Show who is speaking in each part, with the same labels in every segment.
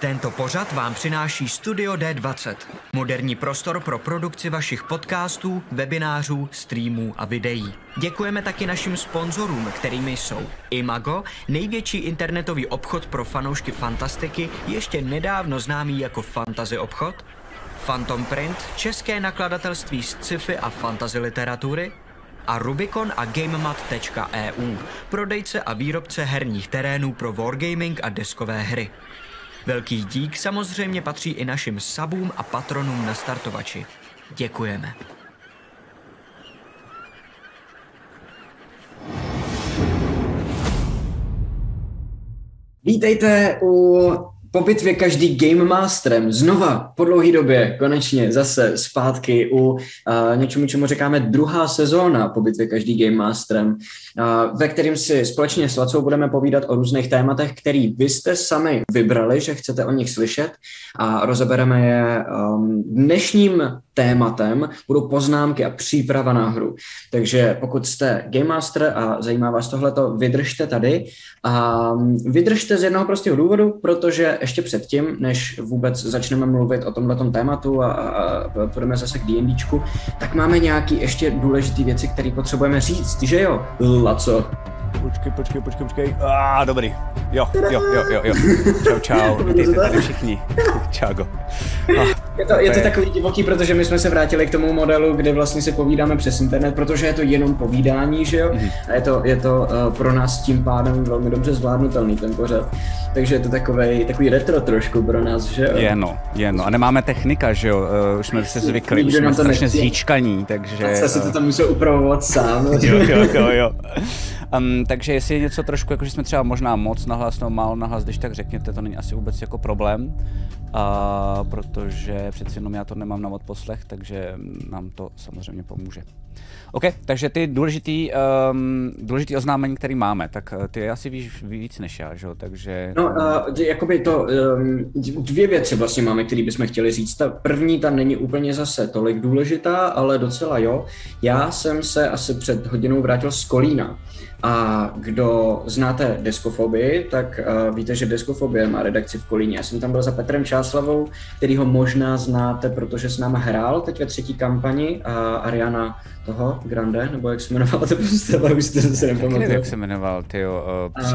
Speaker 1: Tento pořad vám přináší Studio D20. Moderní prostor pro produkci vašich podcastů, webinářů, streamů a videí. Děkujeme taky našim sponzorům, kterými jsou Imago, největší internetový obchod pro fanoušky fantastiky, ještě nedávno známý jako Fantasy obchod, Phantom Print, české nakladatelství z sci-fi a fantasy literatury, a Rubicon a GameMat.eu, prodejce a výrobce herních terénů pro wargaming a deskové hry. Velký dík samozřejmě patří i našim sabům a patronům na startovači. Děkujeme.
Speaker 2: Vítejte u po bitvě každý Game Masterem. Znova po dlouhé době, konečně zase zpátky u uh, něčemu, čemu říkáme druhá sezóna po bitvě každý Game Masterem, uh, ve kterým si společně s Lacou budeme povídat o různých tématech, který vy jste sami vybrali, že chcete o nich slyšet a rozebereme je um, dnešním tématem budou poznámky a příprava na hru. Takže pokud jste Game Master a zajímá vás tohleto, vydržte tady a vydržte z jednoho prostého důvodu, protože ještě předtím, než vůbec začneme mluvit o tomhle tématu a, a, a půjdeme zase k D&Dčku, tak máme nějaký ještě důležité věci, které potřebujeme říct, že jo? Laco.
Speaker 3: Počkej, počkej, počkej, počkej. Ah, dobrý. Jo, jo, jo, jo, jo. Čau, čau. Vítejte tady všichni. Čágo.
Speaker 2: Ah, je to, je to takový divoký, protože my jsme se vrátili k tomu modelu, kde vlastně si povídáme přes internet, protože je to jenom povídání, že jo? Mm-hmm. A je to, je to uh, pro nás tím pádem velmi dobře zvládnutelný ten pořad. Takže je to takový, takový retro trošku pro nás, že jo?
Speaker 3: Je no, je no. A nemáme technika, že jo? Uh, už jsme se zvykli, už jsme strašně zhýčkaní, takže...
Speaker 2: A si to tam musel upravovat sám.
Speaker 3: jo, jo, jo, jo. Um, takže jestli je něco trošku, jako že jsme třeba možná moc nahlas nebo málo nahlas, když tak řekněte, to není asi vůbec jako problém, uh, protože přeci jenom já to nemám na odposlech, takže nám to samozřejmě pomůže. OK, takže ty důležitý, um, důležitý oznámení, který máme, tak eh, ty asi víš víc než já, že jo, takže...
Speaker 2: No, uh, jakoby to, um, dvě věci vlastně máme, které bychom chtěli říct. Ta první, ta není úplně zase tolik důležitá, ale docela jo. Já jsem se asi před hodinou vrátil z Kolína. A kdo znáte Deskofobii, tak uh, víte, že Deskofobie má redakci v Kolíně. Já jsem tam byl za Petrem Čáslavou, který ho možná znáte, protože s náma hrál teď ve třetí kampani a Ariana toho, Grande, nebo jak se jmenovala to postava, už jste se nepamatoval.
Speaker 3: jak se jmenoval, ty uh,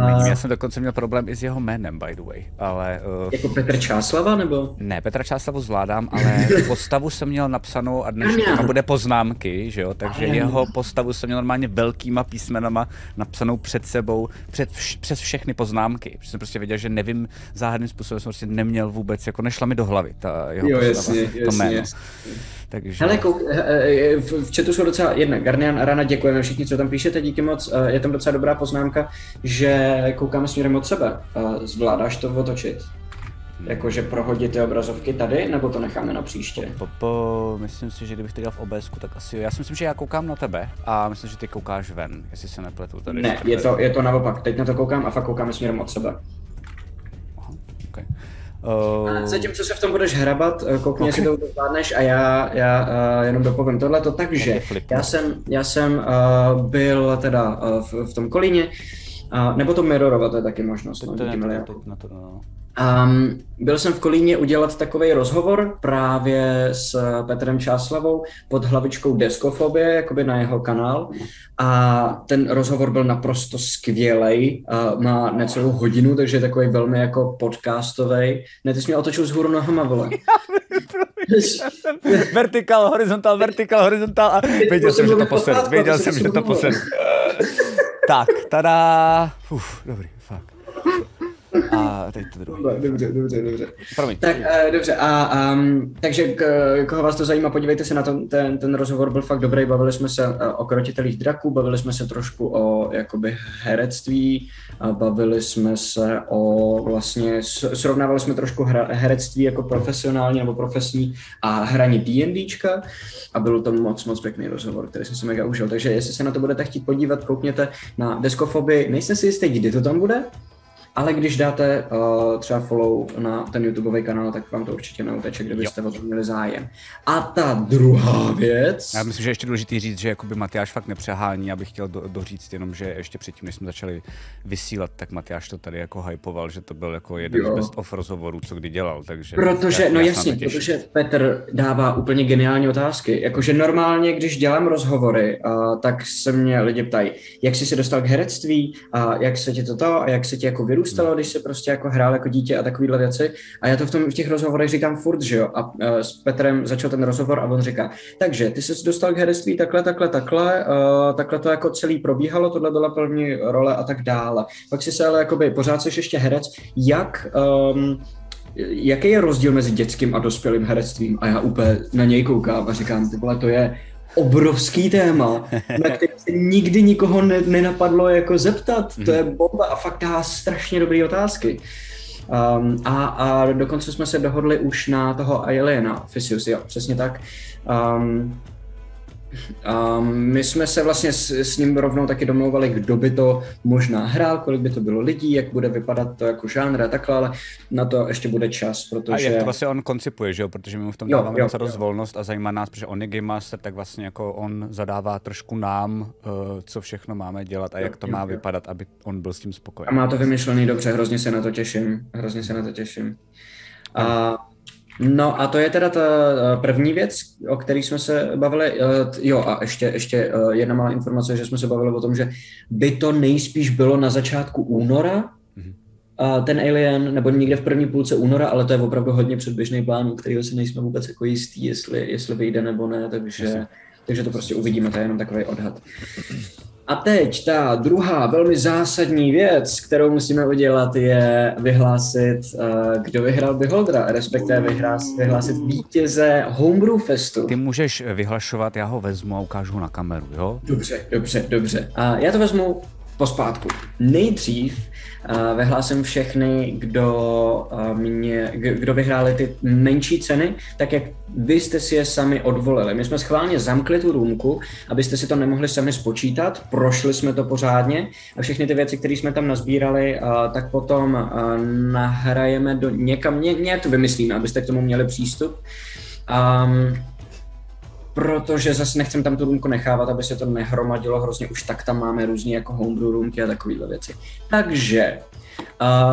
Speaker 3: a... Já jsem dokonce měl problém i s jeho jménem, by the way, ale...
Speaker 2: Uh, jako Petr Čáslava, nebo?
Speaker 3: Ne, Petra Čáslavu zvládám, ale postavu jsem měl napsanou a dnes bude poznámky, že jo, takže jeho postavu jsem měl normálně velkýma písmenama napsanou před sebou, před vš- přes všechny poznámky, protože jsem prostě věděl, že nevím, záhadným způsobem jsem prostě neměl vůbec, jako nešla mi do hlavy ta jeho
Speaker 2: jo,
Speaker 3: postava,
Speaker 2: jasně,
Speaker 3: to jméno.
Speaker 2: Jasně. Takže... Hele, kouk, eh, eh, v chatu jsou docela jedna, Garnian a Rana, děkujeme všichni, co tam píšete, díky moc. Eh, je tam docela dobrá poznámka, že koukáme směrem od sebe. Zvládáš to otočit? Jakože prohodit ty obrazovky tady, nebo to necháme na příště?
Speaker 3: Po, po, myslím si, že kdybych to dělal v obs tak asi jo. Já si myslím, že já koukám na tebe a myslím, že ty koukáš ven, jestli se nepletu tady.
Speaker 2: Ne, je to, je to naopak. Teď na to koukám a fakt koukáme směrem od sebe.
Speaker 3: Aha, okay.
Speaker 2: Uh... Zatímco se v tom budeš hrabat, eh, koukni, okay. jestli to zvládneš a já, já uh, jenom dopovím tohle to takže já jsem, já jsem uh, byl teda uh, v, v tom kolíně, uh, nebo to mirrorovat, to je taky možnost.
Speaker 3: no, to, to, to, to, to, no.
Speaker 2: Um, byl jsem v Kolíně udělat takový rozhovor právě s Petrem Čáslavou pod hlavičkou Deskofobie, jakoby na jeho kanál. A ten rozhovor byl naprosto skvělý. Uh, má necelou hodinu, takže je takový velmi jako podcastový. Ne, ty jsi mě otočil z hůru nohama, vole.
Speaker 3: vertikal, horizontál, vertikal, horizontál a věděl jsem, že to posedu. Věděl jsem, že to posedu. Tak, tada. Uf, dobrý. A teď to druhý.
Speaker 2: Dobře, dobře, dobře.
Speaker 3: Promiň.
Speaker 2: Tak, uh, dobře, a um, takže k, koho vás to zajímá, podívejte se na to, ten, ten rozhovor byl fakt dobrý, bavili jsme se uh, o krotitelích draků, bavili jsme se trošku o jakoby herectví, uh, bavili jsme se o vlastně, srovnávali jsme trošku hra, herectví jako profesionální nebo profesní a hraní D&Dčka a byl to moc, moc pěkný rozhovor, který jsem si mega užil, takže jestli se na to budete chtít podívat, koukněte na Deskofobii, nejsem si jistý, kdy to tam bude, ale když dáte uh, třeba follow na ten YouTubeový kanál, tak vám to určitě neuteče, kdybyste jo. o to měli zájem. A ta druhá věc...
Speaker 3: Já myslím, že ještě důležitý říct, že jakoby Matyáš fakt nepřehání, abych chtěl do, doříct jenom, že ještě předtím, než jsme začali vysílat, tak Matyáš to tady jako hypoval, že to byl jako jeden jo. z best of rozhovorů, co kdy dělal, takže...
Speaker 2: Protože, já, no já jasně, protože Petr dává úplně geniální otázky. Jakože normálně, když dělám rozhovory, uh, tak se mě lidi ptají, jak jsi se dostal k herectví, a jak se ti to to, a jak se ti jako vyrůstalo, když se prostě jako hrál jako dítě a takovýhle věci. A já to v, tom, v těch rozhovorech říkám furt, že jo. A uh, s Petrem začal ten rozhovor a on říká, takže ty jsi dostal k herectví takhle, takhle, takhle, uh, takhle to jako celý probíhalo, tohle byla první role a tak dále. Pak si se ale jakoby, pořád jsi ještě herec, jak um, jaký je rozdíl mezi dětským a dospělým herectvím? A já úplně na něj koukám a říkám, ty vole, to je obrovský téma, na který se nikdy nikoho ne, nenapadlo jako zeptat. To je mhm. bomba a fakt dá strašně dobré otázky. Um, a, a dokonce jsme se dohodli už na toho Aliena, Fisius, jo, přesně tak. Um, Um, my jsme se vlastně s, s ním rovnou taky domlouvali, kdo by to možná hrál, kolik by to bylo lidí, jak bude vypadat to jako žánr a takhle, ale na to ještě bude čas, protože... A
Speaker 3: jak to vlastně on koncipuje, že jo? Protože my mu v tom dáváme docela dost volnost a zajímá nás, protože on je Game Master, tak vlastně jako on zadává trošku nám, uh, co všechno máme dělat a jo, jak to jo, má jo. vypadat, aby on byl s tím spokojený.
Speaker 2: A má to vymyšlený dobře, hrozně se na to těším, hrozně se na to těším. A No a to je teda ta eh, první věc, o které jsme se bavili. Eh, jo a ještě, ještě eh, jedna malá informace, že jsme se bavili o tom, že by to nejspíš bylo na začátku února, mm-hmm. ten Alien, nebo někde v první půlce února, ale to je opravdu hodně předběžný plán, u kterého si nejsme vůbec jako jistý, jestli, jestli vyjde nebo ne, takže, takže to prostě uvidíme, to je jenom takový odhad. A teď ta druhá velmi zásadní věc, kterou musíme udělat, je vyhlásit, uh, kdo vyhrál Beholdra, respektive vyhlásit, vyhlásit vítěze Homebrew Festu.
Speaker 3: Ty můžeš vyhlašovat, já ho vezmu a ukážu na kameru, jo?
Speaker 2: Dobře, dobře, dobře. A já to vezmu pospátku. Nejdřív uh, vyhlásím všechny, kdo, uh, mě, kdo vyhráli ty menší ceny, tak jak vy jste si je sami odvolili. My jsme schválně zamkli tu růmku, abyste si to nemohli sami spočítat, prošli jsme to pořádně a všechny ty věci, které jsme tam nazbírali, uh, tak potom nahrajeme do někam, ně, nějak to vymyslíme, abyste k tomu měli přístup. Um, protože zase nechcem tam tu růmku nechávat, aby se to nehromadilo hrozně, už tak tam máme různě jako homebrew růmky a takovéhle věci. Takže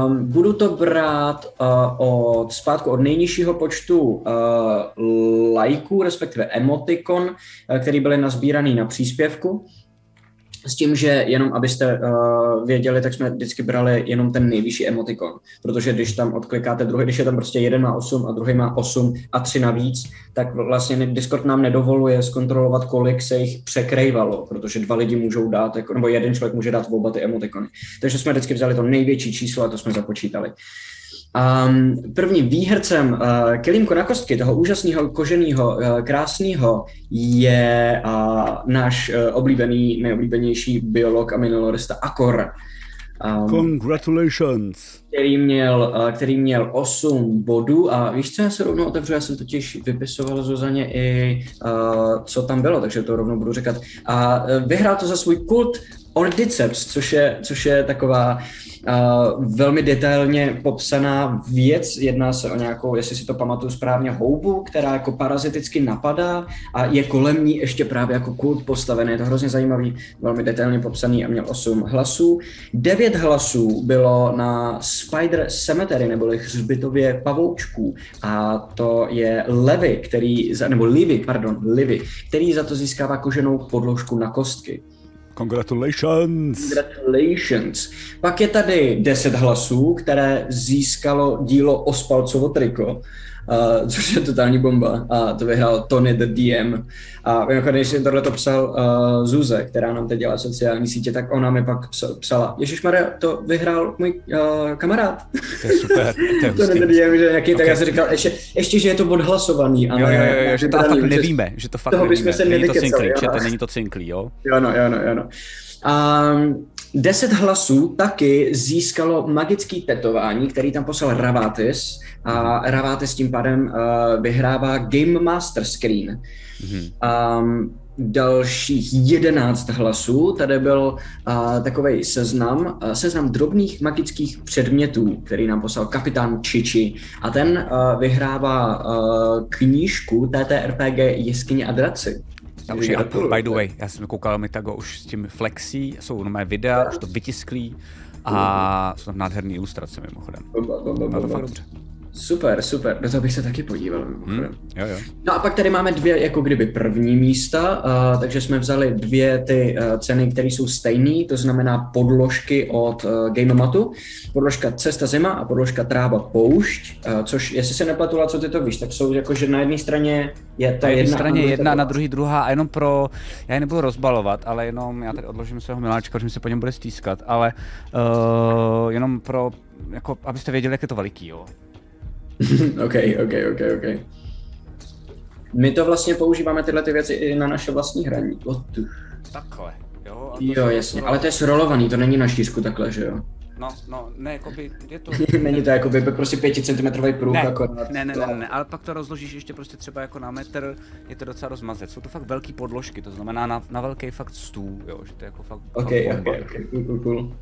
Speaker 2: Um, budu to brát uh, od zpátku od nejnižšího počtu uh, lajků, respektive emotikon, uh, který byly nazbíraný na příspěvku. S tím, že jenom abyste uh, věděli, tak jsme vždycky brali jenom ten nejvyšší emotikon, protože když tam odklikáte druhý, když je tam prostě jeden má 8 a druhý má 8 a 3 navíc, tak vlastně Discord nám nedovoluje zkontrolovat, kolik se jich překrývalo, protože dva lidi můžou dát, jako, nebo jeden člověk může dát oba ty emotikony. Takže jsme vždycky vzali to největší číslo a to jsme započítali. Um, prvním výhercem uh, kelímku na kostky, toho úžasného, koženého, uh, krásného, je uh, náš uh, oblíbený, nejoblíbenější biolog a mineralista Akor.
Speaker 3: Um, Congratulations!
Speaker 2: Který měl, uh, který měl 8 bodů a víš co, já se rovnou otevřu, já jsem totiž vypisoval Zuzaně i uh, co tam bylo, takže to rovnou budu říkat. A uh, vyhrál to za svůj kult Ordiceps, což je, což je taková uh, velmi detailně popsaná věc. Jedná se o nějakou, jestli si to pamatuju správně, houbu, která jako paraziticky napadá a je kolem ní ještě právě jako kult postavený. Je to hrozně zajímavý, velmi detailně popsaný a měl 8 hlasů. 9 hlasů bylo na Spider Cemetery, neboli hřbitově pavoučků. A to je Levy, který, nebo Livy, pardon, Livy, který za to získává koženou podložku na kostky.
Speaker 3: Congratulations!
Speaker 2: Congratulations. Pak je tady 10 hlasů, které získalo dílo Ospalcovo triko uh, což je totální bomba. A to vyhrál Tony the DM. A mimochodem, když jsem tohle to psal uh, Zuze, která nám teď dělá sociální sítě, tak ona mi pak psala, Ježíš Maria, to vyhrál můj uh, kamarád.
Speaker 3: To je super. To je
Speaker 2: Tony the DM, že nějaký, okay. tak já jsem říkal, ještě, ještě, že je to odhlasovaný.
Speaker 3: A jo, jo, jo, jo, že to fakt nevíme, že to fakt toho nevíme. Se není to cinklý, že to není to cinklý, jo?
Speaker 2: Jo, no, jo, no, jo, no. Um, Deset hlasů taky získalo magický tetování, který tam poslal Ravatis a Ravatis tím pádem uh, vyhrává Game Master Screen. Mm-hmm. Um, dalších 11 hlasů. Tady byl uh, takový seznam, uh, seznam drobných magických předmětů, který nám poslal kapitán Čiči. A ten uh, vyhrává uh, knížku TTRPG Jeskyně a draci.
Speaker 3: Já už je by the way, já jsem koukal mi tak už s tím flexí, jsou nové videa, už to vytisklý a jsou tam nádherné ilustrace mimochodem. Bylo to fakt dobře.
Speaker 2: Super, super, do toho bych se taky podíval. Hmm,
Speaker 3: jo, jo.
Speaker 2: No a pak tady máme dvě jako kdyby první místa, uh, takže jsme vzali dvě ty uh, ceny, které jsou stejné, to znamená podložky od uh, Game Matu, podložka Cesta zima a podložka Tráva poušť, uh, což jestli se nepletula, co ty to víš, tak jsou jako, že na jedné straně je ta
Speaker 3: na
Speaker 2: jedna...
Speaker 3: straně jedna, na druhé druhá a jenom pro, já je nebudu rozbalovat, ale jenom, já tady odložím svého miláčka, že mi se po něm bude stýskat, ale uh, jenom pro, jako, abyste věděli, jak je to veliký, jo.
Speaker 2: OK, OK, OK, OK. My to vlastně používáme tyhle ty věci i na naše vlastní hraní.
Speaker 3: Takhle, jo?
Speaker 2: Jo, jasně, ale to je srolovaný, to není na šířku takhle, že jo?
Speaker 3: No, no, ne, jakoby, je to...
Speaker 2: není to jakoby prostě 5 cm pruh,
Speaker 3: ne,
Speaker 2: akorát.
Speaker 3: Ne, ne, ne, ne, ne, ale pak to rozložíš ještě prostě třeba jako na metr, je to docela rozmazet. Jsou to fakt velký podložky, to znamená na, na velký fakt stůl, jo, že to je jako fakt...
Speaker 2: OK, fakt OK, OK, cool, cool.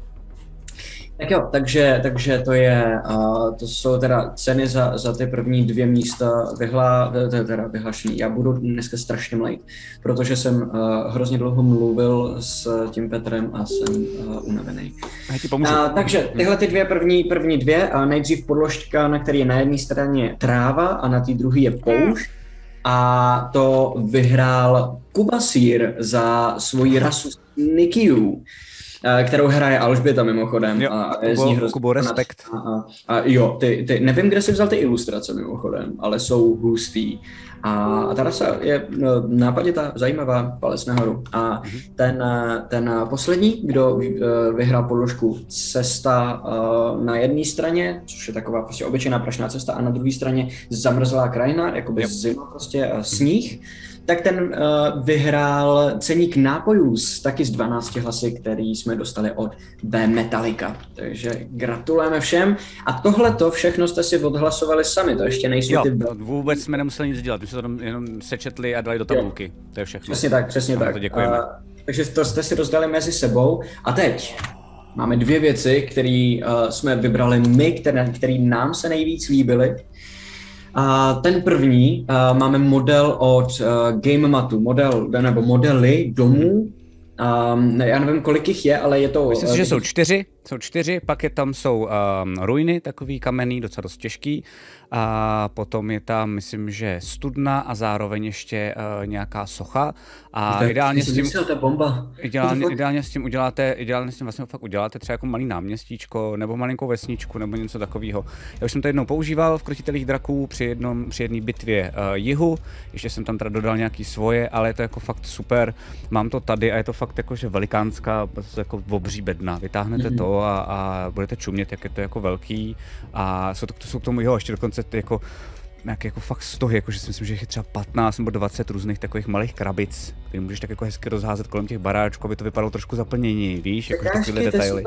Speaker 2: Tak jo, takže, takže to je, uh, to jsou teda ceny za, za ty první dvě místa vyhlá, teda vyhlašení. Já budu dneska strašně mlejt, protože jsem uh, hrozně dlouho mluvil s tím Petrem a jsem uh, unavený.
Speaker 3: Já ti pomůžu.
Speaker 2: Uh, takže tyhle ty dvě první, první dvě, a uh, nejdřív podložka, na které je na jedné straně tráva a na té druhé je poušť. A to vyhrál Kubasír za svoji rasu Nikiu. Eh, kterou hraje Alžběta mimochodem.
Speaker 3: Jo,
Speaker 2: a
Speaker 3: je Kubo, z ní hrozně Kubo, respekt.
Speaker 2: A, a, a jo, ty, ty, nevím, kde jsi vzal ty ilustrace mimochodem, ale jsou hustý. A, a ta rasa je no, nápaditá, zajímavá, palec nahoru. A mm-hmm. ten, ten poslední, kdo eh, vyhrál podložku cesta na jedné straně, což je taková prostě obyčejná prašná cesta, a na druhé straně zamrzlá krajina, jako by zima prostě a sníh, tak ten uh, vyhrál ceník nápojů s, taky z 12 hlasy, který jsme dostali od B Metallica. Takže gratulujeme všem. A tohle to všechno jste si odhlasovali sami, to ještě nejsou
Speaker 3: jo,
Speaker 2: ty...
Speaker 3: vůbec jsme nemuseli nic dělat, my jsme to jenom sečetli a dali do tabulky. Jo. To je všechno.
Speaker 2: Přesně tak, přesně tak.
Speaker 3: To děkujeme. Uh,
Speaker 2: takže to jste si rozdali mezi sebou. A teď máme dvě věci, které uh, jsme vybrali my, které, které nám se nejvíc líbily. A ten první uh, máme model od uh, Game Matu, model, nebo modely domů. Um, já nevím, kolik jich je, ale je to...
Speaker 3: Myslím si, že jsou čtyři, jsou čtyři, pak je tam jsou um, ruiny, takový kamenný, docela dost těžký a potom je tam, myslím, že studna a zároveň ještě uh, nějaká socha. A
Speaker 2: tak,
Speaker 3: ideálně
Speaker 2: s tím, ta bomba.
Speaker 3: Ideálně, ideálně, s tím uděláte, ideálně s tím vlastně fakt uděláte třeba jako malý náměstíčko nebo malinkou vesničku nebo něco takového. Já už jsem to jednou používal v krotitelích draků při jednom, při jedné bitvě uh, jihu, ještě jsem tam teda dodal nějaký svoje, ale je to jako fakt super. Mám to tady a je to fakt jako, že velikánská, jako obří bedna. Vytáhnete mm-hmm. to a, a budete čumět, jak je to jako velký. A jsou to, to jsou k tomu, jo, ještě dokonce jako nějaký jako fakt stohy, jako že si myslím, že je třeba 15 nebo 20 různých takových malých krabic, které můžeš tak jako hezky rozházet kolem těch baráčků, aby to vypadalo trošku zaplnění, víš, jako takové detaily.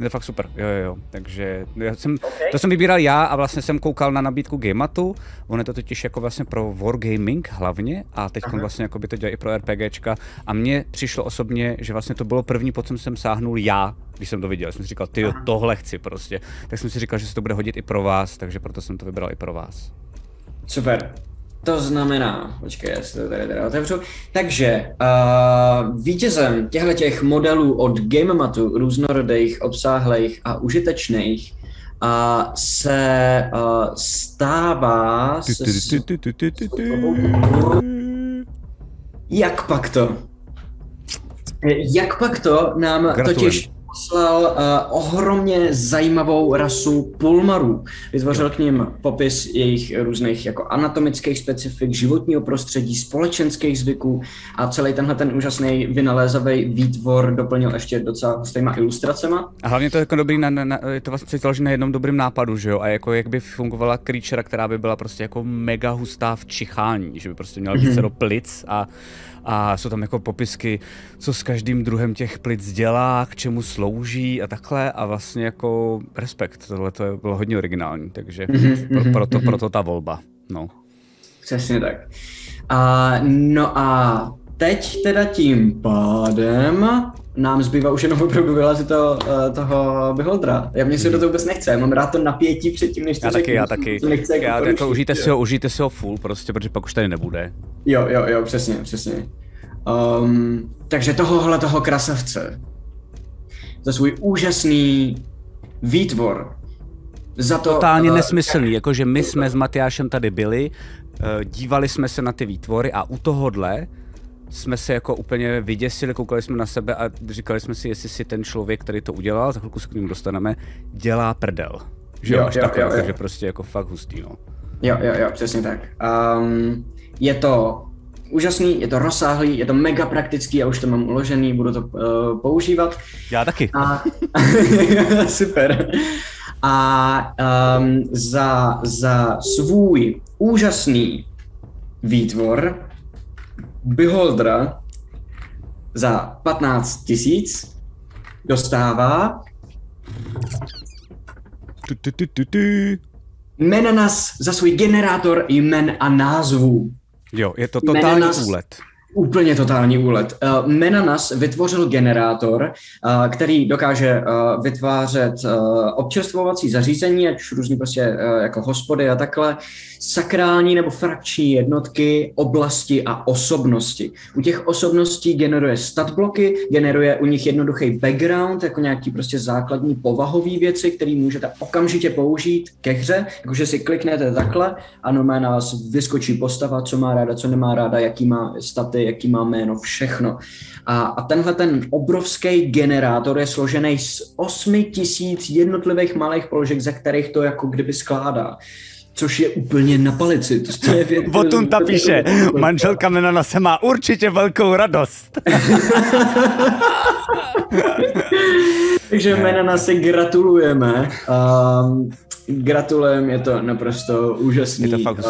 Speaker 3: Je to fakt super, jo, jo, jo. Takže já jsem, okay. to jsem vybíral já a vlastně jsem koukal na nabídku Gamatu, on je to totiž jako vlastně pro Wargaming hlavně a teď vlastně jako by to dělá i pro RPGčka a mně přišlo osobně, že vlastně to bylo první, po čem jsem sáhnul já, když jsem to viděl, jsem si říkal, ty tohle chci prostě, tak jsem si říkal, že se to bude hodit i pro vás, takže proto jsem to vybral i pro vás.
Speaker 2: Super. To znamená, počkej, já si to tady teda otevřu. Takže uh, vítězem těchto těch modelů od GameMatu, různorodých, obsáhlých a užitečných, uh, se uh, stává se Jak pak to? Jak pak to nám totiž poslal uh, ohromně zajímavou rasu pulmarů. Vytvořil k ním popis jejich různých jako anatomických specifik, životního prostředí, společenských zvyků a celý tenhle ten úžasný vynalézavý výtvor doplnil ještě docela hustýma ilustracema.
Speaker 3: A hlavně to je jako dobrý, na, na, na, je to vlastně založené na jednom dobrém nápadu, že jo? A jako jak by fungovala creature, která by byla prostě jako mega hustá v čichání, že by prostě měla více do plic a a jsou tam jako popisky, co s každým druhem těch plic dělá, k čemu slouží a takhle a vlastně jako respekt, tohle to bylo hodně originální, takže mm-hmm, pro, proto, mm-hmm. proto ta volba. No.
Speaker 2: Přesně tak. A, no a teď teda tím pádem nám zbývá už jenom opravdu vylazit to, uh, toho beholdra. Já mě se do toho vůbec nechce, já mám rád to napětí předtím, než to
Speaker 3: já
Speaker 2: řeknu.
Speaker 3: taky, já taky.
Speaker 2: Nechce
Speaker 3: jako já, jako užijte si ho, užijte si ho full prostě, protože pak už tady nebude.
Speaker 2: Jo, jo, jo, přesně, přesně. Um, takže tohohle toho krasavce za svůj úžasný výtvor za to...
Speaker 3: Totálně uh, nesmyslný, jakože my jsme s Matyášem tady byli, uh, dívali jsme se na ty výtvory a u tohohle jsme se jako úplně vyděsili, koukali jsme na sebe a říkali jsme si, jestli si ten člověk, který to udělal, za chvilku se k ním dostaneme, dělá prdel. Že jo, až jo, takhle, jo, jo. že prostě jako fakt hustý, no.
Speaker 2: Jo, jo, jo, přesně tak. Um, je to úžasný, je to rozsáhlý, je to mega praktický, já už to mám uložený, budu to uh, používat.
Speaker 3: Já taky.
Speaker 2: A, super. A um, za, za svůj úžasný výtvor Beholdra za 15 tisíc dostává Menanas za svůj generátor jmen a názvů.
Speaker 3: Jo, je to totální Menanas, úlet.
Speaker 2: Úplně totální úlet. Uh, Menanas vytvořil generátor, uh, který dokáže uh, vytvářet občerstvovací zařízení, ať už různý prostě jako hospody a takhle, sakrální nebo frakční jednotky, oblasti a osobnosti. U těch osobností generuje statbloky, generuje u nich jednoduchý background, jako nějaký prostě základní povahový věci, které můžete okamžitě použít ke hře, jakože si kliknete takhle a normálně na vás vyskočí postava, co má ráda, co nemá ráda, jaký má staty, jaký má jméno, všechno. A, a tenhle ten obrovský generátor je složený z 8 tisíc jednotlivých malých položek, ze kterých to jako kdyby skládá což je úplně na palici. To je věc,
Speaker 3: ta píše, manželka Menona se má určitě velkou radost.
Speaker 2: Takže Menona si gratulujeme. Um, gratulujeme, je to naprosto úžasný.
Speaker 3: Je to fakt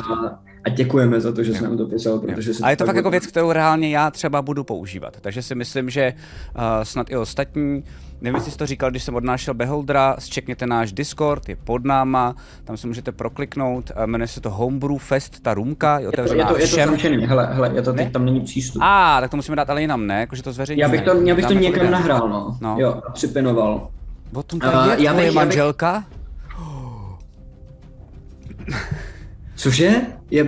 Speaker 2: a, děkujeme za to, že jsi nám to psal, protože
Speaker 3: A je to fakt jako věc, kterou reálně já třeba budu používat. Takže si myslím, že uh, snad i ostatní Nevím, jestli jsi to říkal, když jsem odnášel Beholdra, zčekněte náš Discord, je pod náma, tam se můžete prokliknout, jmenuje se to Homebrew Fest, ta rumka, je
Speaker 2: otevřená je to, je to, je to zamčený, hele, hele, je to, teď tam není přístup.
Speaker 3: A, ah, tak to musíme dát ale jinam, ne? Jakože to zveřejníme.
Speaker 2: Já bych to, já bych to někam to nahrál, no. no. Jo, a připinoval.
Speaker 3: O tom tady uh, je já bych, manželka? Já bych...
Speaker 2: Cože? Je,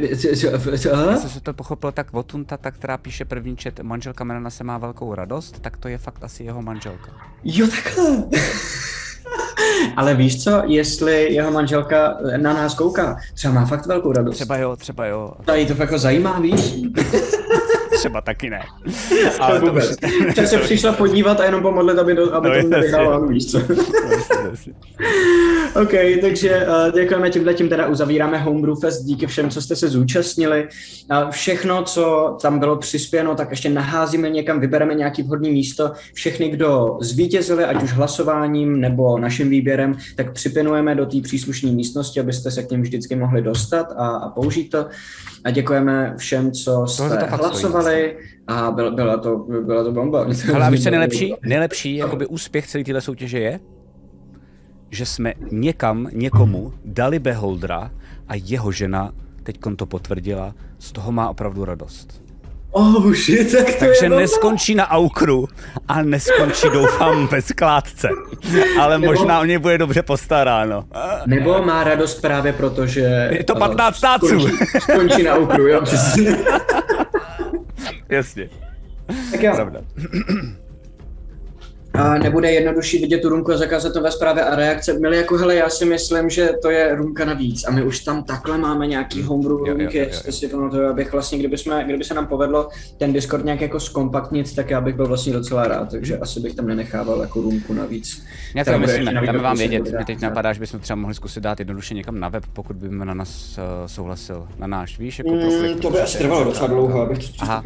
Speaker 3: Já jsem to pochopil tak Votunta, tak která píše první čet, manželka Menana se má velkou radost, tak to je fakt asi jeho manželka.
Speaker 2: Jo, takhle. Ale víš co, jestli jeho manželka na nás kouká, třeba má fakt velkou radost.
Speaker 3: Třeba jo, třeba jo.
Speaker 2: Tady to fakt jako zajímá, víš?
Speaker 3: třeba taky ne.
Speaker 2: Ale to vůbec. Už... se přišla podívat a jenom pomodlit, aby, do, aby no, to nevyhrávalo, víš co. OK, takže uh, děkujeme tímhle tím teda uzavíráme Homebrew Fest, díky všem, co jste se zúčastnili. Uh, všechno, co tam bylo přispěno, tak ještě naházíme někam, vybereme nějaký vhodný místo. Všechny, kdo zvítězili, ať už hlasováním nebo naším výběrem, tak připinujeme do té příslušné místnosti, abyste se k ním vždycky mohli dostat a, a použít to. A děkujeme všem, co jste to hlasovali a byla, byla, to, byla to bomba.
Speaker 3: Ale a víš, nejlepší, nejlepší jakoby úspěch celé téhle soutěže je, že jsme někam, někomu dali beholdra a jeho žena teď to potvrdila, z toho má opravdu radost.
Speaker 2: Oh shit, tak to
Speaker 3: Takže je neskončí na aukru a neskončí doufám ve skládce. Ale nebo, možná o něj bude dobře postaráno.
Speaker 2: Nebo má radost právě proto, že...
Speaker 3: Je to 15 stáců.
Speaker 2: Skončí, skončí na aukru, jo, přesně.
Speaker 3: Jasně.
Speaker 2: Tak jo. A nebude jednodušší vidět tu rumku a zakázat to ve zprávě a reakce. Milí jako, hele, já si myslím, že to je rumka navíc. A my už tam takhle máme nějaký homebrew rumky, jestli si pamatuju, abych vlastně, kdyby, jsme, kdyby se nám povedlo ten Discord nějak jako zkompaktnit, tak já bych byl vlastně docela rád, takže asi bych tam nenechával jako rumku navíc.
Speaker 3: Já to myslíme, dáme vám vědět, mě teď napadá, že bychom třeba mohli zkusit dát jednoduše někam na web, pokud by na nás uh, souhlasil, na náš, víš, jako
Speaker 2: mm, To by asi trvalo docela dlouho, abych to
Speaker 3: Aha,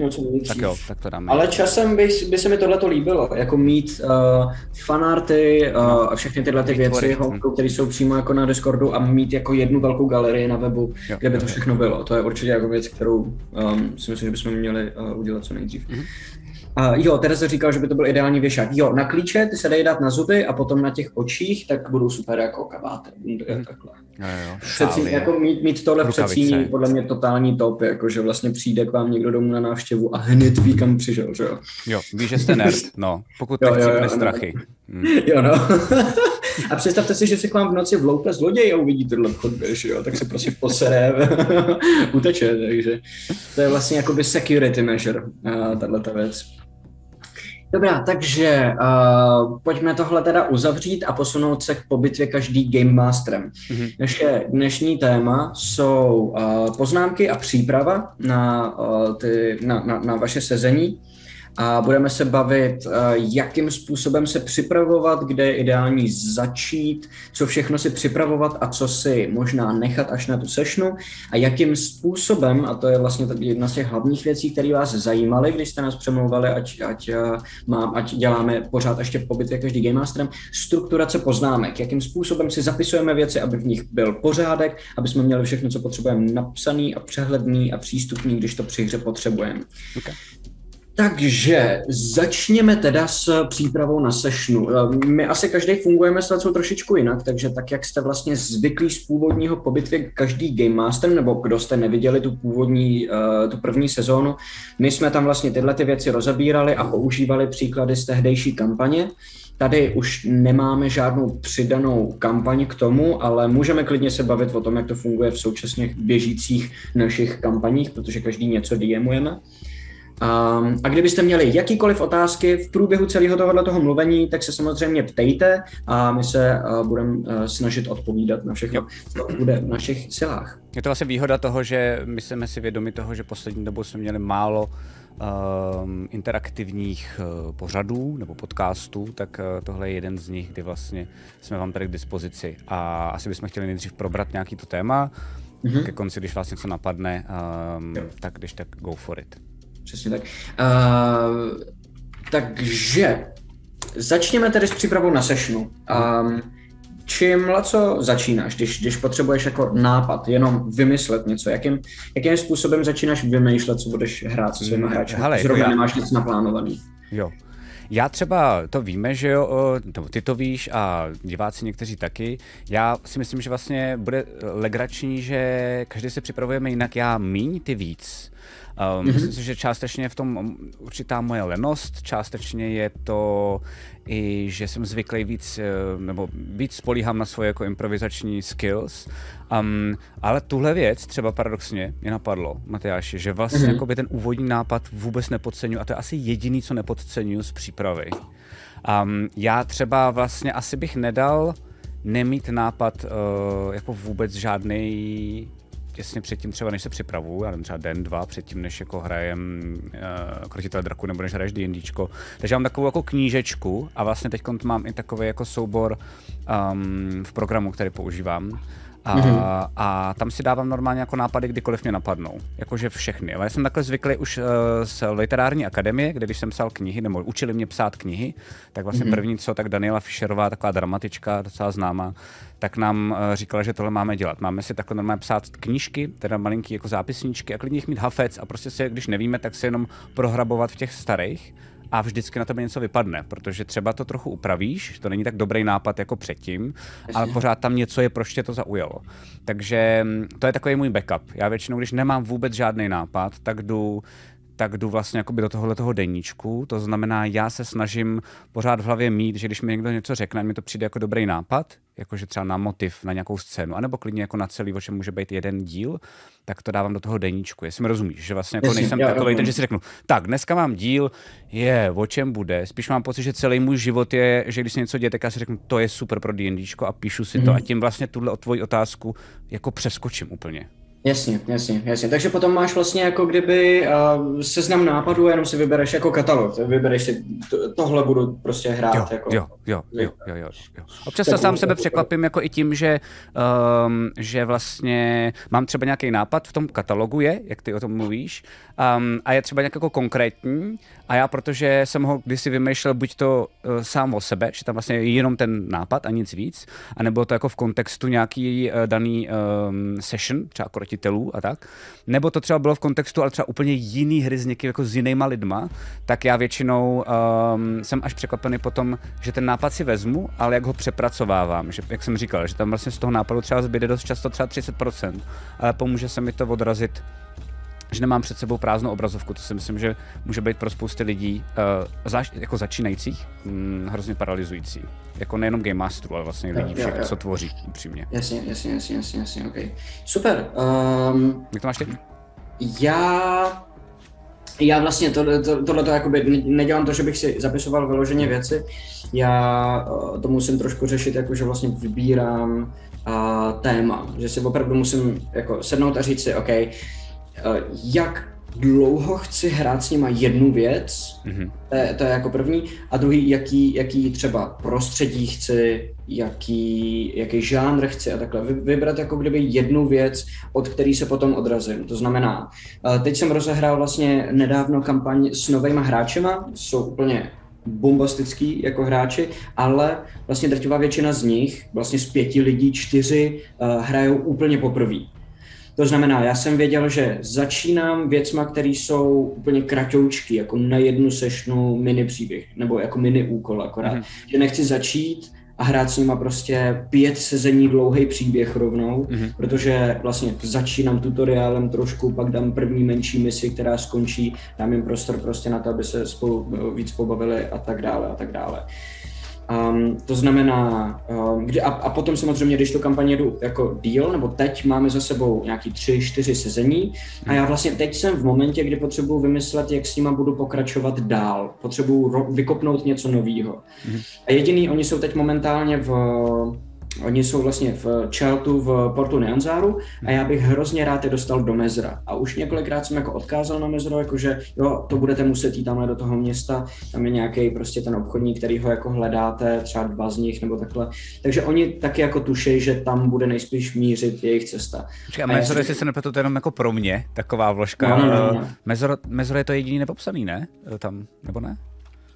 Speaker 3: tak jo, tak to dáme.
Speaker 2: Ale časem by, by se mi tohle líbilo, jako mít uh, uh, fanarty uh, a všechny tyhle ty věci, které jsou přímo jako na Discordu a mít jako jednu velkou galerii na webu, jo, kde by to všechno bylo. To je určitě jako věc, kterou um, si myslím, že bychom měli uh, udělat co nejdřív. Mm-hmm. Uh, jo, Tereza říkal, že by to byl ideální věšák. Jo, na klíče ty se dají dát na zuby a potom na těch očích, tak budou super jako kabáty. Mm. Takhle. Přecí, jako mít, mít tohle přecíní podle mě totální top, jako že vlastně přijde k vám někdo domů na návštěvu a hned ví, kam přišel, že jo?
Speaker 3: Jo, víš, že jste nerd, no, pokud jo, jo, jo, strachy.
Speaker 2: Hmm. Jo, no. a představte si, že se k vám v noci vloupe zloděj a uvidí tohle chodbě, že jo, tak se prostě posere, uteče, takže to je vlastně jakoby security measure, tahle ta věc. Dobrá, takže uh, pojďme tohle teda uzavřít a posunout se k pobitvě každý Game Masterem. Mm-hmm. Naše dnešní téma jsou uh, poznámky a příprava na, uh, ty, na, na, na vaše sezení a budeme se bavit, eh, jakým způsobem se připravovat, kde je ideální začít, co všechno si připravovat a co si možná nechat až na tu sešnu a jakým způsobem, a to je vlastně jedna z těch hlavních věcí, které vás zajímaly, když jste nás přemlouvali, ať, ať, eh, mám, ať děláme pořád ještě po bitvě každý Game Masterem, strukturace poznámek, jakým způsobem si zapisujeme věci, aby v nich byl pořádek, aby jsme měli všechno, co potřebujeme napsaný a přehledný a přístupný, když to při hře potřebujeme. Okay. Takže začněme teda s přípravou na sešnu. My asi každý fungujeme s něco trošičku jinak, takže tak, jak jste vlastně zvyklí z původního pobytvě každý Game Master, nebo kdo jste neviděli tu původní, eh, tu první sezónu, my jsme tam vlastně tyhle ty věci rozebírali a používali příklady z tehdejší kampaně. Tady už nemáme žádnou přidanou kampaň k tomu, ale můžeme klidně se bavit o tom, jak to funguje v současně běžících našich kampaních, protože každý něco DMujeme. Um, a kdybyste měli jakýkoliv otázky v průběhu celého tohohle toho mluvení, tak se samozřejmě ptejte a my se uh, budeme uh, snažit odpovídat na všechno, co bude v našich silách.
Speaker 3: Je to vlastně výhoda toho, že my jsme si vědomi toho, že poslední dobou jsme měli málo um, interaktivních uh, pořadů nebo podcastů, tak uh, tohle je jeden z nich, kdy vlastně jsme vám tady k dispozici. A asi bychom chtěli nejdřív probrat nějaký to téma, mm-hmm. ke konci, když vás něco napadne, um, tak když tak go for it.
Speaker 2: Přesně tak. Uh, takže začněme tedy s přípravou na sešnu. Um, čím, co začínáš, když, když potřebuješ jako nápad, jenom vymyslet něco, jakým, jakým způsobem začínáš vymýšlet, co budeš hrát se svými hráči? Hele, Zrovna jako já... nemáš nic naplánovaný.
Speaker 3: Jo. Já třeba to víme, že jo, nebo ty to víš a diváci někteří taky. Já si myslím, že vlastně bude legrační, že každý si připravujeme jinak, já míň, ty víc. Um, mm-hmm. Myslím si, že částečně je v tom určitá moje lenost, částečně je to i, že jsem zvyklý víc, eh, nebo víc spolíhám na svoje jako improvizační skills. Um, ale tuhle věc třeba paradoxně mě napadlo, Matyáši, že vlastně mm-hmm. ten úvodní nápad vůbec nepodceňuji a to je asi jediný, co nepodceňuji z přípravy. Um, já třeba vlastně asi bych nedal nemít nápad uh, jako vůbec žádný těsně předtím třeba, než se připravuju, já nevím, třeba den, dva předtím, než jako hrajem uh, Krotitel draku nebo než hraješ D&Dčko. Takže mám takovou jako knížečku a vlastně teď mám i takový jako soubor um, v programu, který používám. A, mm-hmm. a tam si dávám normálně jako nápady, kdykoliv mě napadnou. Jakože všechny. Ale já jsem takhle zvyklý už uh, z literární akademie, kde když jsem psal knihy, nebo učili mě psát knihy, tak vlastně mm-hmm. první co, tak Daniela Fischerová, taková dramatička, docela známá, tak nám uh, říkala, že tohle máme dělat. Máme si takhle normálně psát knížky, teda malinký jako zápisníčky a klidně jich mít hafec a prostě si, když nevíme, tak se jenom prohrabovat v těch starých a vždycky na tebe něco vypadne, protože třeba to trochu upravíš, to není tak dobrý nápad jako předtím, ale pořád tam něco je, proč tě to zaujalo. Takže mm, to je takový můj backup. Já většinou, když nemám vůbec žádný nápad, tak jdu tak jdu vlastně jakoby do tohohle toho deníčku. To znamená, já se snažím pořád v hlavě mít, že když mi někdo něco řekne, mi to přijde jako dobrý nápad, jakože třeba na motiv, na nějakou scénu, anebo klidně jako na celý, o čem může být jeden díl, tak to dávám do toho deníčku. Jestli mi rozumíš, že vlastně jako nejsem takový ten, že si řeknu, tak dneska mám díl, je, o čem bude. Spíš mám pocit, že celý můj život je, že když se něco děje, tak já si řeknu, to je super pro D&Dčko a píšu si mm. to a tím vlastně tuhle o tvoji otázku jako přeskočím úplně.
Speaker 2: Jasně, jasně, jasně. Takže potom máš vlastně jako kdyby uh, seznam nápadů a jenom si vybereš jako katalog. Vybereš si, to, tohle budu prostě hrát.
Speaker 3: Jo,
Speaker 2: jako,
Speaker 3: jo, jo, jo, jo, jo, jo. Občas se sám sebe překvapím jako i tím, že, um, že vlastně mám třeba nějaký nápad v tom katalogu je, jak ty o tom mluvíš, um, a je třeba nějak jako konkrétní a já, protože jsem ho kdysi vymýšlel buď to uh, sám o sebe, že tam vlastně je jenom ten nápad a nic víc, anebo to jako v kontextu nějaký uh, daný um, session, třeba krotitelů a tak, nebo to třeba bylo v kontextu, ale třeba úplně jiný hry s někým jako s jinýma lidma, tak já většinou um, jsem až překvapený potom, že ten nápad si vezmu, ale jak ho přepracovávám, že jak jsem říkal, že tam vlastně z toho nápadu třeba zbyde dost často třeba 30%, ale pomůže se mi to odrazit že nemám před sebou prázdnou obrazovku, to si myslím, že může být pro spousty lidí, uh, zaš, jako začínajících, hm, hrozně paralyzující. Jako nejenom Game Masterů, ale vlastně lidí, všech, jo, jo. co tvoří, upřímně.
Speaker 2: Jasně, jasně, jasně, jasně, jasně, ok. Super. Um,
Speaker 3: Jak to máš ty?
Speaker 2: Já já vlastně to, to, tohle to jakoby nedělám to, že bych si zapisoval vyloženě věci. Já uh, to musím trošku řešit, jako že vlastně vybírám uh, téma, že si opravdu musím jako sednout a říct si, OK, Eh, jak dlouho chci hrát s nima jednu věc, mm-hmm. to, je, to je jako první, a druhý, jaký, jaký třeba prostředí chci, jaký, jaký žánr chci a takhle. Vybrat jako kdyby jednu věc, od který se potom odrazím. To znamená, eh, teď jsem rozehrál vlastně nedávno kampaň s novými hráčema, jsou úplně bombastický jako hráči, ale vlastně drtivá většina z nich, vlastně z pěti lidí, čtyři uh, hrajou úplně poprvé. To znamená, já jsem věděl, že začínám věcma, které jsou úplně kratoučky, jako na jednu sešnu mini příběh, nebo jako mini úkol akorát. Mm-hmm. Že nechci začít a hrát s nima prostě pět sezení dlouhý příběh rovnou, mm-hmm. protože vlastně začínám tutoriálem trošku, pak dám první menší misi, která skončí, dám jim prostor prostě na to, aby se spolu víc pobavili a tak dále a tak dále. Um, to znamená, um, kdy, a, a potom samozřejmě, když tu kampaň jedu jako díl, nebo teď máme za sebou nějaký tři, čtyři sezení a já vlastně teď jsem v momentě, kdy potřebuji vymyslet, jak s nima budu pokračovat dál. Potřebuji vykopnout něco nového. Mm. A jediný, oni jsou teď momentálně v Oni jsou vlastně v Cheltu v Portu Neanzáru a já bych hrozně rád je dostal do Mezra. A už několikrát jsem jako odkázal na Mezro, jakože jo, to budete muset jít tamhle do toho města, tam je nějaký prostě ten obchodník, který ho jako hledáte, třeba dva z nich nebo takhle. Takže oni taky jako tušejí, že tam bude nejspíš mířit jejich cesta.
Speaker 3: Počkej, a Mezro, jestli se nepletu, to jenom jako pro mě, taková vložka. No, no, no, no. Mezro, Mezro je to jediný nepopsaný, ne? Tam, nebo ne?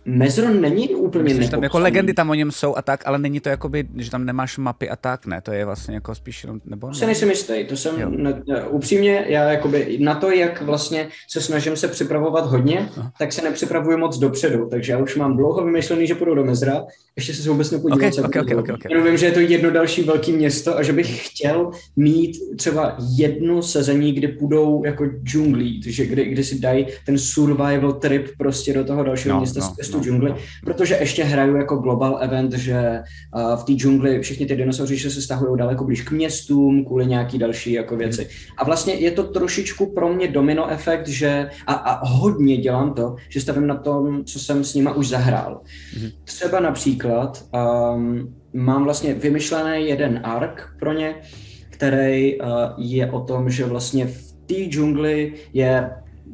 Speaker 2: Mezro není úplně Myslím,
Speaker 3: tam jako legendy tam o něm jsou a tak, ale není to jakoby, že tam nemáš mapy a tak, ne? To je vlastně jako spíš jenom, nebo
Speaker 2: ne? Se nejsem jistý, to jsem, ne, ne, upřímně, já jakoby na to, jak vlastně se snažím se připravovat hodně, Aha. tak se nepřipravuju moc dopředu, takže já už mám dlouho vymyšlený, že půjdu do Mezra, ještě se vůbec nepodívám,
Speaker 3: okay, okay, okay, okay, okay.
Speaker 2: Jenom vím, že je to jedno další velké město a že bych chtěl mít třeba jedno sezení, kdy půjdou jako džunglí, že kdy, kdy si dají ten survival trip prostě do toho dalšího no, města no tu džungli, protože ještě hraju jako global event, že uh, v té džungli všichni ty dinosauři se stahují daleko blíž k městům, kvůli nějaký další jako věci. A vlastně je to trošičku pro mě domino efekt, že a, a hodně dělám to, že stavím na tom, co jsem s nima už zahrál. Mm-hmm. Třeba například um, mám vlastně vymyšlený jeden ark pro ně, který uh, je o tom, že vlastně v té džungli je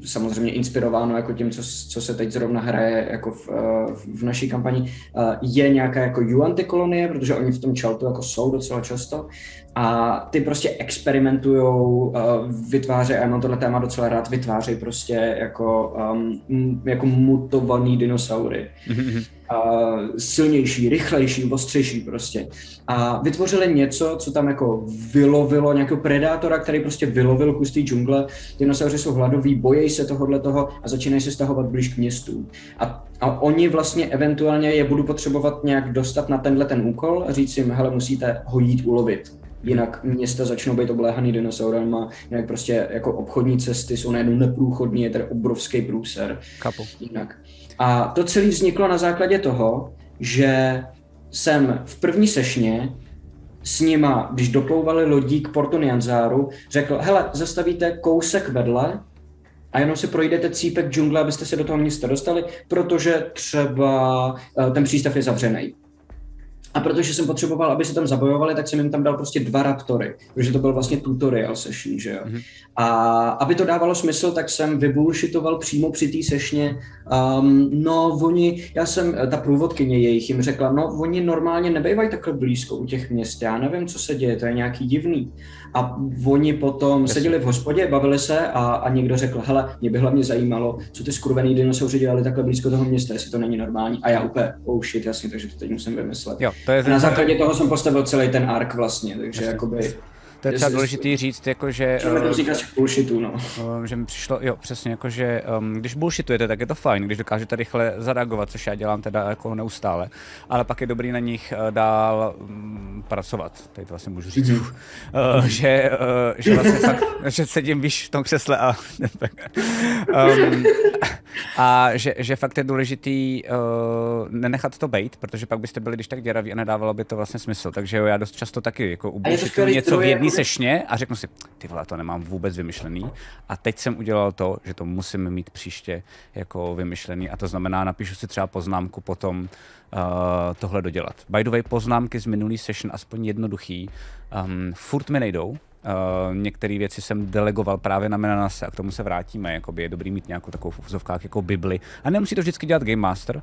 Speaker 2: samozřejmě inspirováno jako tím, co, co se teď zrovna hraje jako v, eh, v naší kampani, eh, je nějaká jako Yuan kolonie, protože oni v tom Chaltu jako jsou docela často a ty prostě experimentujou, uh, vytvářejí, a já mám tohle téma docela rád, vytvářejí prostě jako, um, jako mutovaný dinosaury. Uh, silnější, rychlejší, ostřejší prostě. A vytvořili něco, co tam jako vylovilo, nějakého predátora, který prostě vylovil kus té džungle. Dinosauři jsou hladoví, bojejí se tohohle toho a začínají se stahovat blíž k městům. A, a oni vlastně eventuálně je budou potřebovat nějak dostat na tenhle ten úkol a říct jim, hele, musíte ho jít ulovit jinak města začnou být obléhaný dinosaurama, jinak prostě jako obchodní cesty jsou najednou neprůchodní, je tady obrovský průser.
Speaker 3: Kapu.
Speaker 2: Jinak. A to celé vzniklo na základě toho, že jsem v první sešně s nima, když doplouvali lodí k Portu Nianzáru, řekl, hele, zastavíte kousek vedle a jenom si projdete cípek džungle, abyste se do toho města dostali, protože třeba uh, ten přístav je zavřený. A protože jsem potřeboval, aby se tam zabojovali, tak jsem jim tam dal prostě dva raptory, protože to byl vlastně tutorial session, že jo. Mm-hmm. A aby to dávalo smysl, tak jsem vybullshitoval přímo při té sešně. Um, no, oni, já jsem, ta průvodkyně jejich jim řekla, no, oni normálně nebejvají takhle blízko u těch měst, já nevím, co se děje, to je nějaký divný. A oni potom Jasně. seděli v hospodě, bavili se a, a někdo řekl, hele, mě by hlavně zajímalo, co ty skurvený dinosauři dělali takhle blízko toho města, jestli to není normální. A já úplně, oh shit, jasně, takže to teď musím vymyslet. Jo, to je a na základě toho jsem postavil celý ten ark vlastně, takže Jasně. jakoby
Speaker 3: to je třeba důležitý říct, jako že...
Speaker 2: Uh, bullshitu, no.
Speaker 3: Uh, že mi přišlo, jo, přesně, jako že um, když bullshitujete, tak je to fajn, když dokážete rychle zareagovat, což já dělám teda jako neustále, ale pak je dobrý na nich uh, dál um, pracovat, tady to vlastně můžu říct, uh, že, uh, že vlastně fakt, že sedím víš v tom křesle a um, a že, že fakt je důležitý uh, nenechat to být, protože pak byste byli když tak děraví a nedávalo by to vlastně smysl, takže jo, já dost často taky jako u něco v jedné sešně a řeknu si, ty vole, to nemám vůbec vymyšlený. A teď jsem udělal to, že to musím mít příště jako vymyšlený a to znamená, napíšu si třeba poznámku potom uh, tohle dodělat. By the way, poznámky z minulý session, aspoň jednoduchý, um, furt mi nejdou, Uh, některé věci jsem delegoval právě na Menanase a k tomu se vrátíme. Jakoby je dobrý mít nějakou takovou v uvozovkách jako Bibli. A nemusí to vždycky dělat Game Master.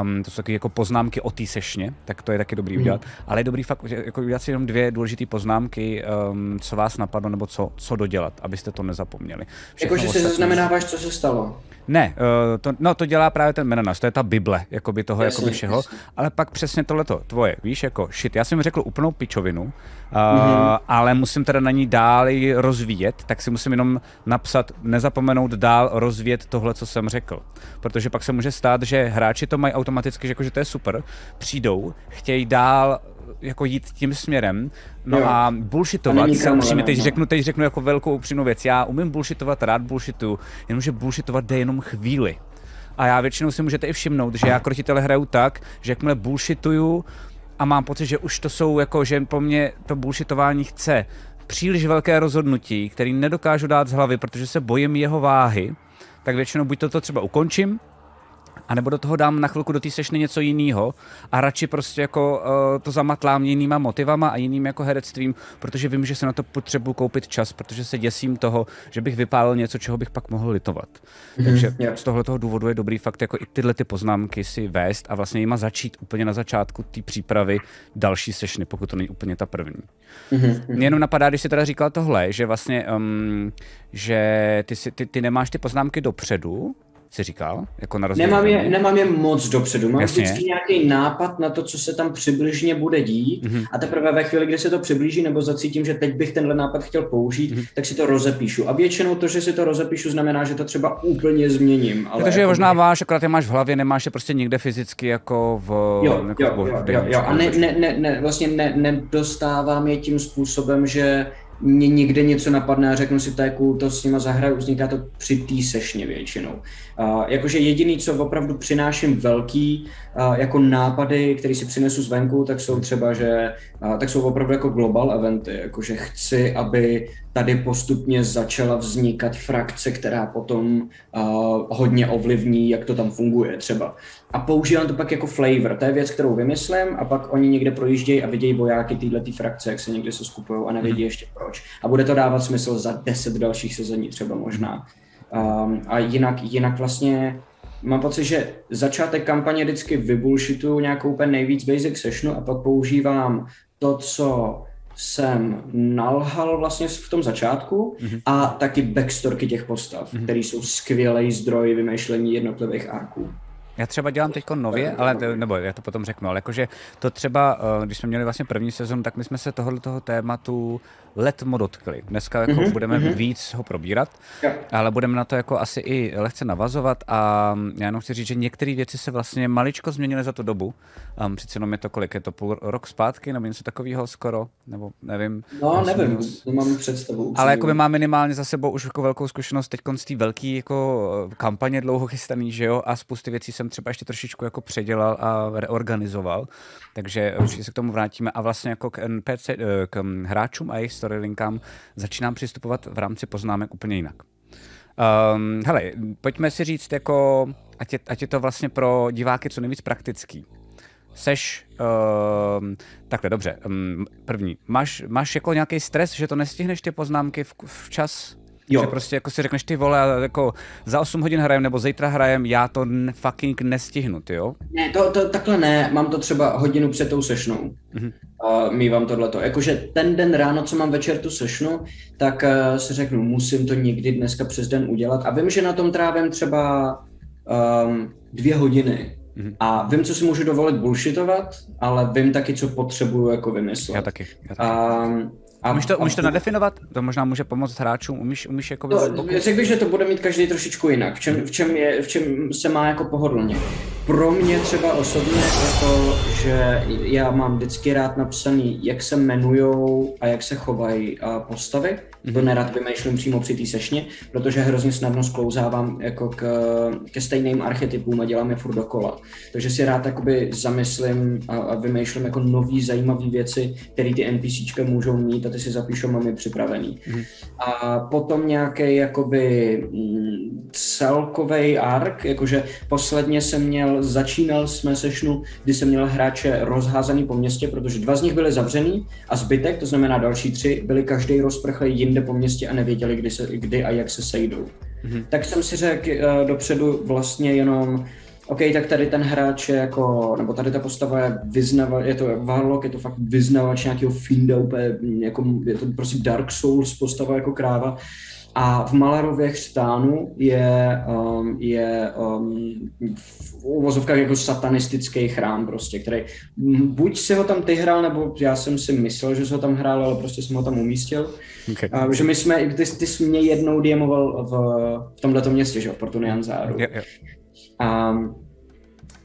Speaker 3: Um, to jsou taky jako poznámky o té sešně, tak to je taky dobrý mm. udělat. Ale je dobrý fakt jako udělat si jenom dvě důležité poznámky, um, co vás napadlo nebo co, co dodělat, abyste to nezapomněli.
Speaker 2: Jakože si zaznamenáváš, co se stalo.
Speaker 3: Ne, uh, to, no to dělá právě ten Menanas, to je ta Bible jakoby toho jasně, jakoby všeho, jasně. ale pak přesně tohleto, tvoje, víš, jako shit, já jsem řekl úplnou pičovinu, uh, mm-hmm. ale musím teda na ní dál rozvíjet, tak si musím jenom napsat, nezapomenout dál rozvíjet tohle, co jsem řekl. Protože pak se může stát, že hráči to mají automaticky, že, jako, že to je super, přijdou, chtějí dál jako jít tím směrem. No jo. a bullshitovat, upřímně teď no. řeknu, teď řeknu jako velkou upřímnou věc. Já umím bullshitovat, rád bullshitu, jenomže bullshitovat jde jenom chvíli. A já většinou si můžete i všimnout, že já krotitele hraju tak, že jakmile bullshituju a mám pocit, že už to jsou jako, že po mně to bullshitování chce příliš velké rozhodnutí, který nedokážu dát z hlavy, protože se bojím jeho váhy, tak většinou buď to třeba ukončím, a nebo do toho dám na chvilku do té sešny něco jiného a radši prostě jako uh, to zamatlám jinýma motivama a jiným jako herectvím, protože vím, že se na to potřebuji koupit čas, protože se děsím toho, že bych vypálil něco, čeho bych pak mohl litovat. Mm-hmm, Takže yeah. z tohle toho důvodu je dobrý fakt jako i tyhle ty poznámky si vést a vlastně jima začít úplně na začátku té přípravy další sešny, pokud to není úplně ta první. Mm-hmm. Mě jenom napadá, když jsi teda říkal tohle, že vlastně, um, že ty, si, ty, ty nemáš ty poznámky dopředu, si říkal? Jako na
Speaker 2: nemám, je, nemám je moc dopředu, mám Jasně. vždycky nějaký nápad na to, co se tam přibližně bude dít mm-hmm. a teprve ve chvíli, kdy se to přiblíží nebo zacítím, že teď bych tenhle nápad chtěl použít, mm-hmm. tak si to rozepíšu. A většinou to, že si to rozepíšu, znamená, že to třeba úplně změním.
Speaker 3: Ale Takže jako možná máš, akorát je máš v hlavě, nemáš je prostě někde fyzicky jako v...
Speaker 2: Jo, jako jo, v, jo, jo, jo. A ne, ne, ne, ne, vlastně ne, nedostávám je tím způsobem, že mě někde něco napadne a řeknu si, to je cool, to s nima zahraju, vzniká to při té sešně většinou. Uh, jakože jediný, co opravdu přináším velký uh, jako nápady, které si přinesu zvenku, tak jsou třeba, že uh, tak jsou opravdu jako global eventy, jakože chci, aby tady postupně začala vznikat frakce, která potom uh, hodně ovlivní, jak to tam funguje třeba. A používám to pak jako flavor, to je věc, kterou vymyslím a pak oni někde projíždějí a vidějí vojáky téhle frakce, jak se někde se skupují a nevědí hmm. ještě proč. A bude to dávat smysl za deset dalších sezení třeba možná. Um, a jinak, jinak vlastně mám pocit, že začátek kampaně vždycky vybulšituju nějakou úplně nejvíc basic sessionu a pak používám to, co jsem nalhal vlastně v tom začátku mm-hmm. a taky backstorky těch postav, mm-hmm. které jsou skvělý zdroj vymýšlení jednotlivých arků.
Speaker 3: Já třeba dělám teď nově, ale nebo já to potom řeknu, ale jakože to třeba, eh, když jsme měli vlastně první sezon, tak my jsme se tohoto toho tématu letmo dotkli. Dneska jako mm-hmm, budeme mm-hmm. víc ho probírat, yeah. ale budeme na to jako asi i lehce navazovat a já jenom chci říct, že některé věci se vlastně maličko změnily za tu dobu. Um, přece jenom je to kolik, je to půl rok zpátky nebo něco takového skoro, nebo nevím.
Speaker 2: No nevím, minus. nemám představu.
Speaker 3: Ale jako by má minimálně za sebou už jako velkou zkušenost teď z té velké jako eh, kampaně dlouho chystaný, že jo, a spousty věcí jsem třeba ještě trošičku jako předělal a reorganizoval, takže určitě se k tomu vrátíme a vlastně jako k NPC, eh, k hráčům a jejich storylinkám začínám přistupovat v rámci poznámek úplně jinak. Um, hele, pojďme si říct, jako, ať, je, ať je to vlastně pro diváky co nejvíc praktický. seš, uh, takhle dobře, um, první, máš, máš jako nějaký stres, že to nestihneš ty poznámky v, včas? Jo. Že prostě jako si řekneš ty vole, jako za 8 hodin hrajem nebo zítra hrajem, já to fucking nestihnu, ty jo?
Speaker 2: Ne, to, to takhle ne, mám to třeba hodinu před tou sešnou. Mm-hmm. Uh, mývám tohleto. Jakože ten den ráno, co mám večer tu sešnu, tak uh, si řeknu, musím to někdy dneska přes den udělat. A vím, že na tom trávím třeba um, dvě hodiny. Mm-hmm. A vím, co si můžu dovolit bullshitovat, ale vím taky, co potřebuju jako vymyslet.
Speaker 3: Já taky. Já taky. Um, a, umíš to, umíš to nadefinovat? To možná může pomoct hráčům. Umíš, umíš jako
Speaker 2: to, Řekl bych, že to bude mít každý trošičku jinak. V čem, v čem, je, v čem se má jako pohodlně. Pro mě třeba osobně je to, že já mám vždycky rád napsaný, jak se jmenujou a jak se chovají postavy. Mm-hmm. To nerad vymýšlím přímo při té sešně, protože hrozně snadno sklouzávám jako k, ke stejným archetypům a dělám je furt dokola. Takže si rád jakoby zamyslím a, a vymýšlím jako nový zajímavé věci, které ty NPCčka můžou mít a ty si zapíšou, mám je připravený. Mm-hmm. A potom nějaký jakoby mm, celkový ark, jakože posledně jsem měl, začínal jsme sešnu, kdy jsem měl hráče rozházaný po městě, protože dva z nich byly zavřený a zbytek, to znamená další tři, byli každý rozprchlý jinde po městě a nevěděli, kdy, se, kdy a jak se sejdou. Mm-hmm. Tak jsem si řekl uh, dopředu vlastně jenom, OK, tak tady ten hráč je jako, nebo tady ta postava je vyznavač, je to Warlock, je to fakt vyznavač nějakého Finda, úplně, jako, je to prostě Dark Souls postava jako kráva. A v Malarově chřtánu je, um, je um, v uvozovkách jako satanistický chrám prostě, který buď si ho tam ty hrál, nebo já jsem si myslel, že se ho tam hrál, ale prostě jsem ho tam umístil. Okay. Uh, že my jsme, ty, ty jsi mě jednou diemoval v, v tomhle městě, že v Portu Nianzáru. Yeah, yeah. Um,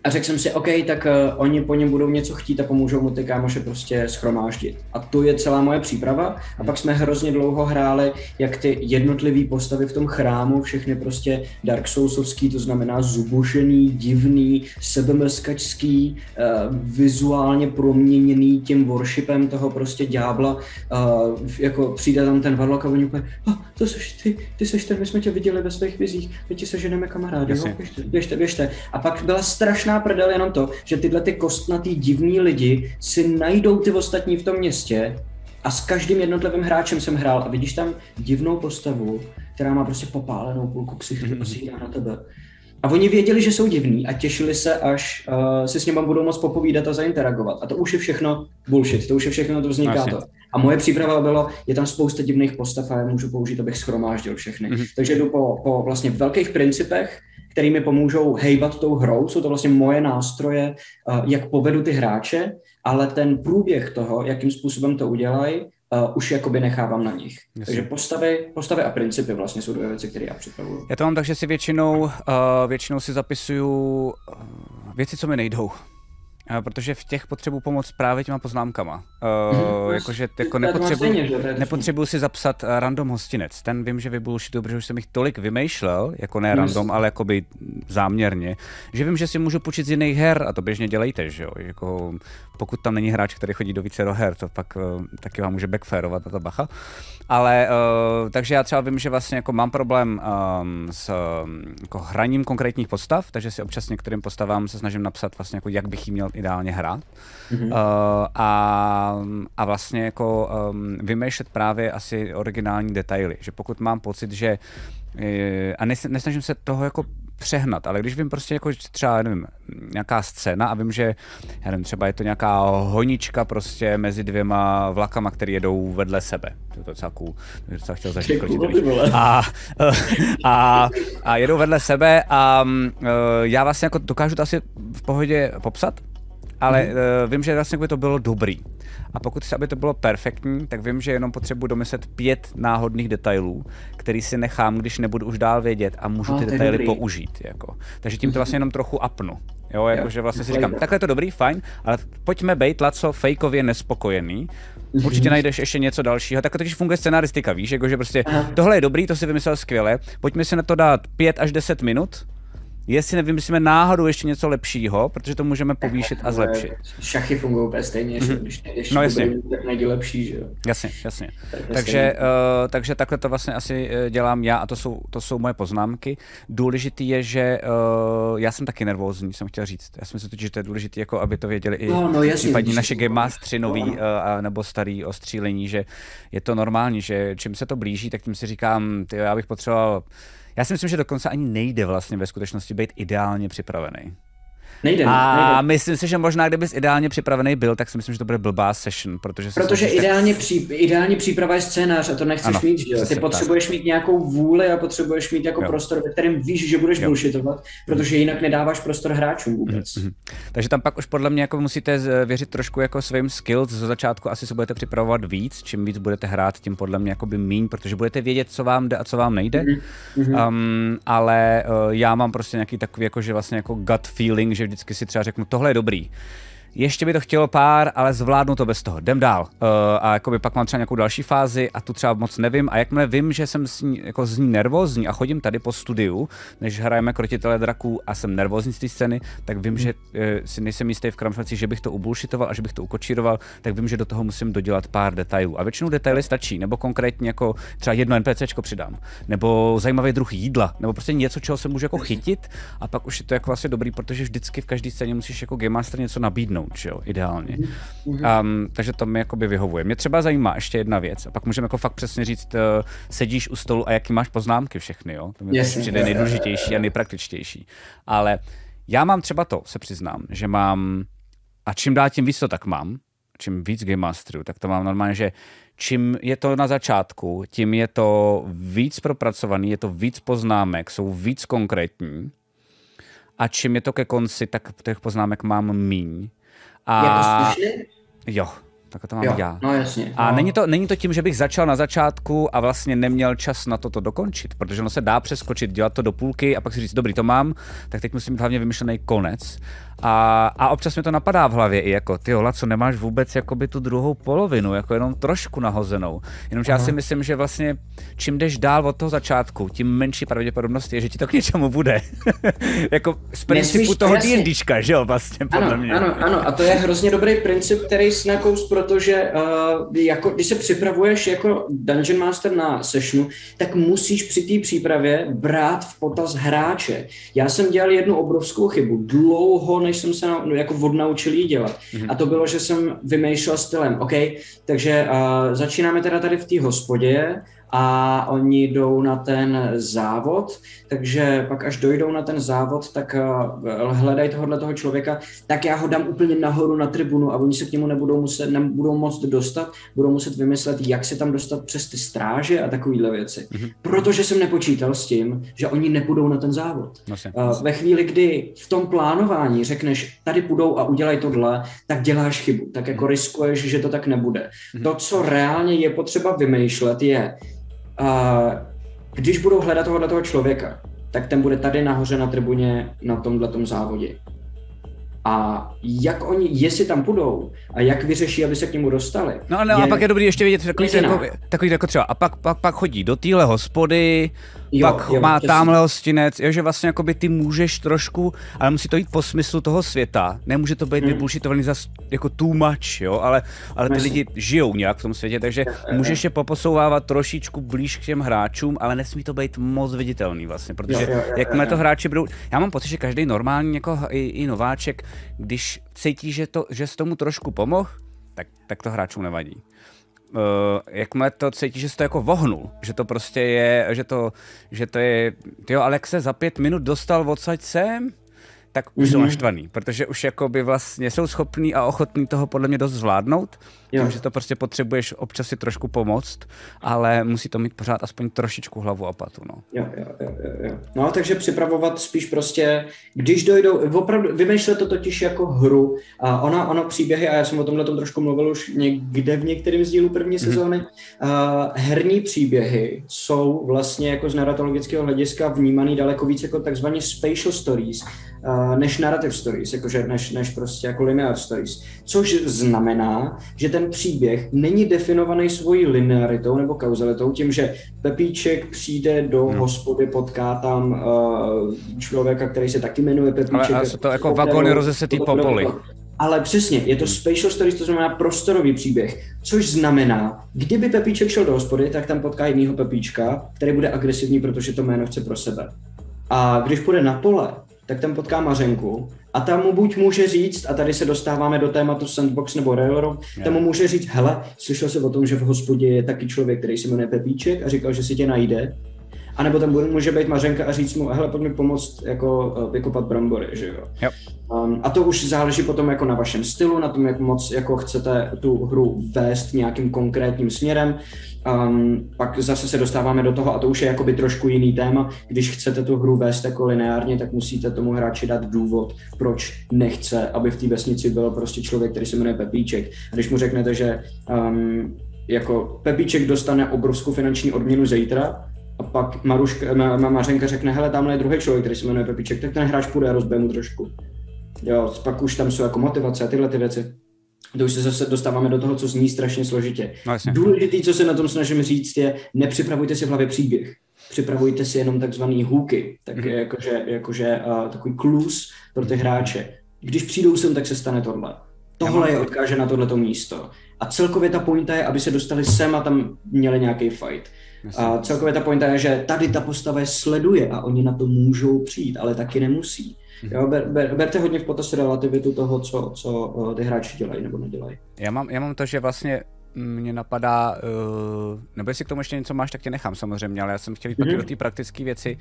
Speaker 2: a řekl jsem si, OK, tak uh, oni po něm budou něco chtít a pomůžou mu ty kámoše prostě schromáždit. A to je celá moje příprava. A pak jsme hrozně dlouho hráli, jak ty jednotlivé postavy v tom chrámu, všechny prostě Dark Soulsovský, to znamená zubožený, divný, sebemrskačský, uh, vizuálně proměněný tím worshipem toho prostě ďábla. Uh, jako přijde tam ten Varlok a oni úplně, oh, to seš ty, ty seš ten, my jsme tě viděli ve svých vizích, my ti seženeme kamarády, jo? Běžte, běžte, běžte. A pak byla strašná prdel jenom to, že tyhle ty kostnatý divní lidi si najdou ty ostatní v tom městě a s každým jednotlivým hráčem jsem hrál a vidíš tam divnou postavu, která má prostě popálenou půlku ksichtu a na tebe. A oni věděli, že jsou divní a těšili se, až uh, si s nimi budou moc popovídat a zainteragovat. A to už je všechno bullshit, to už je všechno, to vzniká Asi. to. A moje příprava bylo, je tam spousta divných postav a já můžu použít, abych schromáždil všechny. Mm-hmm. Takže jdu po, po vlastně velkých principech, který mi pomůžou hejbat tou hrou. Jsou to vlastně moje nástroje, eh, jak povedu ty hráče, ale ten průběh toho, jakým způsobem to udělají, uh, už jakoby nechávám na nich. Jasně. Takže postavy, postavy a principy vlastně jsou dvě věci, které já připravuju.
Speaker 3: Já to mám tak, že si většinou, uh, většinou si zapisuju věci, co mi nejdou protože v těch potřebuji pomoct právě těma poznámkama. Uh. Jakože jako nepotřebuji, nepotřebuji si zapsat eh, random hostinec. Ten vím, že vybullshituju, protože už jsem jich tolik vymýšlel, jako ne random, yes. ale jakoby záměrně, že vím, že si můžu počít z jiných her a to běžně dělejte, že jo. Jako, pokud tam není hráč, který chodí do více her, to pak uh, taky vám může backfireovat a to bacha. Ale uh, takže já třeba vím, že vlastně jako mám problém um, s um, jako hraním konkrétních postav, takže si občas některým postavám se snažím napsat vlastně jako jak bych jí měl ideálně hrát. Mm-hmm. Uh, a, a vlastně jako um, vymýšlet právě asi originální detaily, že pokud mám pocit, že a nesnažím se toho jako přehnat, ale když vím prostě jako třeba, nevím, nějaká scéna a vím, že, já nevím, třeba je to nějaká honička prostě mezi dvěma vlakama, které jedou vedle sebe. To je docela cool, to docela chtěl zažít a, a, a jedou vedle sebe a uh, já vlastně jako dokážu to asi v pohodě popsat, ale mm. uh, vím, že vlastně by to bylo dobrý. A pokud chci, aby to bylo perfektní, tak vím, že jenom potřebuji domyslet pět náhodných detailů, který si nechám, když nebudu už dál vědět a můžu ty detaily dobrý. použít. Jako. Takže tím to vlastně jenom trochu apnu. Jo, jakože vlastně si říkám, takhle je to dobrý, fajn, ale pojďme být laco fejkově nespokojený, mhm. Určitě najdeš ještě něco dalšího. Tak totiž funguje scenaristika, víš, jakože prostě tohle je dobrý, to si vymyslel skvěle, pojďme si na to dát 5 až 10 minut, jestli nevymyslíme náhodou ještě něco lepšího, protože to můžeme povýšit a zlepšit.
Speaker 2: Šachy fungují úplně stejně, mm-hmm. když nejdeš
Speaker 3: no, jasně.
Speaker 2: tak najdi lepší, že jo.
Speaker 3: Jasně, jasně. Tak takže, uh, takže takhle to vlastně asi eh, dělám já a to jsou, to jsou moje poznámky. Důležitý je, že uh, já jsem taky nervózní, jsem chtěl říct. Já si myslím, že to je důležité, jako aby to věděli i no, no, jasně, případně naše Game Mastery nový uh, nebo starý o střílení, že je to normální, že čím se to blíží, tak tím si říkám, tyjo, já bych potřeboval já si myslím, že dokonce ani nejde vlastně ve skutečnosti být ideálně připravený.
Speaker 2: Nejde,
Speaker 3: a
Speaker 2: nejde.
Speaker 3: myslím si, že možná kdybys ideálně připravený byl, tak si myslím, že to bude blbá session, protože...
Speaker 2: Protože ideálně, tak... pří, ideální příprava je scénář a to nechceš ano, mít, že Ty potřebuješ tak. mít nějakou vůli a potřebuješ mít jako jo. prostor, ve kterém víš, že budeš jo. bullshitovat, protože jinak nedáváš prostor hráčům vůbec. Mm-hmm.
Speaker 3: Takže tam pak už podle mě jako musíte věřit trošku jako svým skills. Z začátku asi se budete připravovat víc, čím víc budete hrát, tím podle mě jako by míň, protože budete vědět, co vám jde a co vám nejde. Mm-hmm. Um, ale uh, já mám prostě nějaký takový jako, že vlastně jako gut feeling, že vždycky si třeba řeknu, tohle je dobrý ještě by to chtělo pár, ale zvládnu to bez toho. Jdem dál. Uh, a jakoby pak mám třeba nějakou další fázi a tu třeba moc nevím. A jakmile vím, že jsem z ní, jako z ní nervózní a chodím tady po studiu, než hrajeme krotitele draků a jsem nervózní z té scény, tak vím, že uh, si nejsem jistý v kramflaci, že bych to ubulšitoval a že bych to ukočíroval, tak vím, že do toho musím dodělat pár detailů. A většinou detaily stačí, nebo konkrétně jako třeba jedno NPCčko přidám, nebo zajímavý druh jídla, nebo prostě něco, čeho se můžu jako chytit a pak už je to jako vlastně dobrý, protože vždycky v každé scéně musíš jako game master něco nabídnout vypnout, že jo, ideálně. Um, takže to mi jakoby vyhovuje. Mě třeba zajímá ještě jedna věc, a pak můžeme jako fakt přesně říct, uh, sedíš u stolu a jaký máš poznámky všechny, jo. To mi yes, přijde nejdůležitější a nejpraktičtější. Ale já mám třeba to, se přiznám, že mám, a čím dál tím víc to tak mám, čím víc Game Masterů, tak to mám normálně, že čím je to na začátku, tím je to víc propracovaný, je to víc poznámek, jsou víc konkrétní a čím je to ke konci, tak těch poznámek mám míň.
Speaker 2: A... Je to slušný?
Speaker 3: Jo, tak to mám
Speaker 2: jo,
Speaker 3: já.
Speaker 2: No jasně.
Speaker 3: A
Speaker 2: no.
Speaker 3: není, to, není to tím, že bych začal na začátku a vlastně neměl čas na to, to dokončit, protože ono se dá přeskočit, dělat to do půlky a pak si říct, dobrý, to mám, tak teď musím mít hlavně vymyšlený konec. A, a občas mi to napadá v hlavě i jako, ty co nemáš vůbec jakoby tu druhou polovinu, jako jenom trošku nahozenou. Jenomže já si myslím, že vlastně čím jdeš dál od toho začátku, tím menší pravděpodobnost je, že ti to k něčemu bude. jako z principu Nesmíš, toho D&Dčka, že jo, vlastně podle
Speaker 2: ano,
Speaker 3: mě.
Speaker 2: Ano, ano, a to je hrozně dobrý princip, který si nakous, protože uh, jako, když se připravuješ jako Dungeon Master na sessionu, tak musíš při té přípravě brát v potaz hráče. Já jsem dělal jednu obrovskou chybu. Dlouho než jsem se na, jako odnaučil jí dělat. Mm-hmm. A to bylo, že jsem vymýšlel stylem, OK, takže uh, začínáme teda tady v té hospodě a oni jdou na ten závod, takže pak až dojdou na ten závod, tak uh, hledají tohohle toho člověka, tak já ho dám úplně nahoru na tribunu a oni se k němu nebudou, muset, nebudou moct dostat, budou muset vymyslet, jak se tam dostat přes ty stráže a takovéhle věci. Mm-hmm. Protože jsem nepočítal s tím, že oni nepůjdou na ten závod. Uh, ve chvíli, kdy v tom plánování řekneš, tady půjdou a udělají tohle, tak děláš chybu, tak jako mm-hmm. riskuješ, že to tak nebude. Mm-hmm. To, co reálně je potřeba vymýšlet, je, když budou hledat tohoto člověka, tak ten bude tady nahoře na tribuně na tomhle závodě. A jak oni, jestli tam půjdou a jak vyřeší, aby se k němu dostali.
Speaker 3: No, no je... a pak je dobrý ještě vidět takový, jako, takový jako třeba, a pak, pak, pak chodí do téhle hospody, jo, pak jo, má tamhle hostinec, jo, že vlastně jakoby ty můžeš trošku, ale musí to jít po smyslu toho světa, nemůže to být hmm. vybušitovaný za jako too much, jo, ale, ale ty Myslím. lidi žijou nějak v tom světě, takže můžeš je poposouvávat trošičku blíž k těm hráčům, ale nesmí to být moc viditelný vlastně, protože jo, jo, jo, jakmile to hráči budou, já mám pocit, že každý normální jako i, i nováček, když cítí, že, to, že s tomu trošku pomohl, tak, tak to hráčům nevadí. Uh, jakmile to cítí, že jsi to jako vohnul, že to prostě je, že to, že to je, jo, Alex se za pět minut dostal odsaď sem, tak už mm-hmm. jsou mhm. naštvaný, protože už jako by vlastně jsou schopní a ochotní toho podle mě dost zvládnout, jo. tím, že to prostě potřebuješ občas si trošku pomoct, ale musí to mít pořád aspoň trošičku hlavu a patu, no.
Speaker 2: Jo, jo, jo, jo. No, takže připravovat spíš prostě, když dojdou, opravdu, vymýšlet to totiž jako hru a ona, ona příběhy, a já jsem o tomhle tom trošku mluvil už někde v některém z dílů první mm-hmm. sezóny, a herní příběhy jsou vlastně jako z narratologického hlediska vnímaný daleko víc jako takzvané spatial stories, než narrative stories, jakože než, než prostě jako linear stories. Což znamená, že ten ten příběh není definovaný svojí linearitou nebo kauzalitou, tím, že Pepíček přijde do hmm. hospody, potká tam uh, člověka, který se taky jmenuje Pepíček.
Speaker 3: Ale, ale to jako vagony rozesetý popoli.
Speaker 2: Ale přesně, je to spatial stories, to znamená prostorový příběh, což znamená, kdyby Pepíček šel do hospody, tak tam potká jinýho Pepíčka, který bude agresivní, protože to jméno chce pro sebe. A když půjde na pole, tak tam potká Mařenku a tam mu buď může říct, a tady se dostáváme do tématu Sandbox nebo Railroad, tam mu může říct, hele, slyšel jsem o tom, že v hospodě je taky člověk, který se jmenuje Pepíček a říkal, že si tě najde. A nebo tam může být Mařenka a říct mu, hele, pojď mi pomoct jako uh, vykopat brambory, že jo.
Speaker 3: Yep.
Speaker 2: Um, a to už záleží potom jako na vašem stylu, na tom, jak moc jako chcete tu hru vést nějakým konkrétním směrem. Um, pak zase se dostáváme do toho, a to už je jakoby trošku jiný téma, když chcete tu hru vést jako lineárně, tak musíte tomu hráči dát důvod, proč nechce, aby v té vesnici byl prostě člověk, který se jmenuje Pepíček. A když mu řeknete, že um, jako Pepíček dostane obrovskou finanční odměnu zítra, a pak Maruška, ma, ma, Mařenka řekne, hele, tamhle je druhý člověk, který se jmenuje Pepíček, tak ten hráč půjde a rozbije mu trošku. Jo, pak už tam jsou jako motivace a tyhle ty věci. To už se zase dostáváme do toho, co zní strašně složitě.
Speaker 3: No,
Speaker 2: Důležitý, co se na tom snažím říct, je nepřipravujte si v hlavě příběh. Připravujte si jenom takzvaný hooky, tak mm-hmm. jakože, jakože uh, takový klus pro ty hráče. Když přijdou sem, tak se stane tohle. Tohle je odkáže na tohleto místo. A celkově ta pointa je, aby se dostali sem a tam měli nějaký fight. A celkově ta pointa je, že tady ta postava je sleduje a oni na to můžou přijít, ale taky nemusí. Mhm. Jo, ber, ber, berte hodně v potaz relativitu toho, co, co eh, ty hráči dělají nebo nedělají.
Speaker 3: Já mám, já mám to, že vlastně mě napadá, uh, nebo jestli k tomu ještě něco máš, tak tě nechám samozřejmě, ale já jsem chtěl jít mm-hmm. do té praktické věci,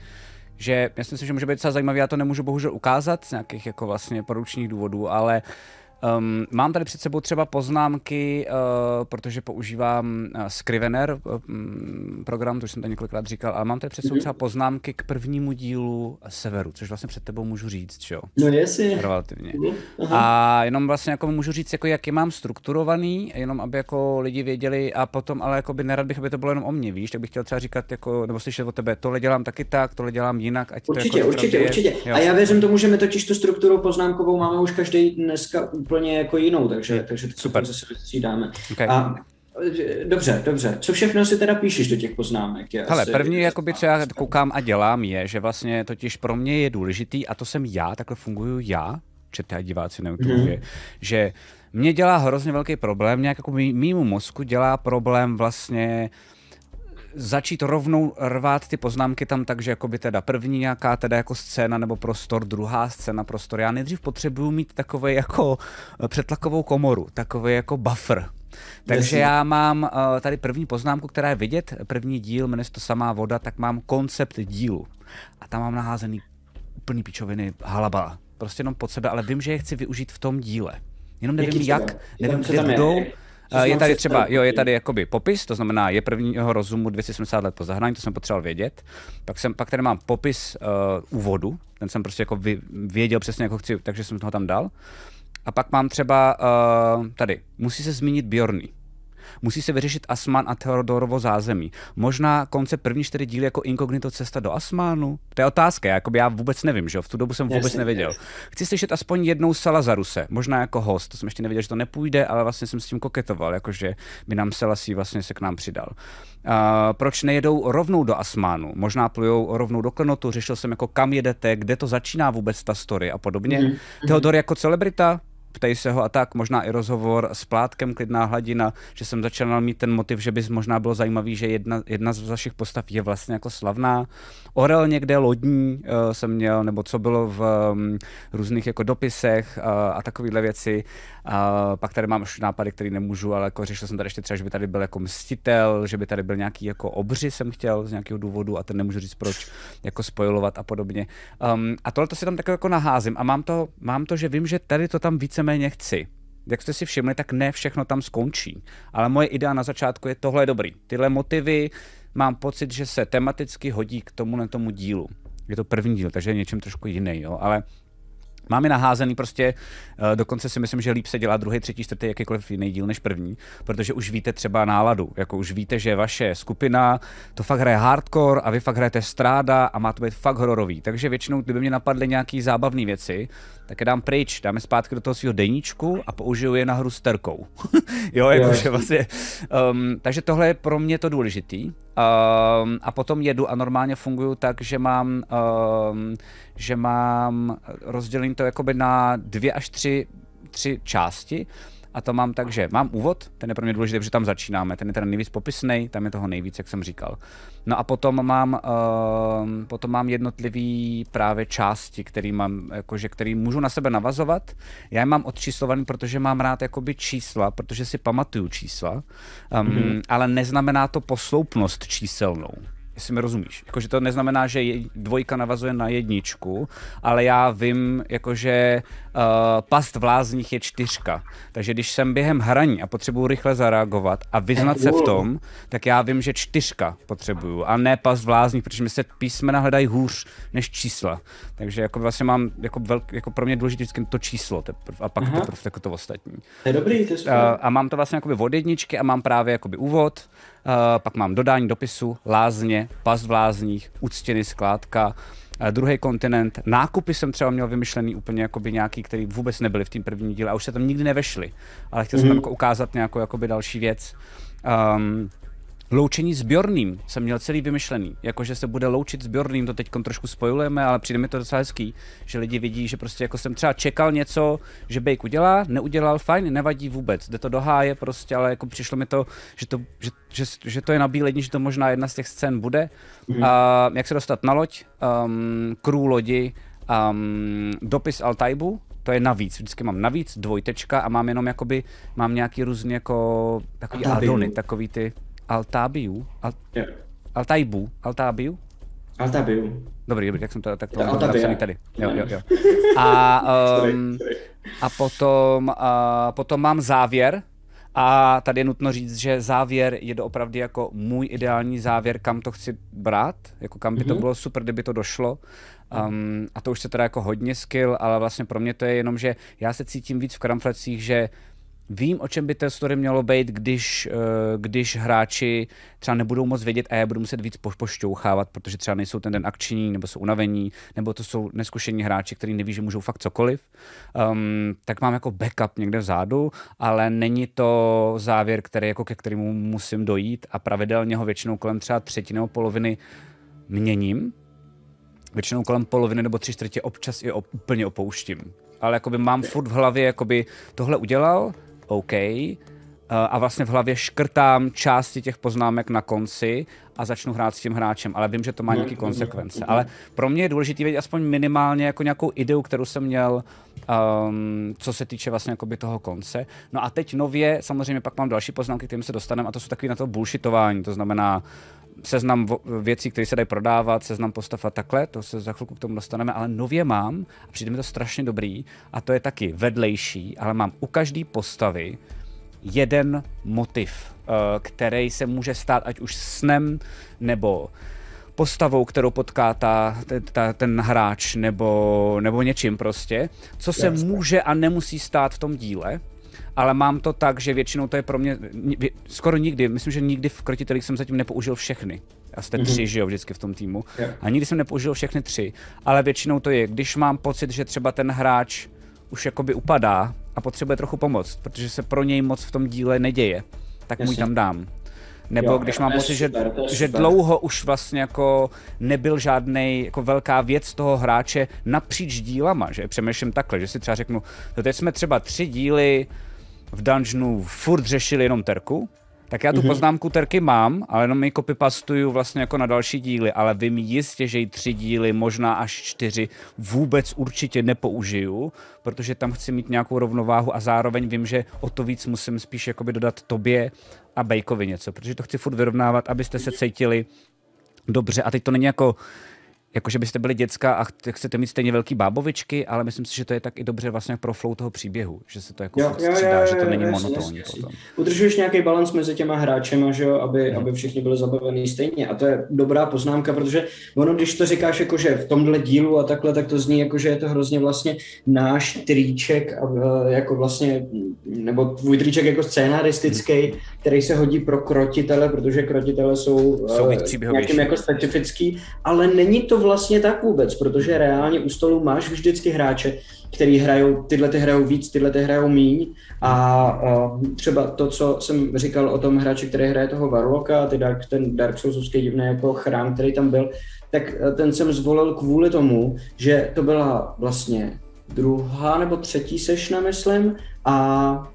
Speaker 3: že já si myslím, že může být docela zajímavý, já to nemůžu bohužel ukázat z nějakých jako vlastně poručních důvodů, ale Um, mám tady před sebou třeba poznámky, uh, protože používám uh, Scrivener um, program, to už jsem tady několikrát říkal, ale mám tady před sebou mhm. třeba poznámky k prvnímu dílu Severu, což vlastně před tebou můžu říct, že jo?
Speaker 2: No jasně.
Speaker 3: Relativně. Mhm, a jenom vlastně jako můžu říct, jako jak je mám strukturovaný, jenom aby jako lidi věděli a potom, ale jako by nerad bych, aby to bylo jenom o mně, víš, tak bych chtěl třeba říkat, jako, nebo slyšet o tebe, tohle dělám taky tak, tohle dělám jinak. Ať
Speaker 2: určitě,
Speaker 3: to jako
Speaker 2: určitě, určitě. Jo. A já věřím tomu, že my totiž tu strukturu poznámkovou máme už každý dneska úplně jako jinou, takže, takže to Super. zase vystřídáme. Okay. A, Dobře, dobře. Co všechno si teda píšeš do těch poznámek?
Speaker 3: Já Hele, první, jakoby, co já koukám a dělám, je, že vlastně totiž pro mě je důležitý, a to jsem já, takhle funguju já, čete a diváci na YouTube, mm-hmm. že mě dělá hrozně velký problém, nějak jako mýmu mozku dělá problém vlastně začít rovnou rvát ty poznámky tam tak, že by teda první nějaká teda jako scéna nebo prostor, druhá scéna prostor. Já nejdřív potřebuju mít takový jako eh, přetlakovou komoru, takový jako buffer. Takže Jasně. já mám uh, tady první poznámku, která je vidět, první díl, jmenuje to samá voda, tak mám koncept dílu. A tam mám naházený úplný pičoviny, halaba. Prostě jenom pod sebe, ale vím, že je chci využít v tom díle. Jenom nevím jak, nevím, kde budou. Je tady třeba, jo, je tady jakoby popis, to znamená, je prvního rozumu 270 let po zahrání, to jsem potřeboval vědět. Pak, jsem, pak tady mám popis uh, úvodu, ten jsem prostě jako vy, věděl přesně, jak ho chci, takže jsem toho tam dal. A pak mám třeba uh, tady, musí se zmínit Bjorny musí se vyřešit Asman a Theodorovo zázemí. Možná koncept první čtyři díly jako inkognito cesta do Asmánu? To je otázka, já, já vůbec nevím, že v tu dobu jsem vůbec jasně, nevěděl. Chci slyšet aspoň jednou Salazaruse, možná jako host, to jsem ještě nevěděl, že to nepůjde, ale vlastně jsem s tím koketoval, jakože by nám Selasí vlastně se k nám přidal. Uh, proč nejedou rovnou do Asmánu? Možná plujou rovnou do Klenotu, řešil jsem jako kam jedete, kde to začíná vůbec ta story a podobně. Mm-hmm. Theodor jako celebrita, ptají se ho a tak, možná i rozhovor s Plátkem Klidná hladina, že jsem začal mít ten motiv, že bys možná bylo zajímavý, že jedna, jedna z vašich postav je vlastně jako slavná. Orel někde lodní uh, jsem měl, nebo co bylo v um, různých jako dopisech uh, a takovéhle věci. Uh, pak tady mám už nápady, které nemůžu, ale jako řešil jsem tady ještě třeba, že by tady byl jako mstitel, že by tady byl nějaký jako obři jsem chtěl z nějakého důvodu a ten nemůžu říct proč, jako spojovat a podobně. Um, a tohle to si tam tak jako naházím a mám to, mám to, že vím, že tady to tam víceméně chci jak jste si všimli, tak ne všechno tam skončí. Ale moje idea na začátku je tohle je dobrý. Tyhle motivy mám pocit, že se tematicky hodí k tomu tomu dílu. Je to první díl, takže je něčem trošku jiný, jo? ale Mám je naházený prostě, uh, dokonce si myslím, že líp se dělá druhý, třetí, čtvrtý, jakýkoliv jiný díl než první, protože už víte třeba náladu, jako už víte, že vaše skupina to fakt hraje hardcore a vy fakt hrajete stráda a má to být fakt hororový. Takže většinou, kdyby mě napadly nějaký zábavné věci, tak je dám pryč, dáme zpátky do toho svého deníčku a použiju je na hru s terkou. jo, jakože vlastně. Um, takže tohle je pro mě to důležitý. Um, a potom jedu a normálně funguju tak, že mám, um, že mám rozdělení to jakoby na dvě až tři, tři části. A to mám tak, že mám úvod, ten je pro mě důležitý, protože tam začínáme, ten je ten nejvíc popisný, tam je toho nejvíc, jak jsem říkal. No a potom mám, uh, potom mám jednotlivý právě části, který mám, jakože, který můžu na sebe navazovat. Já je mám odčíslovaný, protože mám rád jakoby čísla, protože si pamatuju čísla, um, mm-hmm. ale neznamená to posloupnost číselnou jestli mi rozumíš. Jakože to neznamená, že dvojka navazuje na jedničku, ale já vím, jakože past v lázních je čtyřka. Takže když jsem během hraní a potřebuju rychle zareagovat a vyznat se v tom, tak já vím, že čtyřka potřebuju a ne past v lázních, protože mi se písmena hledají hůř než čísla. Takže jako vlastně mám jako, velk, jako pro mě důležité vždycky to číslo teprv, a pak Aha. teprve jako to ostatní.
Speaker 2: To je dobrý, to je super.
Speaker 3: Uh, a mám to vlastně jakoby od jedničky a mám právě jakoby úvod, uh, pak mám dodání dopisu, lázně, pas v lázních, uctěny skládka, druhý kontinent. Nákupy jsem třeba měl vymyšlený úplně jakoby nějaký, který vůbec nebyly v tom prvním díle a už se tam nikdy nevešly. Ale chtěl mm. jsem tam jako ukázat nějakou jakoby další věc. Um, Loučení s Bjorným jsem měl celý vymyšlený, jakože se bude loučit s Bjorným, to teď trošku spojujeme, ale přijde mi to docela hezký, že lidi vidí, že prostě jako jsem třeba čekal něco, že Bake udělá, neudělal, fajn, nevadí vůbec, jde to do háje prostě, ale jako přišlo mi to, že to, že, že, že to je na bílení, že to možná jedna z těch scén bude. Mm. A jak se dostat na loď, um, crew lodi, um, dopis Altaibu, to je navíc, vždycky mám navíc, dvojtečka a mám jenom jakoby, mám nějaký různý jako, takový adony, takový ty, Altábiu? Al, yeah. Altajbu? Altábiu?
Speaker 2: Altábiu.
Speaker 3: Dobrý, dobrý, tak jsem to, tak to mám napsaný tady. Jo, jo, jo. A, um, a potom, uh, potom mám závěr, a tady je nutno říct, že závěr je doopravdy jako můj ideální závěr, kam to chci brát, jako kam by to mhm. bylo super, kdyby to došlo. Um, a to už se teda jako hodně skill, ale vlastně pro mě to je jenom, že já se cítím víc v kramflecích, že Vím, o čem by té story mělo být, když, eh, když hráči třeba nebudou moc vědět a já budu muset víc pošťouchávat, protože třeba nejsou ten den akční, nebo jsou unavení, nebo to jsou neskušení hráči, kteří neví, že můžou fakt cokoliv. Um, tak mám jako backup někde vzadu, ale není to závěr, který jako ke kterému musím dojít a pravidelně ho většinou kolem třeba třetiny nebo poloviny měním. Většinou kolem poloviny nebo tři čtvrtě občas i úplně opouštím ale jakoby mám furt v hlavě, jakoby tohle udělal, OK, eh, a vlastně v hlavě škrtám části těch poznámek na konci a začnu hrát s tím hráčem, ale vím, že to má nějaké konsekvence. Ale pro mě je důležité vědět aspoň minimálně jako nějakou ideu, kterou jsem měl, um, co se týče vlastně jakoby toho konce. No a teď nově, samozřejmě pak mám další poznámky, kterým se dostaneme, a to jsou takový na to bullshitování, to znamená seznam věcí, které se dají prodávat, seznam postav a takhle, to se za chvilku k tomu dostaneme, ale nově mám, a přijde mi to strašně dobrý, a to je taky vedlejší, ale mám u každé postavy jeden motiv, eh, který se může stát ať už snem, nebo postavou, kterou potká ta, ta, ten hráč, nebo, nebo něčím prostě, co se Jasne. může a nemusí stát v tom díle, ale mám to tak, že většinou to je pro mě, skoro nikdy, myslím, že nikdy v krotitelích jsem zatím nepoužil všechny. A jste tři, mm-hmm. že jo, vždycky v tom týmu. Yeah. A nikdy jsem nepoužil všechny tři, ale většinou to je, když mám pocit, že třeba ten hráč už jakoby upadá a potřebuje trochu pomoct, protože se pro něj moc v tom díle neděje, tak mu ji tam dám. Nebo jo, když mám pocit, že, že dlouho už vlastně jako nebyl žádný jako velká věc toho hráče napříč dílama, že? Přemýšlím takhle, že si třeba řeknu, no teď jsme třeba tři díly v dungeonu furt řešili jenom terku, tak já tu mm-hmm. poznámku terky mám, ale jenom ji copypastuju vlastně jako na další díly, ale vím jistě, že i tři díly, možná až čtyři, vůbec určitě nepoužiju, protože tam chci mít nějakou rovnováhu a zároveň vím, že o to víc musím spíš jakoby dodat tobě a Bejkovi něco, protože to chci furt vyrovnávat, abyste se cítili dobře a teď to není jako jakože byste byli děcka a chcete mít stejně velký bábovičky, ale myslím si, že to je tak i dobře vlastně pro flow toho příběhu, že se to jako jo, jo, střídá, jo, jo, že to není jasný, monotónní jasný. potom.
Speaker 2: Udržuješ nějaký balans mezi těma hráčema, že jo, aby, hmm. aby všichni byli zabavení stejně a to je dobrá poznámka, protože ono, když to říkáš jako, že v tomhle dílu a takhle, tak to zní jako, že je to hrozně vlastně náš triček, jako vlastně, nebo tvůj triček jako scénaristický, hmm. který se hodí pro krotitele, protože krotitele jsou, jsou uh, nějakým jako specifický, ale není to vlastně tak vůbec, protože reálně u stolu máš vždycky hráče, který hrajou, tyhle ty hrajou víc, tyhle ty hrajou míň a, třeba to, co jsem říkal o tom hráči, který hraje toho Varloka, ty Dark, ten Dark Soulsovský divný jako chrám, který tam byl, tak eh, ten jsem zvolil kvůli tomu, že to byla vlastně druhá nebo třetí sešna, myslím, a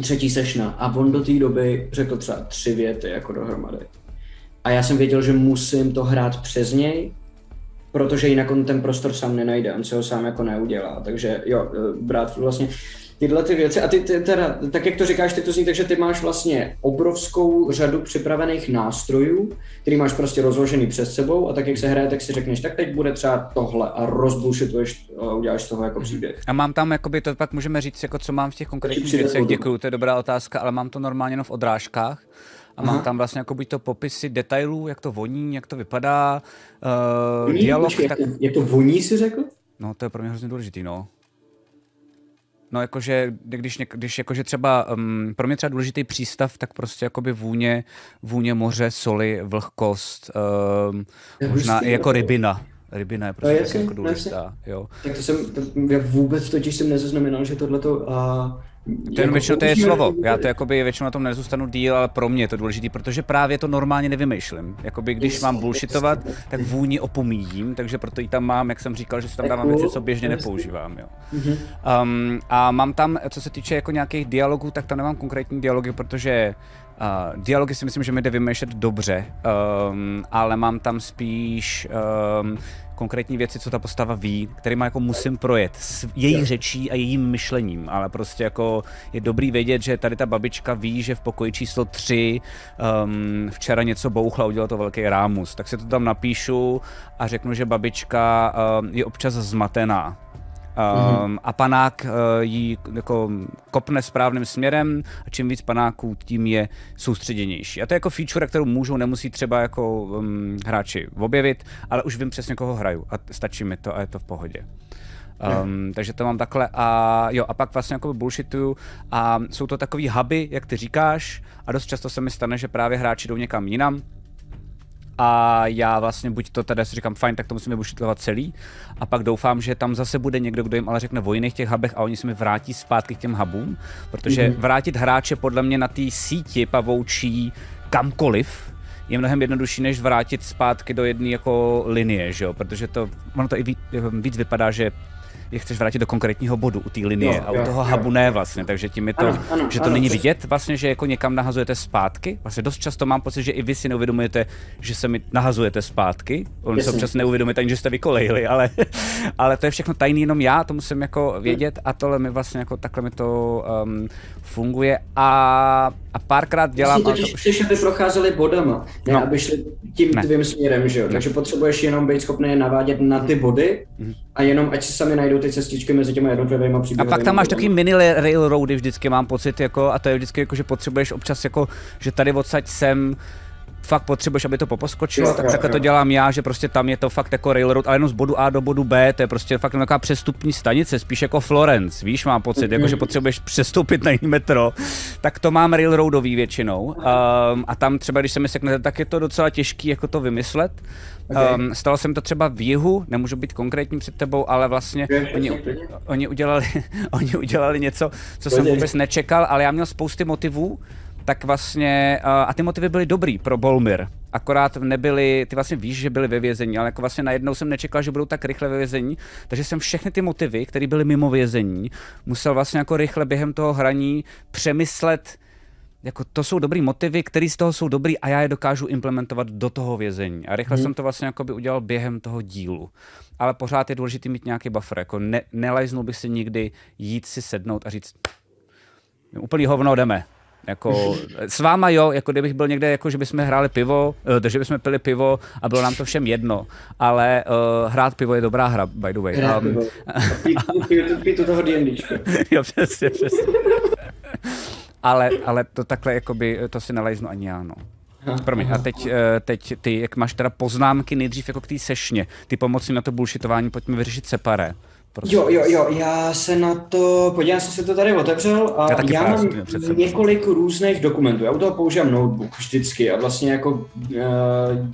Speaker 2: třetí sešna a on do té doby řekl třeba tři věty jako dohromady. A já jsem věděl, že musím to hrát přes něj, protože jinak on ten prostor sám nenajde, on se ho sám jako neudělá. Takže jo, e, brát vlastně tyhle ty věci. A ty, ty teda, tak jak to říkáš, ty to zní, takže ty máš vlastně obrovskou řadu připravených nástrojů, který máš prostě rozložený přes sebou a tak jak se hraje, tak si řekneš, tak teď bude třeba tohle a rozbušituješ a uděláš z toho jako příběh.
Speaker 3: A mám tam, jakoby, to pak můžeme říct, jako co mám v těch konkrétních věcech, děkuju, to je dobrá otázka, ale mám to normálně jenom v odrážkách a mám Aha. tam vlastně jako buď to popisy detailů, jak to voní, jak to vypadá, uh, voní, dialog.
Speaker 2: Počkej, tak... jak, to, jak to voní, si řekl?
Speaker 3: No, to je pro mě hrozně důležitý, no. No jakože, když, když jakože třeba, um, pro mě třeba důležitý přístav, tak prostě jakoby vůně, vůně moře, soli, vlhkost, um, možná i jako rybina. Rybina je prostě no, jasný, jako důležitá, jo.
Speaker 2: Tak to jsem, to, já vůbec totiž jsem nezaznamenal, že tohleto, uh,
Speaker 3: to je většinou to je slovo. Já to jakoby většinou na tom nezůstanu díl, ale pro mě je to důležité, protože právě to normálně nevymýšlím. Jakoby když mám bullshitovat, tak vůni opomíjím, takže proto i tam mám, jak jsem říkal, že si tam dávám věci, co běžně nepoužívám. Jo. Um, a mám tam, co se týče jako nějakých dialogů, tak tam nemám konkrétní dialogy, protože Uh, dialogy si myslím, že mi jde vymýšlet dobře, um, ale mám tam spíš um, konkrétní věci, co ta postava ví, má jako musím projet s její řečí a jejím myšlením, ale prostě jako je dobrý vědět, že tady ta babička ví, že v pokoji číslo 3 um, včera něco bouchla, udělal to velký rámus, tak si to tam napíšu a řeknu, že babička um, je občas zmatená, mm-hmm. a panák uh, ji jako kopne správným směrem a čím víc panáků, tím je soustředěnější. A to je jako feature, kterou můžou, nemusí třeba jako um, hráči objevit, ale už vím přesně, koho hraju a stačí mi to a je to v pohodě. Um. Takže to mám takhle a jo, a pak vlastně jako bullshituju a jsou to takový huby, jak ty říkáš a dost často se mi stane, že právě hráči jdou někam jinam, a já vlastně buď to teda si říkám, fajn, tak to musíme bušitovat celý a pak doufám, že tam zase bude někdo, kdo jim ale řekne o jiných těch hubech a oni se mi vrátí zpátky k těm hubům, protože mm-hmm. vrátit hráče podle mě na té síti pavoučí kamkoliv, je mnohem jednodušší, než vrátit zpátky do jedné jako linie, že jo? protože to, ono to i víc, víc vypadá, že je chceš vrátit do konkrétního bodu u té linie jo, a u toho jo, hubu ne vlastně, takže tím je to, ano, ano, že to ano, není vidět vlastně, že jako někam nahazujete zpátky. Vlastně dost často mám pocit, že i vy si neuvědomujete, že se mi nahazujete zpátky. On se občas neuvědomujete ani, že jste vykolejili, ale, ale to je všechno tajný jenom já, to musím jako vědět a tohle mi vlastně jako takhle mi to um, funguje a, a párkrát dělám...
Speaker 2: Vlastně to už... aby procházeli bodama, ne no. aby šli tím ne. tvým směrem, že jo? Ne. Takže potřebuješ jenom být schopný navádět na ty body mm. A jenom ať si sami najdou ty cestičky mezi těmi jednotlivými
Speaker 3: příběhy. A pak tam máš takový mini railroady vždycky mám pocit, jako, a to je vždycky jako, že potřebuješ občas jako, že tady odsaď sem fakt potřebuješ, aby to poposkočilo, jo, tak jo, takhle jo. to dělám já, že prostě tam je to fakt jako railroad, ale jenom z bodu A do bodu B, to je prostě fakt taková přestupní stanice, spíš jako Florence, víš, mám pocit, mm-hmm. jako že potřebuješ přestoupit na jiný metro, tak to mám railroadový většinou. Um, a tam třeba, když se mi seknete, tak je to docela těžký jako to vymyslet. Okay. Um, stalo se mi to třeba v jihu, nemůžu být konkrétní před tebou, ale vlastně oni, oni, udělali, oni udělali něco, co jsem vůbec nečekal, ale já měl spousty motivů, tak vlastně, a ty motivy byly dobrý pro Bolmir, akorát nebyly, ty vlastně víš, že byly ve vězení, ale jako vlastně najednou jsem nečekal, že budou tak rychle ve vězení, takže jsem všechny ty motivy, které byly mimo vězení, musel vlastně jako rychle během toho hraní přemyslet, jako to jsou dobrý motivy, které z toho jsou dobrý a já je dokážu implementovat do toho vězení. A rychle hmm. jsem to vlastně jako by udělal během toho dílu. Ale pořád je důležité mít nějaký buffer. Jako ne, nelajznul bych si nikdy jít si sednout a říct, úplný hovno jdeme Jako, s váma jo, jako kdybych byl někde, jako že bychom hráli pivo, uh, že bychom pili pivo a bylo nám to všem jedno, ale uh, hrát pivo je dobrá hra, by the way.
Speaker 2: Hrát
Speaker 3: Um,
Speaker 2: pivo. Pít- toho
Speaker 3: jo, přesně, přesně. ale, ale to takhle, jakoby, to si nalejznu ani já, no. Promiň, a teď, eh, teď ty, jak máš teda poznámky nejdřív jako k té sešně, ty pomoci na to bullshitování pojďme vyřešit separé. Prostě.
Speaker 2: Jo, jo, jo, já se na to, podívám, jsem si to tady otevřel a
Speaker 3: Já
Speaker 2: já, mám několik různých dokumentů. Já u toho používám notebook vždycky a vlastně jako uh,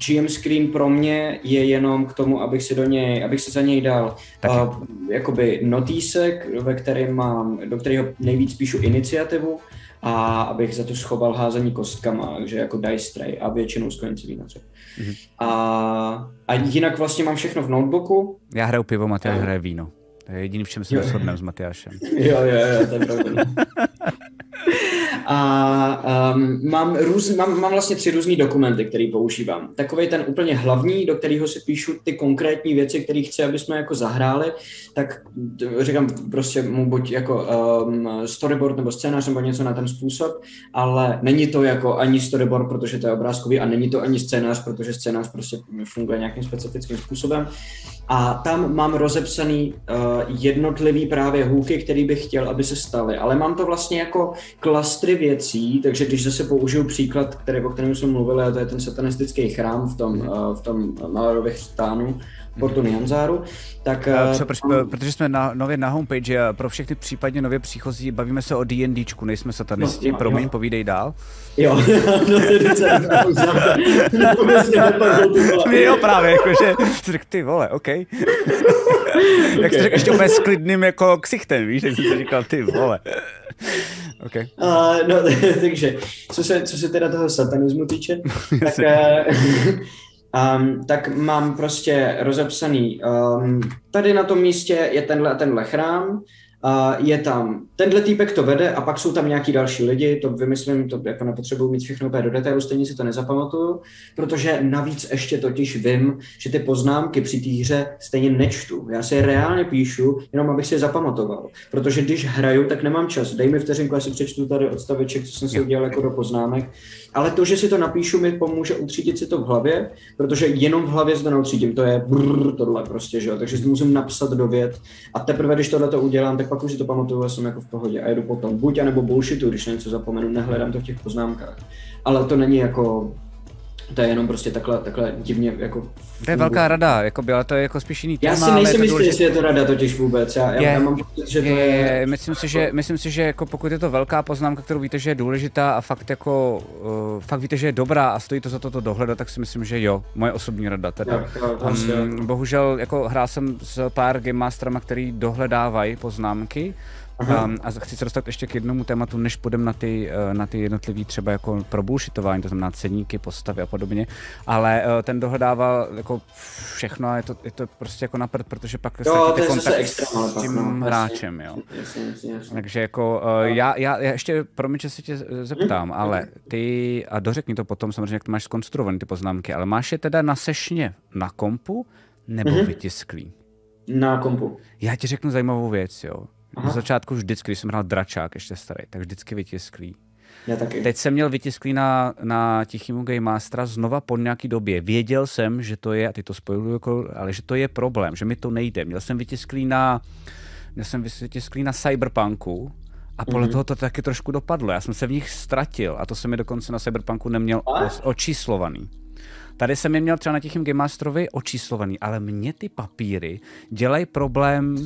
Speaker 2: GM screen pro mě je jenom k tomu, abych si do něj, abych si za něj dal
Speaker 3: Taky.
Speaker 2: uh, jakoby notýsek, ve kterém mám, do kterého nejvíc píšu iniciativu a abych za to schoval házení kostkama, takže jako dice tray a většinou sklenci vínaře.
Speaker 3: Mhm.
Speaker 2: A, a jinak vlastně mám všechno v notebooku,
Speaker 3: Já hraju pivo, Matyáš hraje víno. To je jediný, v čem se neshodneme s Matyášem.
Speaker 2: Jo, jo, jo, to je pravda. A um, mám, růz, mám, mám vlastně tři různé dokumenty, které používám. Takový ten úplně hlavní, do kterého si píšu ty konkrétní věci, které chci, aby jsme jako zahráli, tak říkám prostě mu buď jako um, storyboard nebo scénář nebo něco na ten způsob, ale není to jako ani storyboard, protože to je obrázkový a není to ani scénář, protože scénář prostě funguje nějakým specifickým způsobem. A tam mám rozepsaný uh, jednotlivý právě hůky, který bych chtěl, aby se staly. Ale mám to vlastně jako klastry věcí, takže když zase použiju příklad, který, o kterém jsme mluvili, a to je ten satanistický chrám v tom, uh, v tom Malarově chřtánu, Portu Nyanzáru, tak...
Speaker 3: A
Speaker 2: uh,
Speaker 3: proč, protože jsme na, nově na homepage a pro všechny případně nově příchozí bavíme se o D&Dčku, nejsme satanisti,
Speaker 2: No,
Speaker 3: no, promiň,
Speaker 2: jo.
Speaker 3: povídej dál.
Speaker 2: Jo, no to je docela mě
Speaker 3: jo, právě, jakože, ty vole, OK. Jak jsi řekl, ještě úplně s klidným jako ksichtem, víš, tak jsem si říkal, ty vole. OK.
Speaker 2: Uh, no, takže, co se, co se teda toho satanismu týče, tak, uh, um, tak mám prostě rozepsaný, um, tady na tom místě je tenhle a tenhle chrám, uh, je tam, tenhle týpek to vede a pak jsou tam nějaký další lidi, to vymyslím, to jako nepotřebuji mít všechno úplně do detailu, stejně si to nezapamatuju, protože navíc ještě totiž vím, že ty poznámky při té hře stejně nečtu. Já si je reálně píšu, jenom abych si je zapamatoval. Protože když hraju, tak nemám čas. Dej mi vteřinku, já si přečtu tady odstaveček, co jsem si udělal jako do poznámek. Ale to, že si to napíšu, mi pomůže utřídit si to v hlavě, protože jenom v hlavě se to neutřídím. To je brrr, tohle prostě, že jo. Takže si to musím napsat do vět. A teprve, když tohle to udělám, tak pak už si to pamatuju jsem jako v pohodě. A jedu potom. Buď anebo bullshitu, když něco zapomenu, nehledám to v těch poznámkách. Ale to není jako to je jenom prostě takhle, takhle divně jako...
Speaker 3: To je velká rada, jako byla to je jako spíš jiný
Speaker 2: Já
Speaker 3: téma,
Speaker 2: si
Speaker 3: ale je
Speaker 2: nejsem jistý, jestli je to rada totiž vůbec. Já, já,
Speaker 3: Je.
Speaker 2: já mám pocit, že to
Speaker 3: Je,
Speaker 2: je...
Speaker 3: je, myslím si, že, myslím si, že jako pokud je to velká poznámka, kterou víte, že je důležitá a fakt jako, uh, fakt víte, že je dobrá a stojí to za to to dohledat, tak si myslím, že jo, moje osobní rada teda.
Speaker 2: Jo.
Speaker 3: Um, bohužel jako hrál jsem s pár game masterama, který dohledávají poznámky, Um, a chci se dostat ještě k jednomu tématu, než půjdeme na ty, eh, na ty jednotlivý třeba jako probullshitování, to znamená ceníky, postavy a podobně, ale uh, ten dohledával jako všechno a je to, je to prostě jako napřed, protože pak
Speaker 2: Jo, zase
Speaker 3: kontakt s tím
Speaker 2: no,
Speaker 3: hráčem, jo.
Speaker 2: Jasně, jasně, jasně.
Speaker 3: Takže jako uh, já, já, já ještě, promiň, že se tě zeptám, ale ty, a dořekni to potom samozřejmě, jak to máš skonstruovaný ty poznámky, ale máš je teda na sešně na kompu nebo vytisklý?
Speaker 2: Na kompu.
Speaker 3: Já ti řeknu zajímavou věc, jo.
Speaker 2: Aha.
Speaker 3: Na začátku vždycky, když jsem hrál dračák ještě starý, tak vždycky vytisklý.
Speaker 2: Já taky.
Speaker 3: Teď jsem měl vytisklý na, na Tichýmu Game Mastera znova po nějaký době. Věděl jsem, že to je, a ty to spojuju, jako, ale že to je problém, že mi to nejde. Měl jsem vytisklý na, měl jsem vytisklý na Cyberpunku a podle mm-hmm. toho to taky trošku dopadlo. Já jsem se v nich ztratil a to jsem mi dokonce na Cyberpunku neměl os- očíslovaný. Tady jsem je měl třeba na Tichým Game Masterovi očíslovaný, ale mě ty papíry dělají problém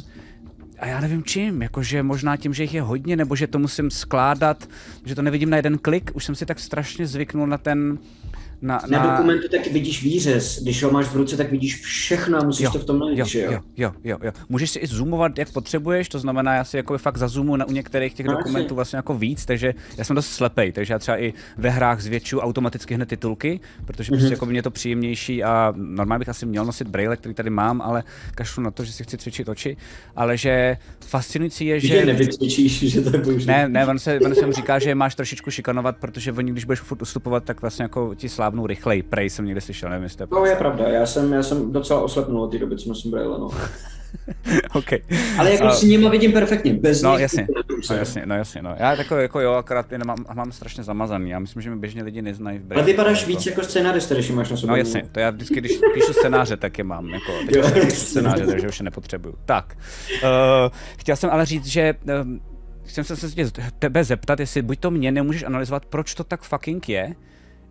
Speaker 3: a já nevím čím, jakože možná tím, že jich je hodně, nebo že to musím skládat, že to nevidím na jeden klik, už jsem si tak strašně zvyknul na ten, na,
Speaker 2: Na dokumentu taky vidíš výřez. Když ho máš v ruce, tak vidíš všechno a musíš to v tom najít,
Speaker 3: jo,
Speaker 2: že jo?
Speaker 3: jo, jo, jo, jo. Můžeš si i zoomovat, jak potřebuješ, to znamená, já si jako fakt zazoomu na u některých těch
Speaker 2: No,
Speaker 3: dokumentů vlastně jako víc, takže já jsem dost slepej, takže já třeba i ve hrách zvětšuju automaticky hned titulky, protože
Speaker 2: Mhm.
Speaker 3: prostě jako mě to příjemnější a normálně bych asi měl nosit braille, který tady mám, ale kašlu na to, že si chci cvičit oči, ale že fascinující je,
Speaker 2: Že
Speaker 3: že...
Speaker 2: nevycvičíš, že to je.
Speaker 3: Ne, ne, on se, on se mu říká, že máš trošičku šikanovat, protože oni, když budeš furt ustupovat, tak vlastně jako ti slábnou rychleji. Prej jsem někde slyšel, nevím, jestli to je
Speaker 2: To je pravda, já jsem, já jsem docela oslepnul od té doby, co jsem braille, no.
Speaker 3: okay.
Speaker 2: Ale jako uh, s nimi vidím perfektně, bez
Speaker 3: no, nich jasně, no jasně, no jasně, no. Já jako, jako jo, akorát je nemám, mám strašně zamazaný, já myslím, že mi běžně lidi neznají v
Speaker 2: Ale vypadáš jako... víc jako scénarista, když máš na sobě.
Speaker 3: No jasně, to já vždycky, když píšu scénáře, tak je mám, jako, teď už píšu scénáře, takže už je nepotřebuju. Tak, uh, chtěl jsem ale říct, že uh, jsem se se tebe zeptat, jestli buď to mě nemůžeš analyzovat, proč to tak fucking je,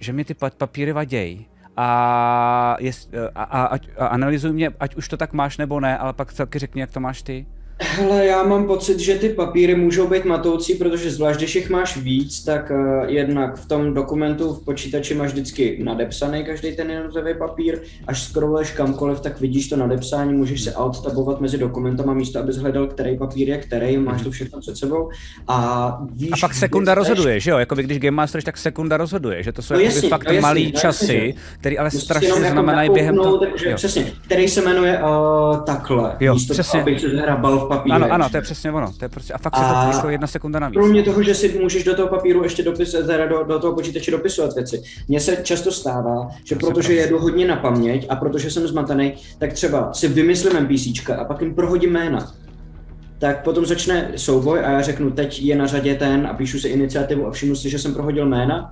Speaker 3: že mi ty papíry vadějí a, jest, a, a, a analyzuj mě, ať už to tak máš nebo ne, ale pak taky řekni, jak to máš ty.
Speaker 2: Hele, já mám pocit, že ty papíry můžou být matoucí, protože zvlášť, když jich máš víc, tak uh, jednak v tom dokumentu v počítači máš vždycky nadepsaný každý ten jednotlivý papír. Až scrolluješ kamkoliv, tak vidíš to nadepsání, můžeš se alt-tabovat mezi dokumentama místo, abys hledal, který papír je který, máš to všechno před sebou. A, víš,
Speaker 3: a pak sekunda jsi... rozhoduje, že jo? Jakoby když Game Master, tak sekunda rozhoduje, že to jsou no jasný, fakt no jasný, malý no časy, které ale strašně jako znamenají během toho.
Speaker 2: Přesně, který se jmenuje uh, takhle,
Speaker 3: jo, místo přesně.
Speaker 2: abych se v papíře.
Speaker 3: Ano, ano, to je přesně ono. To je prostě, a fakt a se to jako jedna sekunda navíc.
Speaker 2: Kromě toho, že si můžeš do toho papíru ještě dopis, teda do, do toho počítače dopisovat věci. Mně se často stává, že to protože jedu hodně na paměť a protože jsem zmatený, tak třeba si vymyslím NPC a pak jim prohodím jména tak potom začne souboj a já řeknu, teď je na řadě ten a píšu si iniciativu a všimnu si, že jsem prohodil jména,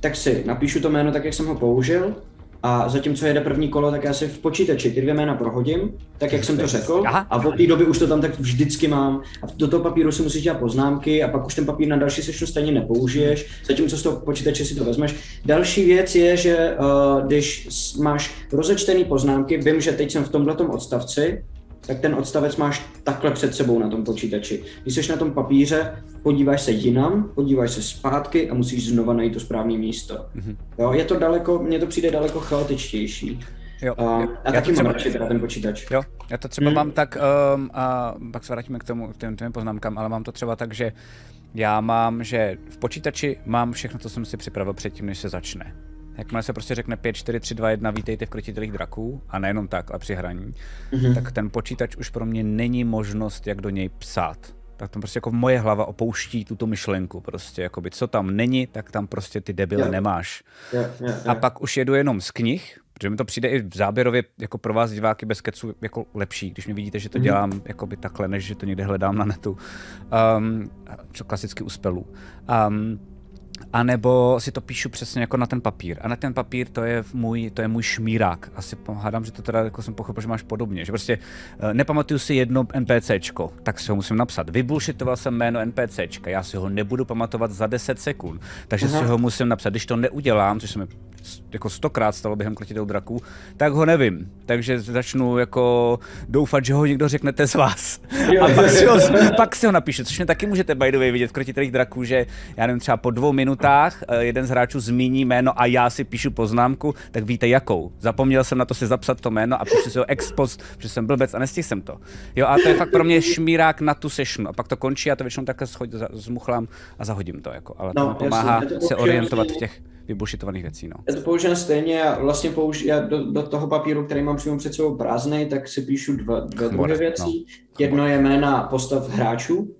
Speaker 2: tak si napíšu to jméno tak, jak jsem ho použil a zatímco jede první kolo, tak já si v počítači ty dvě jména prohodím, tak jak jsem to řekl. A od té doby už to tam tak vždycky mám. A do toho papíru si musíš dělat poznámky a pak už ten papír na další session stejně nepoužiješ, zatímco z toho počítače si to vezmeš. Další věc je, že uh, když máš rozečtený poznámky, vím, že teď jsem v tomhle odstavci, tak ten odstavec máš takhle před sebou na tom počítači. Když jsi na tom papíře, podíváš se jinam, podíváš se zpátky a musíš znova najít to správné místo. Mm-hmm. Jo, je to daleko, mně to přijde daleko chaotičtější. Jo, a, jo. a taky třeba, mám radši teda ten počítač.
Speaker 3: Jo, já to třeba hmm. mám tak, um, a pak se vrátíme k tomu, k těm, těm poznámkám, ale mám to třeba tak, že já mám, že v počítači mám všechno, co jsem si připravil předtím, než se začne. Jakmile se prostě řekne 5, 4, 3, 2, 1, vítejte v krotitelích draků, a nejenom tak, ale při hraní, mm-hmm. tak ten počítač už pro mě není možnost, jak do něj psát. Tak tam prostě jako moje hlava opouští tuto myšlenku prostě, jakoby co tam není, tak tam prostě ty debile yeah. nemáš. Yeah, yeah, yeah. A pak už jedu jenom z knih, protože mi to přijde i v záběrově jako pro vás diváky bez kecu jako lepší, když mi vidíte, že to mm-hmm. dělám jakoby takhle, než že to někde hledám na netu. Um, čo klasicky u spelů. Um, a nebo si to píšu přesně jako na ten papír. A na ten papír to je můj, to je můj šmírák. Asi hádám, že to teda jako jsem pochopil, že máš podobně. Že prostě uh, nepamatuju si jedno NPCčko, tak si ho musím napsat. Vybulšitoval jsem jméno NPCčka, já si ho nebudu pamatovat za 10 sekund, takže Aha. si ho musím napsat. Když to neudělám, což se mi jako stokrát stalo během krotitelů draků, tak ho nevím. Takže začnu jako doufat, že ho někdo řeknete z vás. A pak si, ho, pak si ho napíšu, což mě taky můžete by the way vidět v krotitelích draků, že já nevím, třeba po dvou minutách eh, jeden z hráčů zmíní jméno a já si píšu poznámku, tak víte jakou. Zapomněl jsem na to si zapsat to jméno a píšu si ho ex post, že jsem blbec a nestihl jsem to. Jo, a to je fakt pro mě šmírák na tu session. A pak to končí a to většinou takhle zmuchlám a zahodím to. Jako. Ale to no, pomáhá jasný, se orientovat v těch vybušitovaných věcí. No.
Speaker 2: Já to používám stejně, já vlastně použ, já do, do, toho papíru, který mám přímo před sebou prázdný, tak si píšu dva, dva druhy věcí. No. Jedno je jména postav hráčů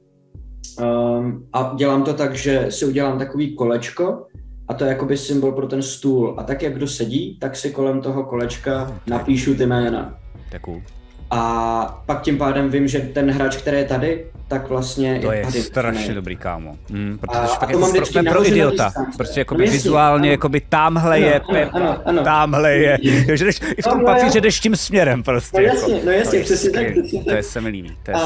Speaker 2: um, a dělám to tak, že si udělám takový kolečko a to je jakoby symbol pro ten stůl. A tak, jak kdo sedí, tak si kolem toho kolečka napíšu ty jména.
Speaker 3: Tak cool.
Speaker 2: A pak tím pádem vím, že ten hráč, který je tady, tak vlastně
Speaker 3: to je, je tady strašně ne. dobrý, kámo. Mm, protože a, a to mám pro, pro idiota. Prostě jako no, vizuálně, ano. jakoby tamhle ano, je Pepa, ano, ano, tamhle je. že jdeš, I v tom papíře jdeš tím směrem prostě.
Speaker 2: No jasně, jako. no jasně, přesně tak.
Speaker 3: To je se mi líbí. To je
Speaker 2: a,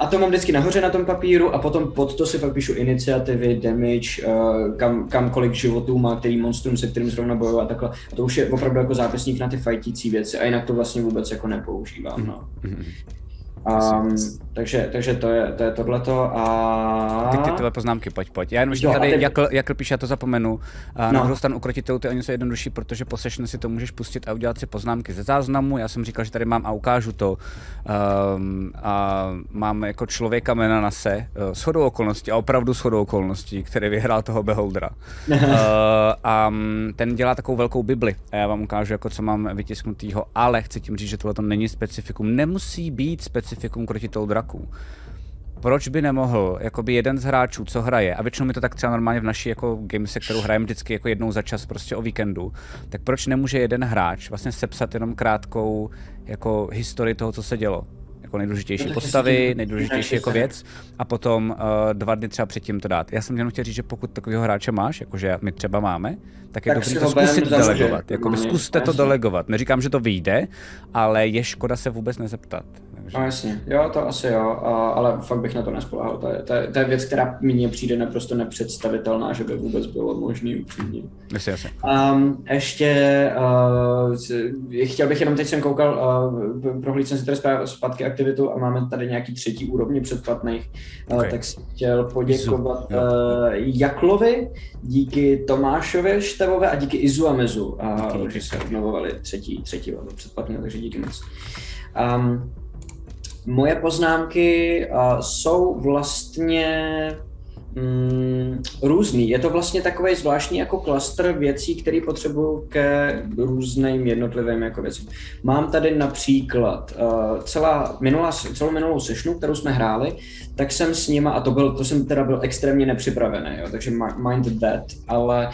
Speaker 2: a to mám vždycky nahoře na tom papíru a potom pod to si pak píšu iniciativy, damage, uh, kam, kam kolik životů má který monstrum, se kterým zrovna bojuje a takhle. A to už je opravdu jako zápisník na ty fajtící věci a jinak to vlastně vůbec jako nepoužívám. No. Mm-hmm. Um, takže, takže to je, to je tohleto a...
Speaker 3: Ty, ty tvoje poznámky, pojď, pojď. Já jenom ještě tady, teď... Jakl, Jakl píše, já to zapomenu. A no. na druhou stranu ukrotitel, ty oni jsou jednodušší, protože po session si to můžeš pustit a udělat si poznámky ze záznamu. Já jsem říkal, že tady mám a ukážu to. Um, a mám jako člověka jména na se, uh, shodou okolností, a opravdu shodou okolností, který vyhrál toho Beholdera. uh, a um, ten dělá takovou velkou bibli. A já vám ukážu, jako co mám vytisknutýho, ale chci tím říct, že tohle to není specifikum. Nemusí být specifikum krotitel draků. Proč by nemohl jakoby jeden z hráčů, co hraje, a většinou mi to tak třeba normálně v naší jako gamese, kterou hrajeme vždycky jako jednou za čas prostě o víkendu, tak proč nemůže jeden hráč vlastně sepsat jenom krátkou jako historii toho, co se dělo? Jako nejdůležitější postavy, nejdůležitější jako věc a potom uh, dva dny třeba předtím to dát. Já jsem jenom chtěl říct, že pokud takového hráče máš, jakože my třeba máme, tak je tak dobré to zkusit delegovat. Jako zkuste to delegovat. Neříkám, že to vyjde, ale je škoda se vůbec nezeptat.
Speaker 2: Takže... No jasně, jo, to asi jo, a, ale fakt bych na to nespolehal. To je, to, je, to je věc, která mně přijde naprosto nepředstavitelná, že by vůbec bylo možný upřímně.
Speaker 3: Jasně, jasně.
Speaker 2: Um, ještě uh, chtěl bych jenom, teď jsem koukal, uh, prohlíd jsem si tady zpátky aktivitu a máme tady nějaký třetí úrovně předplatných, uh, okay. tak jsem chtěl poděkovat uh, Jaklovi, díky Tomášovi Števové a díky Izu a Mezu, že se obnovovali třetí, třetí předplatný, takže díky moc. Um, Moje poznámky uh, jsou vlastně mm, různý. Je to vlastně takový zvláštní jako klaster věcí, které potřebuju ke různým jednotlivým jako věcem. Mám tady například uh, celá minulá, celou minulou sešnu, kterou jsme hráli, tak jsem s nima, a to, byl, to jsem teda byl extrémně nepřipravený, jo, takže mind that, ale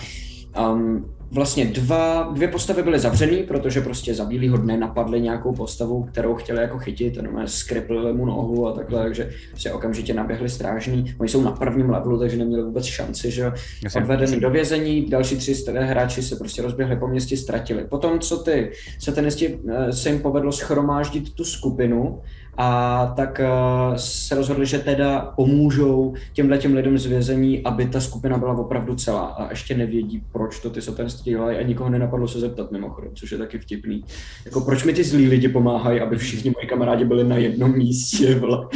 Speaker 2: um, vlastně dva, dvě postavy byly zavřený, protože prostě za bílýho dne napadly nějakou postavu, kterou chtěli jako chytit, a skriplili mu nohu a takhle, takže se okamžitě naběhli strážní. Oni jsou na prvním levelu, takže neměli vůbec šanci, že odvedený do vězení, další tři hráči se prostě rozběhli po městě, ztratili. Potom, co ty se tenisti eh, se jim povedlo schromáždit tu skupinu, a tak uh, se rozhodli, že teda pomůžou těmhle těm lidem z vězení, aby ta skupina byla opravdu celá a ještě nevědí, proč to ty satanství dělají a nikoho nenapadlo se zeptat mimochodem, což je taky vtipný. Jako proč mi ty zlí lidi pomáhají, aby všichni moji kamarádi byli na jednom místě, um,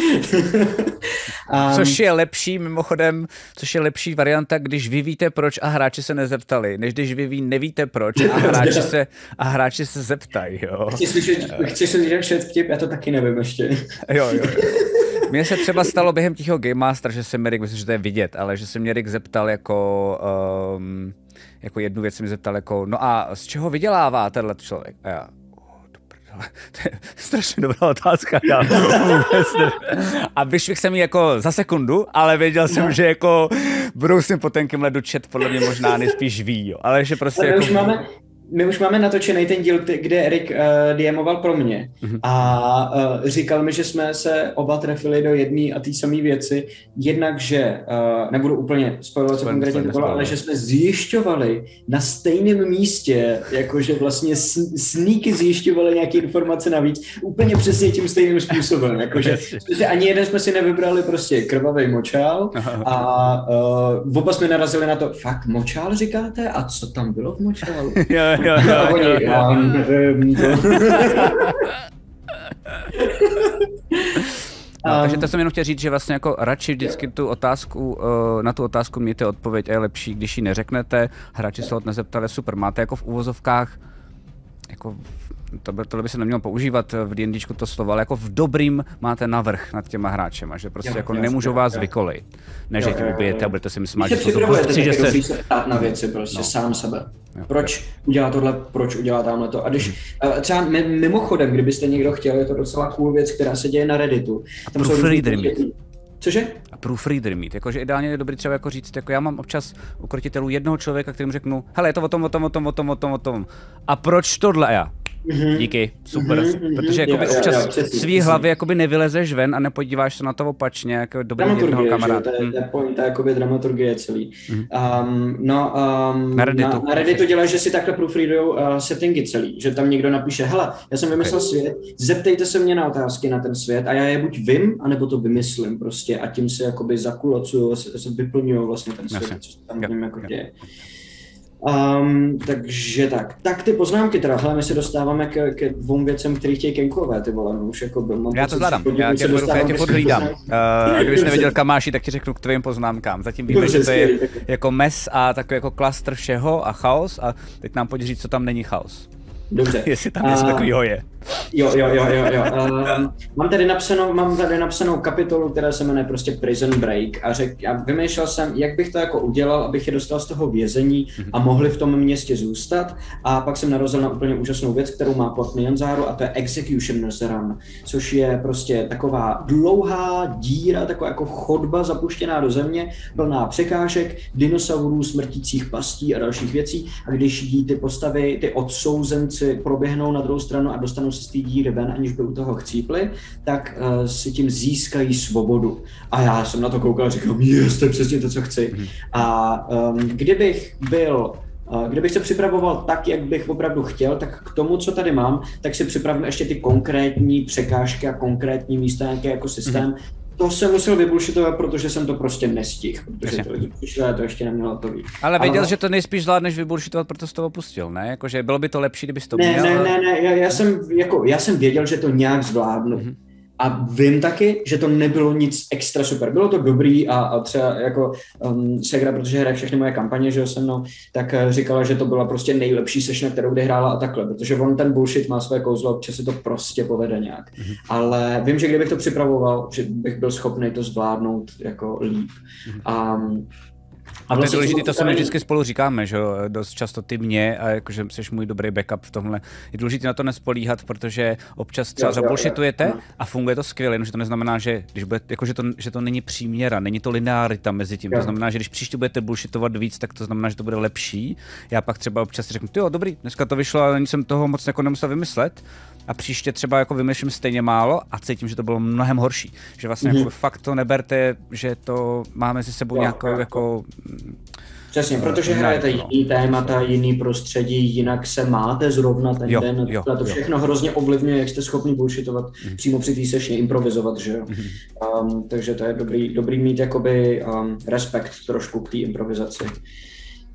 Speaker 3: což je lepší, mimochodem, což je lepší varianta, když vy víte proč a hráči se nezeptali, než když vy ví nevíte proč a hráči se, a hráči se zeptají, jo.
Speaker 2: Chci slyšet, chci slyšet vtip, já to taky nevím ještě.
Speaker 3: jo, jo, jo. Mně se třeba stalo během tichého Game Master, že se mi Rick, myslím, že to je vidět, ale že se mě Rick zeptal jako, um, jako jednu věc mi zeptal jako, no a z čeho vydělává tenhle člověk? A já, to je strašně dobrá otázka. Já a vyšvih jsem ji jako za sekundu, ale věděl jsem, no. že jako budou si po tenkým ledu čet podle mě možná nejspíš ví, jo. ale že prostě ale
Speaker 2: jako... Už máme, my už máme natočený ten díl, kde Erik uh, diemoval pro mě mm-hmm. a uh, říkal mi, že jsme se oba trefili do jedné a té samé věci. Jednak, že uh, nebudu úplně spojovat, co konkrétně to bylo, ale že jsme zjišťovali na stejném místě, jakože vlastně sníky zjišťovali nějaké informace navíc, úplně přesně tím stejným způsobem. Jakože že ani jeden jsme si nevybrali prostě krvavý močál a uh, oba jsme narazili na to, fakt močál říkáte? A co tam bylo v močálu? jo, jo, jo.
Speaker 3: No, takže to jsem jenom chtěl říct, že vlastně jako radši vždycky tu otázku, uh, na tu otázku mějte odpověď a je lepší, když ji neřeknete, hráči se od nezeptali, super, máte jako v úvozovkách jako to by, tohle by se nemělo používat v D&D to slovo, ale jako v dobrým máte navrh nad těma hráčema, že prostě jo, jako jasný, nemůžou vás vykolejit. Ne, že tím ubijete a budete si myslet, že jsou to blbci,
Speaker 2: že se... se ptát na věci prostě no. sám sebe. Jo, proč jo. udělá tohle, proč udělá tamhle to. A když hmm. třeba mimochodem, kdybyste někdo chtěl, je to docela cool věc, která se děje na Redditu.
Speaker 3: Tam jsou
Speaker 2: Cože?
Speaker 3: A proofreader mít. Jakože ideálně je dobrý třeba jako říct, jako já mám občas u krotitelů jednoho člověka, kterým řeknu, hele, je to o tom, o tom, o tom, o tom, o tom, o tom. A proč tohle já? Mm-hmm. Díky, super. Mm-hmm. Protože jakoby jo, občas jo, jo, svý přesný. hlavy jakoby nevylezeš ven a nepodíváš se na to opačně, jako dobrý jednoho kamaráda.
Speaker 2: To je, to je point, to je jakoby dramaturgie celý. Mm-hmm. Um, no, um, na Redditu. Na, na Redditu děláš, že si takhle proofreadujou uh, settingy celý, že tam někdo napíše, hele, já jsem vymyslel okay. svět, zeptejte se mě na otázky na ten svět a já je buď vím, anebo to vymyslím prostě a tím se jakoby zakulocuju, se, se vyplňuju vlastně ten svět, co tam tím jako děje. Um, takže tak. Tak ty poznámky teda, hele, my se dostáváme k, k dvou věcem, které chtějí kenkové, ty vole, no už jako byl.
Speaker 3: Mám já to zvládám, já tě, budu, já tě furt hlídám. Uh, kdybys nevěděl kamáši, tak ti řeknu k tvým poznámkám. Zatím víme, že to je jako mes a takový jako klaster všeho a chaos a teď nám pojď říct, co tam není chaos.
Speaker 2: Dobře.
Speaker 3: Jestli tam něco takového je.
Speaker 2: Jo, jo, jo, jo, jo. Uh, mám tady napsanou, mám tady napsanou kapitolu, která se jmenuje prostě Prison Break a řek, a vymýšlel jsem, jak bych to jako udělal, abych je dostal z toho vězení a mohli v tom městě zůstat. A pak jsem narazil na úplně úžasnou věc, kterou má pod Nyanzaru a to je Executioner's Run, což je prostě taková dlouhá díra, taková jako chodba zapuštěná do země, plná překážek, dinosaurů, smrtících pastí a dalších věcí. A když jí ty postavy, ty odsouzenci proběhnou na druhou stranu a dostanou dostanou se z té díry ven, aniž by u toho chcípli, tak uh, si tím získají svobodu. A já jsem na to koukal a říkal, yes, to je přesně to, co chci. Mm. A um, kdybych byl Kdybych se připravoval tak, jak bych opravdu chtěl, tak k tomu, co tady mám, tak si připravím ještě ty konkrétní překážky a konkrétní místa, nějaký jako systém, mm-hmm. To jsem musel vybušitovat, protože jsem to prostě nestihl, protože Jasně. to přišlo, to ještě nemělo to víc.
Speaker 3: Ale věděl, Ale... že to nejspíš zvládneš vybušitovat, proto jsi to opustil, ne? Jakože bylo by to lepší, kdybys to
Speaker 2: ne,
Speaker 3: měl.
Speaker 2: Ne, ne, ne, já, já, jsem, jako, já jsem věděl, že to nějak zvládnu. Mm-hmm. A vím taky, že to nebylo nic extra super. Bylo to dobrý a, a třeba jako um, Segra, protože hraje všechny moje kampaně, že jo, se mnou, tak uh, říkala, že to byla prostě nejlepší session, kterou kdy hrála a takhle, protože on ten bullshit má své kouzlo, občas se to prostě povede nějak. Mm-hmm. Ale vím, že kdybych to připravoval, že bych byl schopný to zvládnout jako líp. Mm-hmm. Um,
Speaker 3: a, to je důležité, to se my vždycky spolu říkáme, že dost často ty mě a jakože jsi můj dobrý backup v tomhle. Je důležité na to nespolíhat, protože občas třeba zabullshitujete a funguje to skvěle, že to neznamená, že, když bude, jako, že, to, že to není příměra, není to linearita mezi tím. To znamená, že když příště budete bullshitovat víc, tak to znamená, že to bude lepší. Já pak třeba občas řeknu, jo, dobrý, dneska to vyšlo, ale jsem toho moc jako nemusel vymyslet a příště třeba jako vymýšlím stejně málo a cítím, že to bylo mnohem horší. Že vlastně mm-hmm. jako fakt to neberte, že to máme mezi sebou nějakou jako
Speaker 2: Přesně, protože hrajete no. jiný témata, jiný prostředí, jinak se máte zrovna ten jo, den. Jo, to všechno jo. hrozně ovlivňuje, jak jste schopni bullshitovat mm. přímo při té sešně, improvizovat, že jo. Mm. Um, takže to je dobrý, dobrý mít jakoby um, respekt trošku k té improvizaci.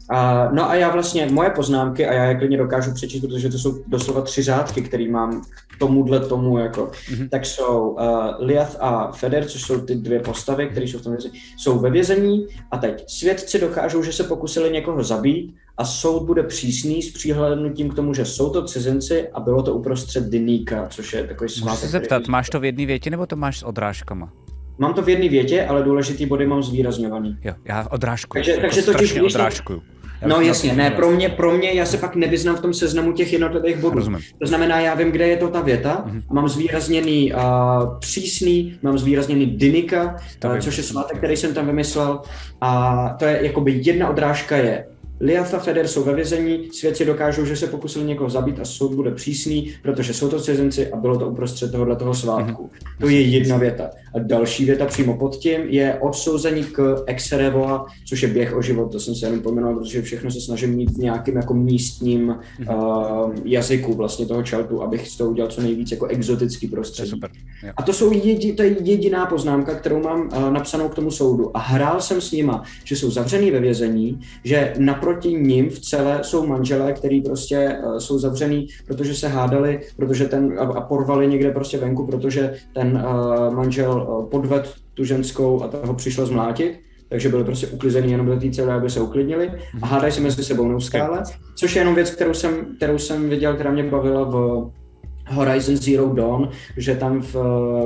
Speaker 2: A, no a já vlastně, moje poznámky, a já je klidně dokážu přečíst, protože to jsou doslova tři řádky, které mám k tomuhle tomu, jako, mm-hmm. tak jsou uh, Liath a Feder, což jsou ty dvě postavy, které jsou v tom věci, jsou ve vězení a teď svědci dokážou, že se pokusili někoho zabít a soud bude přísný s přihlednutím k tomu, že jsou to cizinci a bylo to uprostřed Diníka, což je takový svátek.
Speaker 3: Můžu se zeptat, máš to v jedné větě nebo to máš s odrážkama?
Speaker 2: Mám to v jedné větě, ale důležitý body mám zvýrazňovaný.
Speaker 3: Jo, já odrážkuju.
Speaker 2: Takže, takže to když odrážkuju. No jasně, ne, pro mě, pro mě, já se pak nevyznám v tom seznamu těch jednotlivých bodů. Rozumím. To znamená, já vím, kde je to ta věta, mm-hmm. mám zvýrazněný uh, přísný, mám zvýrazněný dynika, uh, což je svátek, který jsem tam vymyslel, a to je jakoby jedna odrážka je Liath a Feder jsou ve vězení, svědci dokážou, že se pokusili někoho zabít a soud bude přísný, protože jsou to cizinci a bylo to uprostřed tohohle toho svátku. Mm-hmm. To je jedna věta. A další věta přímo pod tím je odsouzení k exerevoa, což je běh o život, to jsem se jenom pomenoval, protože všechno se snažím mít v nějakým jako místním mm-hmm. uh, jazyku vlastně toho čeltu, abych z toho udělal co nejvíc jako exotický prostředí.
Speaker 3: To super.
Speaker 2: A to, jsou jedi, to je jediná poznámka, kterou mám uh, napsanou k tomu soudu. A hrál jsem s nima, že jsou zavřený ve vězení, že naproti ním v celé jsou manželé, který prostě uh, jsou zavřený, protože se hádali, protože ten a, porvali někde prostě venku, protože ten uh, manžel uh, podved tu ženskou a toho přišlo zmlátit. Takže byli prostě uklizený jenom do té celé, aby se uklidnili. A hádají se mezi sebou neustále, což je jenom věc, kterou jsem, kterou jsem viděl, která mě bavila v Horizon Zero Dawn, že tam v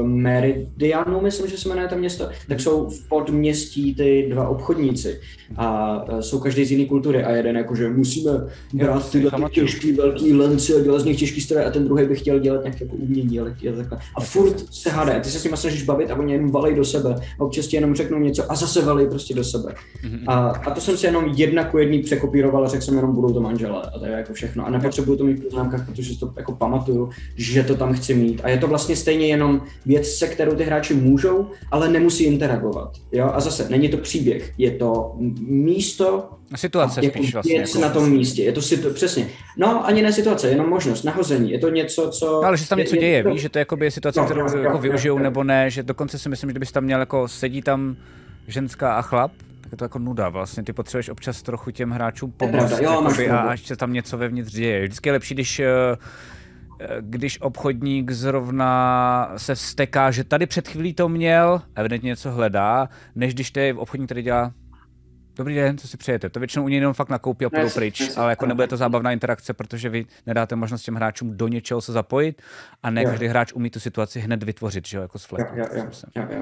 Speaker 2: Meridianu, myslím, že se jmenuje to město, tak jsou v podměstí ty dva obchodníci a uh, jsou každý z jiné kultury a jeden jako, že musíme brát tyhle ty těžký velký lence a dělat z nich těžký stroje a ten druhý by chtěl dělat nějaké jako umění a takhle. A furt se hádá, ty se s nimi snažíš bavit a oni jenom valej do sebe a občas ti jenom řeknou něco a zase valej prostě do sebe. Mhm. A, a to jsem si jenom jedna ku jedný překopíroval a řekl jsem jenom budou to manželé a to je jako všechno. A nepotřebuju to mít v poznámkách, protože to jako pamatuju, že to tam chci mít. A je to vlastně stejně jenom věc, se kterou ty hráči můžou, ale nemusí interagovat. Jo? A zase, není to příběh, je to místo,
Speaker 3: Situace jako spíš vlastně.
Speaker 2: Jako... na tom místě, je to situ... přesně. No, ani ne situace, jenom možnost, nahození. Je to něco, co...
Speaker 3: No, ale že se tam něco je, děje, to... víš, že to je jakoby situace, no, kterou jo, jako jo, využijou jo, nebo ne, že dokonce si myslím, že kdybys tam měl jako sedí tam ženská a chlap, tak je to jako nuda vlastně. Ty potřebuješ občas trochu těm hráčům pomoct jo, jakoby, a až se tam něco vevnitř děje. Vždycky je lepší, když uh, když obchodník zrovna se vsteká, že tady před chvílí to měl, evidentně něco hledá, než když to je obchodník, který dělá Dobrý den, co si přejete? To většinou u něj jenom fakt nakoupí a půjdou pryč, ale jako nebude to zábavná interakce, protože vy nedáte možnost těm hráčům do něčeho se zapojit a ne každý hráč umí tu situaci hned vytvořit, že jo, jako s fleku.
Speaker 2: Jo, jo, jo, jo.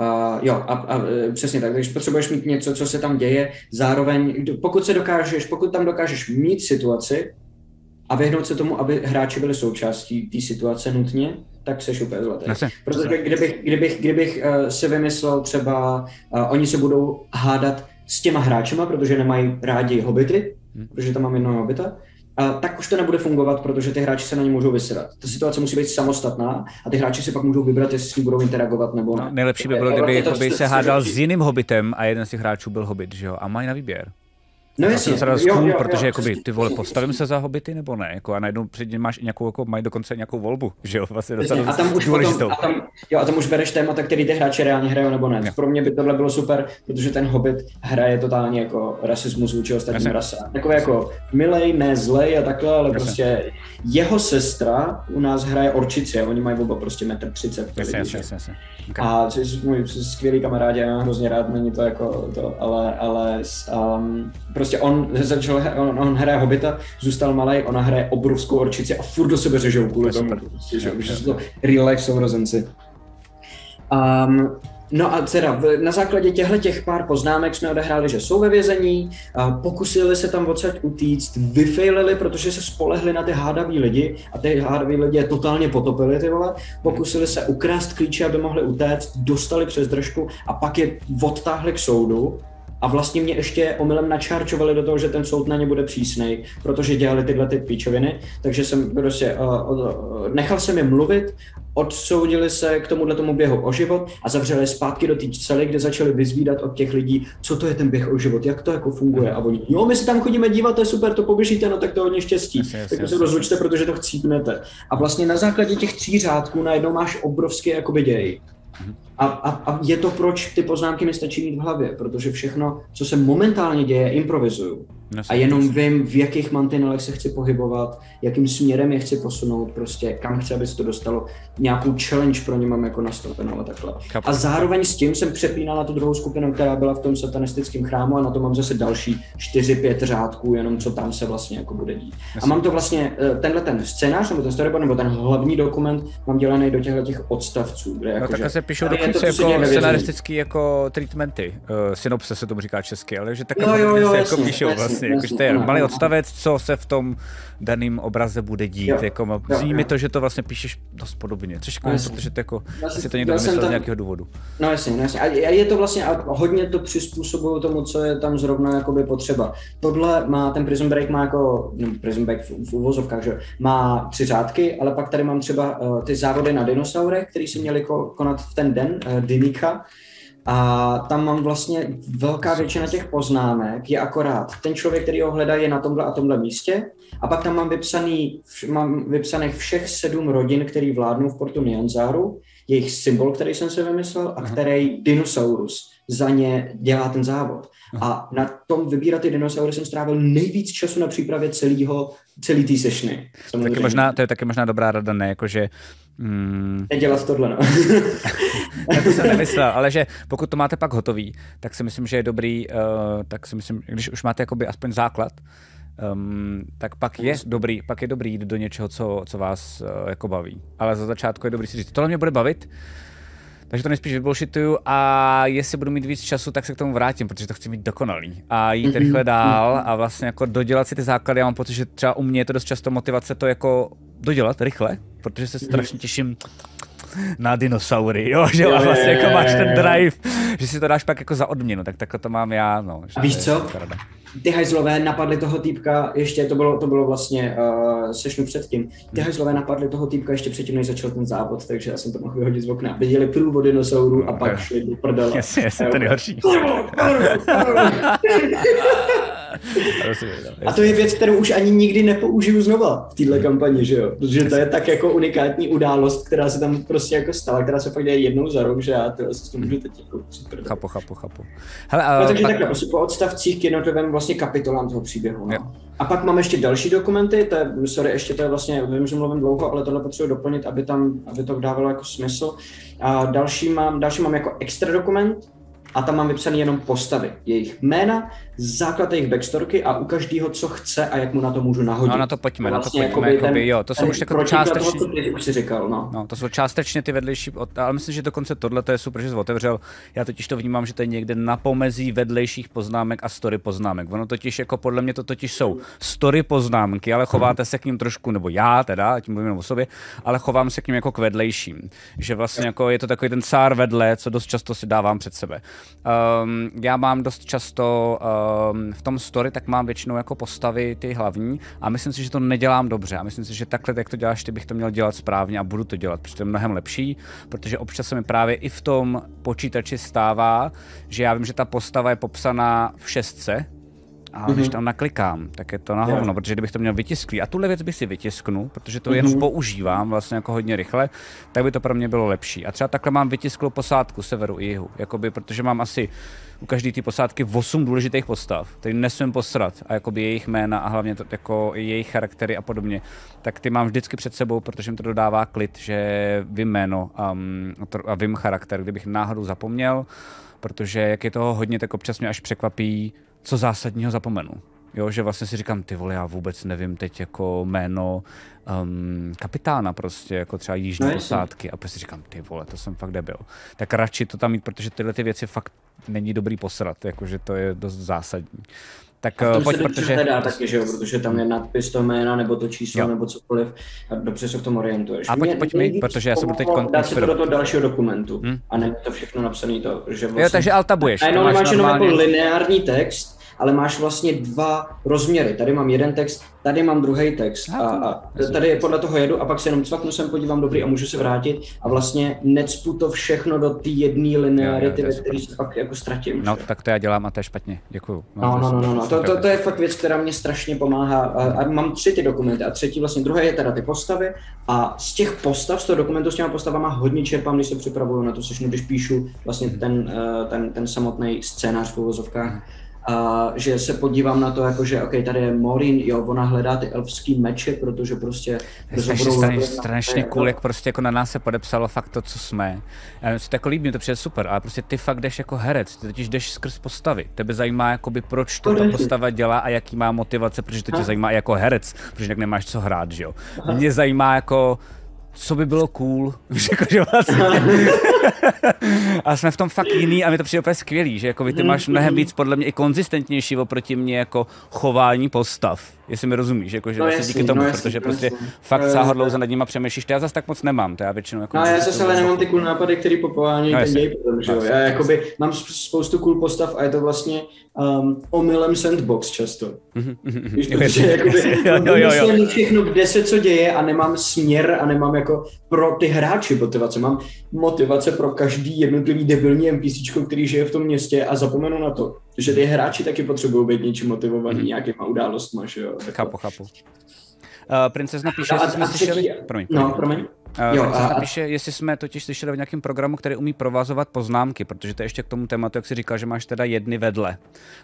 Speaker 2: Uh, jo, a, a přesně tak, když potřebuješ mít něco, co se tam děje, zároveň, pokud se dokážeš, pokud tam dokážeš mít situaci, a vyhnout se tomu, aby hráči byli součástí té situace nutně, tak se úplně zlatý. Protože kdybych, kdybych, kdybych uh, si vymyslel třeba, uh, oni se budou hádat s těma hráčema, protože nemají rádi hobity, hmm. protože tam mám jednoho hobita, a tak už to nebude fungovat, protože ty hráči se na ně můžou vysedat. Ta situace musí být samostatná a ty hráči si pak můžou vybrat, jestli s ním budou interagovat nebo ne.
Speaker 3: No, nejlepší by bylo, kdyby to, se hádal s jiným hobitem a jeden z těch hráčů byl hobit, že jo? A mají na výběr.
Speaker 2: No jasně,
Speaker 3: to jo, cool, jo, protože jo, jakoby, ty vole, postavím se za hobity nebo ne? Jako, a najednou před ním máš nějakou, jako, mají dokonce nějakou volbu, že jo? Vlastně
Speaker 2: docela a tam už. Potom, a, tam, jo, a tam už bereš témata, který ty hráči reálně hrajou nebo ne. Jo. Pro mě by tohle bylo super, protože ten hobit hraje totálně jako rasismus vůči ostatním rasám. Takové jako milej, ne zlej a takhle, ale jasně. prostě jeho sestra u nás hraje orčici a oni mají oba prostě metr třicet.
Speaker 3: Jasně, jasně, jasně.
Speaker 2: Okay. A jsi můj skvělý kamarád, já hrozně rád, není to jako to, ale, ale um, prostě on začal, on, on hraje hobita, zůstal malý, ona hraje obrovskou orčici a furt do sebe řežou kvůli tomu, prostě, že, že jsou to real life sourozenci. Um, No a teda na základě těchto těch pár poznámek jsme odehráli, že jsou ve vězení, a pokusili se tam odsaď utíct, vyfailili, protože se spolehli na ty hádavý lidi a ty hádaví lidi je totálně potopili, ty vole. Pokusili se ukrást klíče, aby mohli utéct, dostali přes držku a pak je odtáhli k soudu a vlastně mě ještě omylem načarčovali do toho, že ten soud na ně bude přísnej, protože dělali tyhle ty píčoviny, takže jsem prostě uh, nechal jsem je mluvit, odsoudili se k tomuhle tomu běhu o život a zavřeli zpátky do té cely, kde začali vyzvídat od těch lidí, co to je ten běh o život, jak to jako funguje. A oni, jo, my se tam chodíme dívat, to je super, to poběžíte, no tak to hodně štěstí. Yes, yes, tak yes, se rozlučte, protože to chcípnete. A vlastně na základě těch tří řádků najednou máš obrovský jakoby děj. A, a, a je to, proč ty poznámky mi stačí mít v hlavě, protože všechno, co se momentálně děje, improvizuju. A jenom vím, v jakých mantinelech se chci pohybovat, jakým směrem je chci posunout, prostě kam chci, aby se to dostalo. Nějakou challenge pro ně mám jako nastavenou a takhle. A zároveň s tím jsem přepínal na tu druhou skupinu, která byla v tom satanistickém chrámu a na to mám zase další 4-5 řádků, jenom co tam se vlastně jako bude dít. A mám to vlastně, eh, tenhle ten scénář, nebo ten storyboard, nebo ten hlavní dokument mám dělaný do těchto těch odstavců. Kde
Speaker 3: no, jako, že, se píšou dokonce jako scenaristický jako treatmenty, uh, synopse se tomu říká česky, ale že takhle no, jo, jo, se jako píšou vlastně, jako, že to je malý odstavec, co se v tom daném obraze bude dít. Jo, jako, zní mi to, že to vlastně píšeš dost podobně, což jako, protože to jako, si to někdo vymyslel z nějakého důvodu.
Speaker 2: No jasně, no jasně. A je to vlastně, a hodně to přizpůsobují tomu, co je tam zrovna jakoby potřeba. Tohle má, ten Prison Break má jako, no, Prison Break v, v uvozovkách, že má tři řádky, ale pak tady mám třeba uh, ty závody na dinosaurech, které si měli ko, konat v ten den, uh, Dinika, a tam mám vlastně velká většina těch poznámek, je akorát ten člověk, který ho hledá, je na tomhle a tomhle místě. A pak tam mám, vypsaný, mám vypsaných všech sedm rodin, který vládnou v portu Nyanzaru, jejich symbol, který jsem si vymyslel a který dinosaurus za ně dělá ten závod. A na tom vybírat ty dinosaury jsem strávil nejvíc času na přípravě celého, celý té sešny.
Speaker 3: Taky možná, to je taky možná dobrá rada, ne? Jakože Hmm.
Speaker 2: Nedělat tohle, no.
Speaker 3: Já to jsem nemyslel, ale že pokud to máte pak hotový, tak si myslím, že je dobrý, uh, tak si myslím, když už máte jakoby aspoň základ, um, tak pak je dobrý, pak je dobrý jít do něčeho, co, co vás uh, jako baví. Ale za začátku je dobrý si říct, tohle mě bude bavit, takže to nejspíš vybullshituju a jestli budu mít víc času, tak se k tomu vrátím, protože to chci mít dokonalý. A jít mm-hmm. rychle dál a vlastně jako dodělat si ty základy. Já mám pocit, že třeba u mě je to dost často motivace to jako dodělat rychle, protože se strašně těším na dinosaury, jo, že jo, vlastně jako máš ten drive, že si to dáš pak jako za odměnu, tak takhle to mám já, no.
Speaker 2: A víš co? Ty hajzlové napadli toho týpka, ještě to bylo, to bylo vlastně uh, sešnu předtím, ty hajzlové napadli toho týpka ještě předtím, než začal ten závod, takže já jsem to mohl vyhodit z okna. Viděli průvod dinosaurů a pak šli do prdele.
Speaker 3: Jasně, jasně, ten horší.
Speaker 2: A to je věc, kterou už ani nikdy nepoužiju znova v téhle kampani, že jo? Protože to je tak jako unikátní událost, která se tam prostě jako stala, která se fakt děje jednou za rok, že já to asi to můžu teď jako
Speaker 3: Chápu, chápu, chápu.
Speaker 2: Hele, a, no, takže pak... takhle, prostě po odstavcích k jednotlivým vlastně kapitolám toho příběhu. No. A pak mám ještě další dokumenty, to je, sorry, ještě to je vlastně, vím, že mluvím dlouho, ale tohle potřebuji doplnit, aby tam, aby to dávalo jako smysl. A další mám, další mám jako extra dokument, a tam mám vypsané jenom postavy, jejich jména, základ jejich backstorky a u každého, co chce a jak mu na to můžu nahodit.
Speaker 3: No na to pojďme, to vlastně na to pojďme, jakoby, jakoby, jo, to jsou už jako částečně, toho,
Speaker 2: už si říkal, no.
Speaker 3: no. to jsou částečně ty vedlejší, ale myslím, že dokonce tohle to je super, že jsi otevřel, já totiž to vnímám, že to je někde na pomezí vedlejších poznámek a story poznámek. Ono totiž jako podle mě to totiž jsou story poznámky, ale chováte se k ním trošku, nebo já teda, tím mluvím o sobě, ale chovám se k ním jako k vedlejším. Že vlastně jako je to takový ten cár vedle, co dost často si dávám před sebe. Um, já mám dost často um, v tom story, tak mám většinou jako postavy ty hlavní a myslím si, že to nedělám dobře a myslím si, že takhle, jak to děláš, ty bych to měl dělat správně a budu to dělat, protože to je mnohem lepší, protože občas se mi právě i v tom počítači stává, že já vím, že ta postava je popsaná v šestce, a když mhm. tam naklikám, tak je to na hovno, protože kdybych to měl vytisklý, a tuhle věc bych si vytisknu, protože to jenom mhm. používám vlastně jako hodně rychle, tak by to pro mě bylo lepší. A třeba takhle mám vytisklou posádku severu i jihu, jakoby, protože mám asi u každé té posádky 8 důležitých postav, který nesmím posrat a jakoby jejich jména a hlavně to, jako jejich charaktery a podobně, tak ty mám vždycky před sebou, protože mi to dodává klid, že vím jméno um, a vím charakter, kdybych náhodou zapomněl, protože jak je toho hodně, tak občas mě až překvapí, co zásadního zapomenu. Jo, že vlastně si říkám, ty vole, já vůbec nevím teď jako jméno um, kapitána prostě, jako třeba jižní no, posádky a prostě říkám, ty vole, to jsem fakt debil. Tak radši to tam mít, protože tyhle ty věci fakt není dobrý posrat, jakože to je dost zásadní.
Speaker 2: Tak a v tom pojď, se protože... Nedá taky, že jo, protože tam je nadpis toho jména, nebo to číslo, jo. nebo cokoliv a dobře se v tom orientuješ.
Speaker 3: A pojď, pojď mi, protože já se budu teď
Speaker 2: Dát si to do toho dalšího dokumentu hmm? a ne to všechno napsané to, že
Speaker 3: vlastně... Jo, takže altabuješ.
Speaker 2: A jenom máš jenom jako lineární text, ale máš vlastně dva rozměry. Tady mám jeden text, tady mám druhý text a, a tady podle toho jedu a pak se jenom cvaknu sem, podívám dobrý a můžu se vrátit a vlastně necpu to všechno do té jedné linearity, ve které se pak jako ztratím.
Speaker 3: No, tak to já dělám a to je špatně, děkuju.
Speaker 2: No, no, no, no, no. To, to, to, je fakt věc, která mě strašně pomáhá a, a mám tři ty dokumenty a třetí vlastně, druhé je teda ty postavy a z těch postav, z toho dokumentu s těma postavama hodně čerpám, když se připravuju na to sešnu, když píšu vlastně ten, eh, ten, ten samotný scénář v uvozovkách. A že se podívám na to, jako že OK, tady je Morin, jo, ona hledá ty elfský meče, protože prostě...
Speaker 3: Strašně, strašně, strašně cool, jak prostě jako na nás se podepsalo fakt to, co jsme. Já si to jako líbí, to přijde super, ale prostě ty fakt jdeš jako herec, ty totiž jdeš skrz postavy. Tebe zajímá, jakoby, proč to ta postava dělá a jaký má motivace, protože to tě zajímá jako herec, protože tak nemáš co hrát, že jo. Mě zajímá jako co by bylo cool, víš, jako, že vlastně. a jsme v tom fakt jiný a mi to přijde úplně skvělý, že jako ty máš mnohem víc podle mě i konzistentnější oproti mě jako chování postav jestli mi rozumíš, jako, že no, vlastně jasný, díky tomu, no, jasný, protože prostě jasný. fakt no, sáhodlouze nad nima přemýšlíš, to já zase tak moc nemám, to já většinou jako...
Speaker 2: No já zase ale nemám ty cool nápady, který popovánějí no, ten děj, protože jo, já jakoby mám spoustu cool postav a je to vlastně um, omylem sandbox často. Mhm, mhm, mhm. Víš, protože jakoby, jo, jo, jo. všechno, kde se co děje a nemám směr a nemám jako pro ty hráči motivace, mám motivace pro každý jednotlivý debilní NPC, který žije v tom městě a zapomenu na to, že ty hráči taky potřebují být něčím motivovaný, mm. nějakýma událostma, že jo.
Speaker 3: Chápu, chápu. Uh, princezna píše, no, jestli jsme slyšeli... Promiň,
Speaker 2: promiň. No, promiň.
Speaker 3: Jo, a, napíše, jestli jsme totiž slyšeli o nějakém programu, který umí provázovat poznámky, protože to je ještě k tomu tématu, jak si říkal, že máš teda jedny vedle,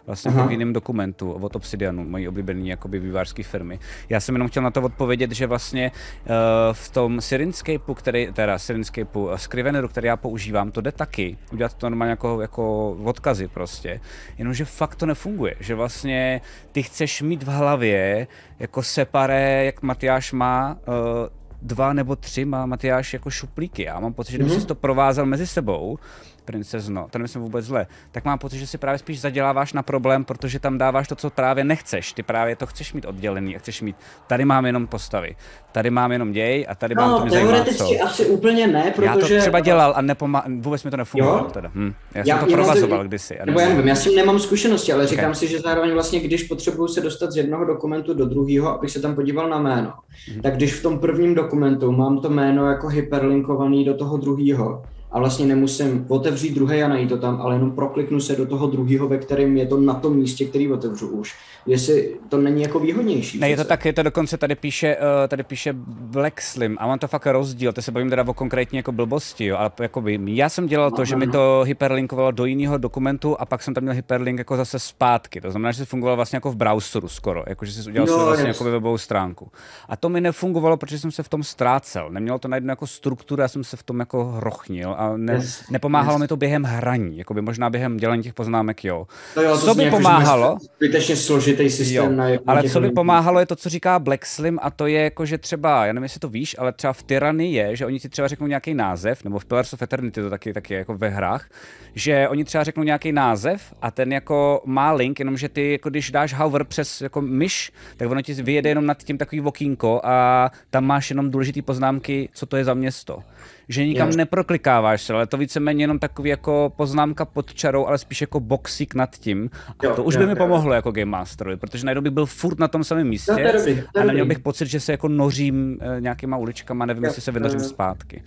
Speaker 3: vlastně v jiném dokumentu od Obsidianu, mojí oblíbený jakoby vývářské firmy. Já jsem jenom chtěl na to odpovědět, že vlastně uh, v tom Syrinscapeu, který, teda Syrinscapeu, uh, Scriveneru, který já používám, to jde taky, udělat to normálně jako, jako odkazy prostě, jenomže fakt to nefunguje, že vlastně ty chceš mít v hlavě jako separé, jak Matyáš má, uh, dva nebo tři má Matyáš jako šuplíky. Já mám pocit, že kdyby mm-hmm. si to provázal mezi sebou, princezno, to nemyslím vůbec zle, tak mám pocit, že si právě spíš zaděláváš na problém, protože tam dáváš to, co právě nechceš. Ty právě to chceš mít oddělený a chceš mít, tady mám jenom postavy, tady mám jenom děj a tady no, mám to mě zajímá, co.
Speaker 2: asi úplně ne, protože...
Speaker 3: Já to třeba dělal a nepoma... vůbec mi to nefungovalo teda. Hm. Já, já jsem to provazoval to... kdysi.
Speaker 2: Nebo já nevím, já s tím nemám zkušenosti, ale říkám okay. si, že zároveň vlastně, když potřebuju se dostat z jednoho dokumentu do druhého, abych se tam podíval na jméno, mm-hmm. tak když v tom prvním dokumentu mám to jméno jako hyperlinkovaný do toho druhého, a vlastně nemusím otevřít druhý a najít to tam, ale jenom prokliknu se do toho druhého, ve kterém je to na tom místě, který otevřu už. Jestli to není jako výhodnější.
Speaker 3: Ne, je to tak, je to dokonce tady píše, uh, tady píše Black Slim a mám to fakt rozdíl, to se bavím teda o konkrétně jako blbosti, jo, ale by, já jsem dělal no, to, že no. mi to hyperlinkovalo do jiného dokumentu a pak jsem tam měl hyperlink jako zase zpátky, to znamená, že to fungovalo vlastně jako v browseru skoro, jako že jsi udělal no, vlastně jako webovou stránku. A to mi nefungovalo, protože jsem se v tom ztrácel, nemělo to najednou jako strukturu, já jsem se v tom jako hrochnil a ne, yes, nepomáhalo yes. mi to během hraní, jako by možná během dělení těch poznámek, jo.
Speaker 2: No jo to co by pomáhalo? Zbytečně složitý systém jo, na
Speaker 3: Ale co by pomáhalo je to, co říká Black Slim a to je jako, že třeba, já nevím, jestli to víš, ale třeba v Tyranny je, že oni ti třeba řeknou nějaký název, nebo v Pillars of Eternity to taky, taky jako ve hrách, že oni třeba řeknou nějaký název a ten jako má link, jenomže ty, jako když dáš hover přes jako myš, tak ono ti vyjede jenom nad tím takový okýnko a tam máš jenom důležité poznámky, co to je za město že nikam yes. neproklikáváš se, ale to víceméně jenom takový jako poznámka pod čarou, ale spíš jako boxík nad tím. A jo, to už jo, by mi jo. pomohlo jako Game Masterovi, protože najednou bych byl furt na tom samém místě no, to to a neměl bych pocit, že se jako nořím uh, nějakýma uličkama, nevím, jo, jestli se vynořím zpátky.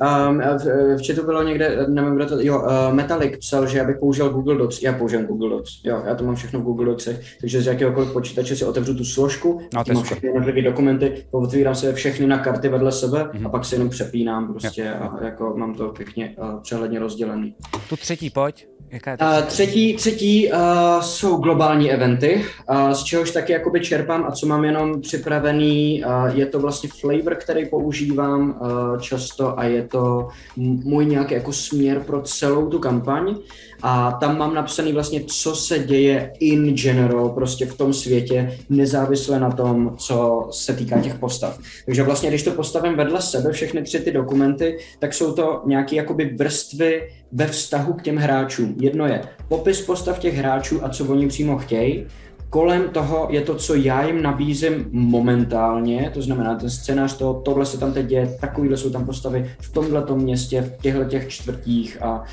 Speaker 2: Um, v, v chatu bylo někde, nevím, kdo to, jo, uh, Metalik psal, že já bych použil Google Docs, já používám Google Docs, jo, já to mám všechno v Google Docsech, takže z jakéhokoliv počítače si otevřu tu složku, no, mám všechny jednotlivé dokumenty, otvírám se všechny na karty vedle sebe mm-hmm. a pak se jenom přepínám prostě jo. a jako mám to pěkně uh, přehledně rozdělený.
Speaker 3: Tu třetí pojď.
Speaker 2: Jaká je to uh, třetí třetí uh, jsou globální eventy, uh, z čehož taky jakoby čerpám a co mám jenom připravený, uh, je to vlastně flavor, který používám uh, často a je to můj nějaký jako směr pro celou tu kampaň a tam mám napsaný vlastně, co se děje in general, prostě v tom světě, nezávisle na tom, co se týká těch postav. Takže vlastně, když to postavím vedle sebe, všechny tři ty dokumenty, tak jsou to nějaké jakoby vrstvy ve vztahu k těm hráčům. Jedno je popis postav těch hráčů a co oni přímo chtějí, kolem toho je to, co já jim nabízím momentálně, to znamená ten scénář toho, tohle se tam teď děje, takovýhle jsou tam postavy v tomhle městě, v těchto těch čtvrtích a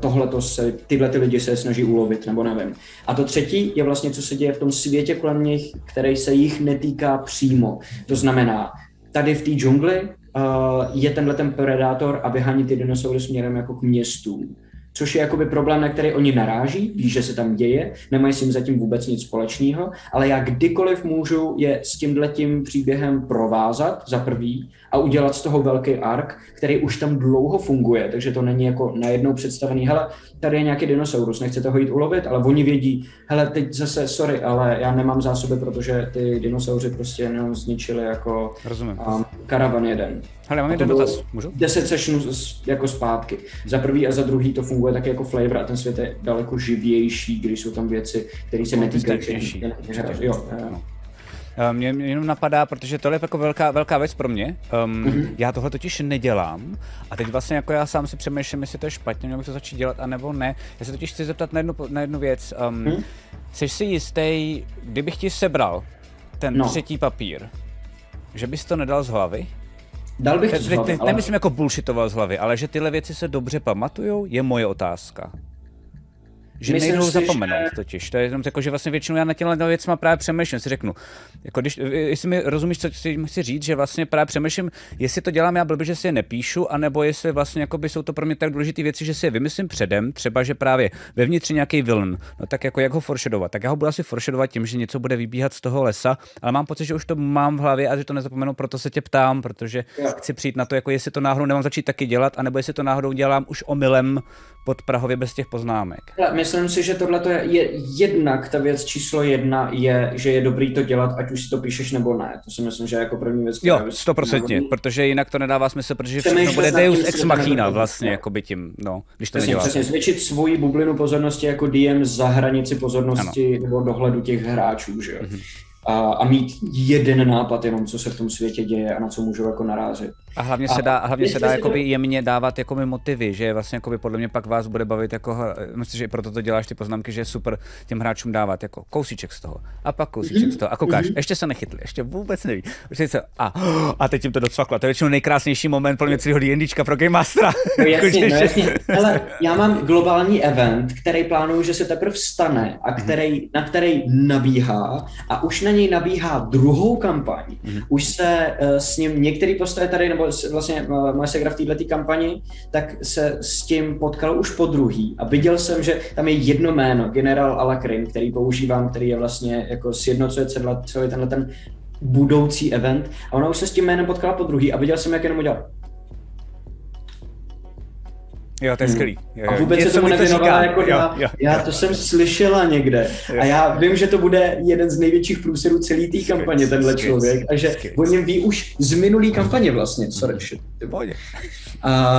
Speaker 2: tohle se, tyhle ty lidi se snaží ulovit, nebo nevím. A to třetí je vlastně, co se děje v tom světě kolem nich, který se jich netýká přímo. To znamená, tady v té džungli uh, je tenhle ten predátor a vyhání ty dinosaury směrem jako k městům což je jakoby problém, na který oni naráží, ví, že se tam děje, nemají s tím zatím vůbec nic společného, ale já kdykoliv můžu je s tímhletím příběhem provázat za prvý a udělat z toho velký ark, který už tam dlouho funguje, takže to není jako najednou představený, hele, tady je nějaký dinosaurus, nechcete ho jít ulovit, ale oni vědí, hele, teď zase, sorry, ale já nemám zásoby, protože ty dinosauři prostě jenom zničili jako
Speaker 3: Rozumím.
Speaker 2: Um, karavan jeden.
Speaker 3: Hele, mám jeden dotaz, můžu?
Speaker 2: 10 sessionů jako zpátky. Za prvý a za druhý to funguje tak jako flavor a ten svět je daleko živější, když jsou tam věci, které se no, netýkají. Jo, jo.
Speaker 3: Eh, mě, mě jenom napadá, protože tohle je jako velká, velká věc pro mě. Um, mm-hmm. Já tohle totiž nedělám a teď vlastně jako já sám si přemýšlím, jestli to je špatně, měl bych to začít dělat, anebo ne. Já se totiž chci zeptat na jednu, na jednu věc. Um, mm-hmm. Jsi si jistý, kdybych ti sebral ten no. třetí papír, že bys to nedal z hlavy?
Speaker 2: Dal bych to z hlavy,
Speaker 3: ale... Nemyslím jako bullshitoval z hlavy, ale že tyhle věci se dobře pamatujou, je moje otázka že Myslím nejdou si, zapomenout že... totiž. To je jenom jako, že vlastně většinou já na těchto věcma právě přemýšlím, si řeknu, jako když, jestli mi rozumíš, co si chci říct, že vlastně právě přemýšlím, jestli to dělám já blbě, že si je nepíšu, anebo jestli vlastně jakoby jsou to pro mě tak důležité věci, že si je vymyslím předem, třeba, že právě vevnitř nějaký villain, no tak jako jak ho foršedovat, tak já ho budu asi foršedovat tím, že něco bude vybíhat z toho lesa, ale mám pocit, že už to mám v hlavě a že to nezapomenu, proto se tě ptám, protože chci přijít na to, jako jestli to náhodou nemám začít taky dělat, anebo jestli to náhodou dělám už omylem pod Prahově bez těch poznámek.
Speaker 2: Myslím si, že tohle je jednak ta věc číslo jedna je, že je dobrý to dělat, ať už si to píšeš nebo ne. To si myslím, že jako první věc.
Speaker 3: Jo, stoprocentně, protože jinak to nedává smysl, protože všechno bude Deus ex machina vlastně, jako by tím, no, když to
Speaker 2: neděláš. Přesně, zvětšit svoji bublinu pozornosti jako DM za hranici pozornosti ano. nebo dohledu těch hráčů, že jo. Mm-hmm a, a mít jeden nápad jenom, co se v tom světě děje a na co můžu jako narazit.
Speaker 3: A hlavně se dá, a hlavně se dá jakoby to... jemně dávat jako motivy, že vlastně jakoby podle mě pak vás bude bavit jako, myslím, že proto to děláš ty poznámky, že je super těm hráčům dávat jako kousíček z toho a pak kousíček z toho a koukáš, mm-hmm. ještě se nechytli, ještě vůbec neví. Se, a, a teď jim to docvaklo. To je většinou nejkrásnější moment pro mě celého D&Dčka pro Game Mastera.
Speaker 2: No jasně, no jasně. Ale já mám globální event, který plánuju, že se teprve stane a mhm. který, mm-hmm. na který nabíhá a už na něj nabíhá druhou kampaň. Mm-hmm. Už se uh, s ním některý postavy tady, nebo vlastně uh, moje segra v této kampani, tak se s tím potkal už po druhý. A viděl jsem, že tam je jedno jméno, generál Alakrin, který používám, který je vlastně jako sjednocuje celý tenhle ten budoucí event. A ona už se s tím jménem potkala po druhý a viděl jsem, jak jenom udělal.
Speaker 3: Jo, to je hmm. skvělý.
Speaker 2: Jo, A vůbec se tomu nevěnovala jako jo, já, jo, já to jsem slyšela někde. Jo. A já vím, že to bude jeden z největších průserů celé té kampaně, tenhle člověk. A že o něm ví už z minulý kampaně vlastně. Sorry, shit.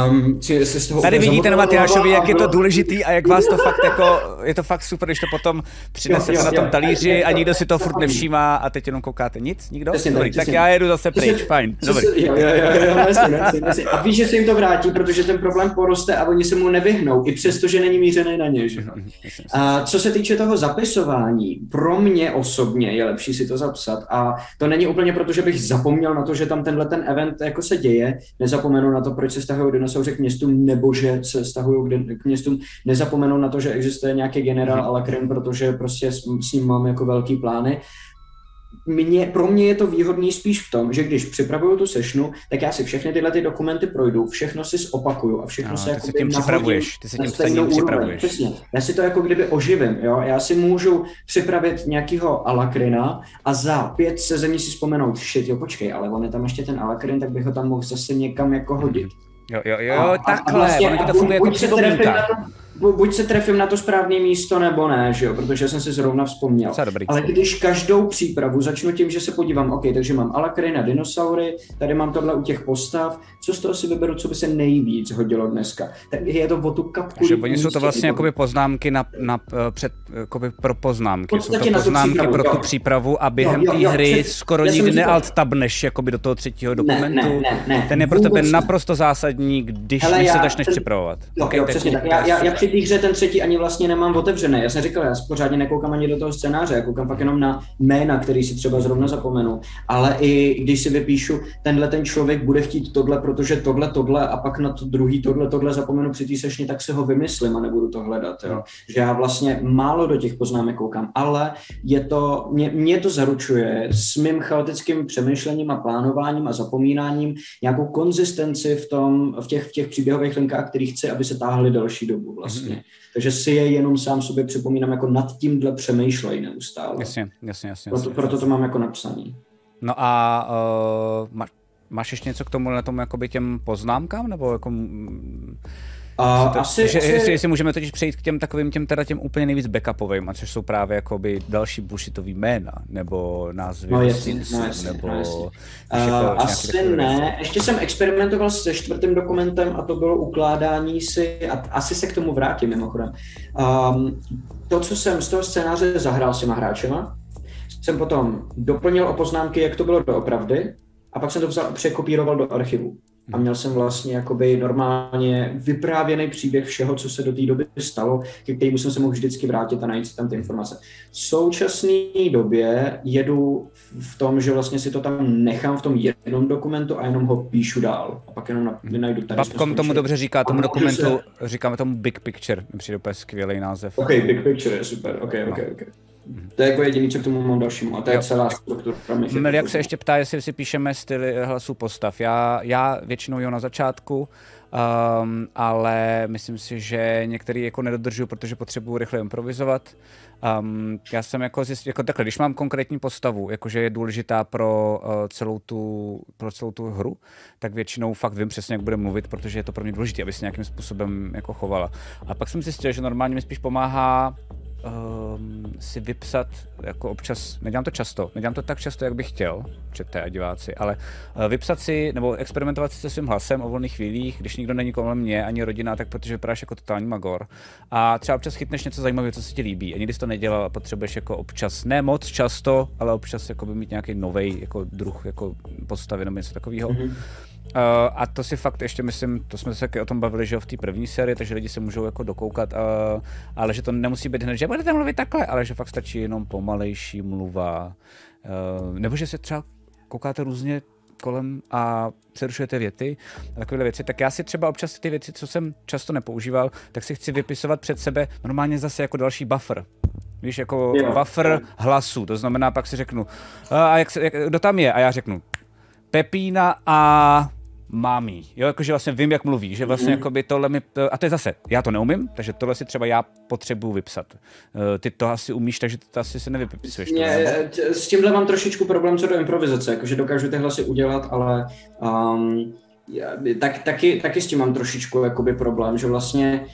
Speaker 3: Um, se z toho Tady vidíte na Matyášovi, jak je to důležitý a jak vás to fakt jako, je to fakt super, když to potom přinesete na tom talíři a nikdo si to furt nevšímá a teď jenom koukáte. Nic? Nikdo? Přesně, Dobrý, tak, já jedu zase pryč, fajn. Dobrý.
Speaker 2: Jo, jo, jo, jo, jasně, jasně, jasně. A víš, že se jim to vrátí, protože ten problém poroste a oni se mu nevyhnou, i přesto, že není mířený na ně. Že? A co se týče toho zapisování, pro mě osobně je lepší si to zapsat a to není úplně proto, že bych zapomněl na to, že tam tenhle ten event jako se děje, nezapomenu na to, proč se stahují dinosauři k městům, nebo že se stahují k městům, nezapomenu na to, že existuje nějaký generál mm-hmm. Alakrin, protože prostě s, s ním mám jako velký plány mě, pro mě je to výhodný spíš v tom, že když připravuju tu sešnu, tak já si všechny tyhle ty dokumenty projdu, všechno si zopakuju a všechno no, se jako
Speaker 3: tím připravuješ, ty se tím psaním připravuješ.
Speaker 2: Přesně. Já si to jako kdyby oživím, jo? já si můžu připravit nějakého alakrina a za pět sezení si vzpomenout, shit, jo počkej, ale on je tam ještě ten alakrin, tak bych ho tam mohl zase někam jako hodit.
Speaker 3: Jo, jo, jo, a, takhle, a vlastně, to funguje jako připomínka
Speaker 2: buď se trefím na to správné místo, nebo ne, že jo, protože jsem si zrovna vzpomněl.
Speaker 3: Dobrý.
Speaker 2: Ale když každou přípravu začnu tím, že se podívám, OK, takže mám alakry na dinosaury, tady mám tohle u těch postav, co z toho si vyberu, co by se nejvíc hodilo dneska. Tak je to o tu kapku.
Speaker 3: Že oni jsou to vlastně jakoby poznámky na, na, eh, před, jakoby pro poznámky. Jsou to poznámky tu pro tu přípravu a během té hry před, skoro nikdy nealt tabneš jakoby do toho třetího dokumentu.
Speaker 2: Ne, ne, ne, ne,
Speaker 3: Ten je pro tebe naprosto zásadní, když, Hele, se začneš připravovat.
Speaker 2: Jo, okay, jo, přesně tak. Já, já, já při té hře ten třetí ani vlastně nemám otevřený. Já jsem říkal, já pořádně nekoukám ani do toho scénáře, já koukám fakt jenom na jména, který si třeba zrovna zapomenu. Ale i když si vypíšu, tenhle ten člověk bude chtít tohle, protože tohle, tohle a pak na to druhý tohle, tohle zapomenu při té sešně, tak se ho vymyslím a nebudu to hledat. Jo. Že já vlastně málo do těch poznámek koukám, ale je to, mě, mě to zaručuje s mým chaotickým přemýšlením a plánováním a zapomínáním nějakou konzistenci v, tom, v, těch, v těch příběhových linkách, který chci, aby se táhly další dobu vlastně. Mm-hmm. Takže si je jenom sám sobě připomínám, jako nad tímhle přemýšlej neustále.
Speaker 3: Jasně, jasně, jasně.
Speaker 2: Proto,
Speaker 3: jasně,
Speaker 2: proto to mám jako napsaný.
Speaker 3: No a uh, má, máš ještě něco k tomu, tomu jakoby těm poznámkám, nebo jako...
Speaker 2: A to, asi,
Speaker 3: že,
Speaker 2: asi...
Speaker 3: Jestli, jestli můžeme totiž přejít k těm takovým těm teda těm úplně nejvíc backupovým, a což jsou právě jakoby další bullshitový jména, nebo názvy
Speaker 2: no, jasně, no, jasně,
Speaker 3: nebo...
Speaker 2: No. Uh, asi ne, věci. ještě jsem experimentoval se čtvrtým dokumentem a to bylo ukládání si, a asi se k tomu vrátím mimochodem. Um, to, co jsem z toho scénáře zahrál s těma hráčema, jsem potom doplnil o poznámky, jak to bylo doopravdy, a pak jsem to vzal, překopíroval do archivu a měl jsem vlastně jakoby normálně vyprávěný příběh všeho, co se do té doby stalo, ke kterému jsem se mohl vždycky vrátit a najít si tam ty informace. V současné době jedu v tom, že vlastně si to tam nechám v tom jednom dokumentu a jenom ho píšu dál. A pak jenom najdu tady.
Speaker 3: Babkom tomu dobře říká, tomu dokumentu, se... říkáme tomu Big Picture, mi přijde úplně skvělý název.
Speaker 2: OK, Big Picture je super, OK, OK, OK. To je jako jediný, co k tomu mám dalšímu, a to je jo. celá struktura.
Speaker 3: Jak se ještě ptá, jestli si píšeme styly hlasů postav. Já, já většinou jo na začátku, um, ale myslím si, že některý jako nedodržuju, protože potřebuji rychle improvizovat. Um, já jsem jako zjistil, jako takhle, když mám konkrétní postavu, jakože je důležitá pro, uh, celou tu, pro celou tu hru, tak většinou fakt vím přesně, jak bude mluvit, protože je to pro mě důležité, aby se nějakým způsobem jako chovala. A pak jsem zjistil, že normálně mi spíš pomáhá um, si vypsat, jako občas, nedělám to často, nedělám to tak často, jak bych chtěl, čete a diváci, ale uh, vypsat si, nebo experimentovat si se svým hlasem o volných chvílích, když nikdo není kolem mě, ani rodina, tak protože vypadáš jako totální magor. A třeba občas chytneš něco zajímavého, co se ti líbí. A nikdy jsi to nedělal a potřebuješ jako občas, ne moc často, ale občas jako by mít nějaký nový jako druh jako postavy nebo něco takového. Mm-hmm. Uh, a to si fakt ještě myslím, to jsme se o tom bavili, že v té první sérii, takže lidi se můžou jako dokoukat, uh, ale že to nemusí být hned, že budete mluvit takhle, ale že fakt stačí jenom pomalejší mluva. Uh, nebo že se třeba koukáte různě kolem a přerušujete věty a takovéhle věci, tak já si třeba občas ty věci, co jsem často nepoužíval, tak si chci vypisovat před sebe normálně zase jako další buffer. Víš, jako yeah. buffer hlasu, to znamená, pak si řeknu, a jak se, jak, kdo tam je? A já řeknu, Pepína a mámí. Jo, jakože vlastně vím, jak mluví, že vlastně mm. jakoby tohle mi, a to je zase, já to neumím, takže tohle si třeba já potřebuju vypsat. Eh, ty to asi umíš, takže to asi se nevypisuješ.
Speaker 2: Mě, eh, s tímhle mám trošičku problém co do improvizace, jakože dokážu ty hlasy udělat, ale um, já, tak, taky, taky s tím mám trošičku jakoby problém, že vlastně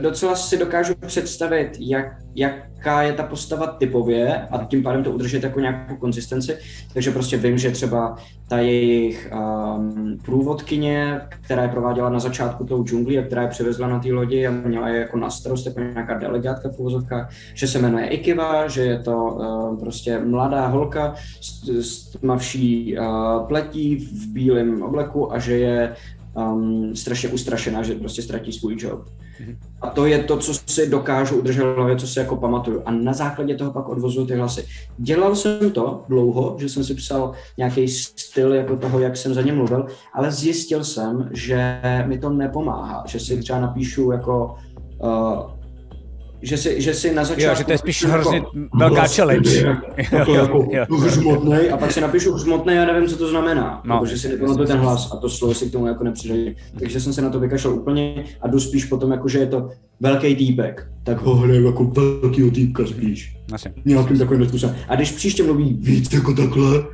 Speaker 2: docela si dokážu představit, jak, jaká je ta postava typově a tím pádem to udržet jako nějakou konzistenci. Takže prostě vím, že třeba ta jejich um, průvodkyně, která je prováděla na začátku tou džungli a která je přivezla na té lodi a měla je jako na starost jako nějaká delegátka v uvozovkách, že se jmenuje Ikiva, že je to uh, prostě mladá holka s, s tmavší uh, pletí v bílém obleku a že je um, strašně ustrašená, že prostě ztratí svůj job. A to je to, co si dokážu udržet v hlavě, co si jako pamatuju. A na základě toho pak odvozuju ty hlasy. Dělal jsem to dlouho, že jsem si psal nějaký styl jako toho, jak jsem za ně mluvil, ale zjistil jsem, že mi to nepomáhá, že si třeba napíšu jako uh, že si, že si na začátku...
Speaker 3: Jo, že to je spíš hrozně jako, velká challenge.
Speaker 2: Jako, jako hřmotnej a pak si napíšu hřmotnej a nevím, co to znamená. No, že si nepamatuju ten hlas a to slovo si k tomu jako nepřidají. Takže jsem se na to vykašlal úplně a jdu spíš potom, jako, že je to velký týpek, tak ho hraju jako velkýho týpka spíš. Asi. Nějakým takovým způsobem. A když příště mluví víc jako takhle,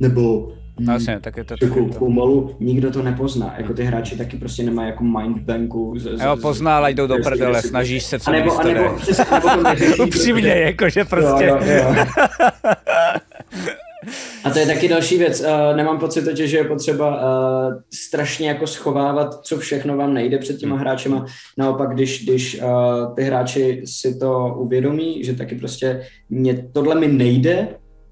Speaker 2: nebo
Speaker 3: No, jasně, tak je to
Speaker 2: jako to... pomalu nikdo to nepozná. Jako ty hráči taky prostě nemají jako mindbanku.
Speaker 3: Z, z, jo, pozná, ale jdou do prdele, snažíš se co nebo, anebo, nebo Upřímně, jakože prostě. Jo, jo, jo.
Speaker 2: A to je taky další věc. Uh, nemám pocit že je potřeba uh, strašně jako schovávat, co všechno vám nejde před těma hmm. hráčema. Naopak, když, když uh, ty hráči si to uvědomí, že taky prostě mě, tohle mi nejde,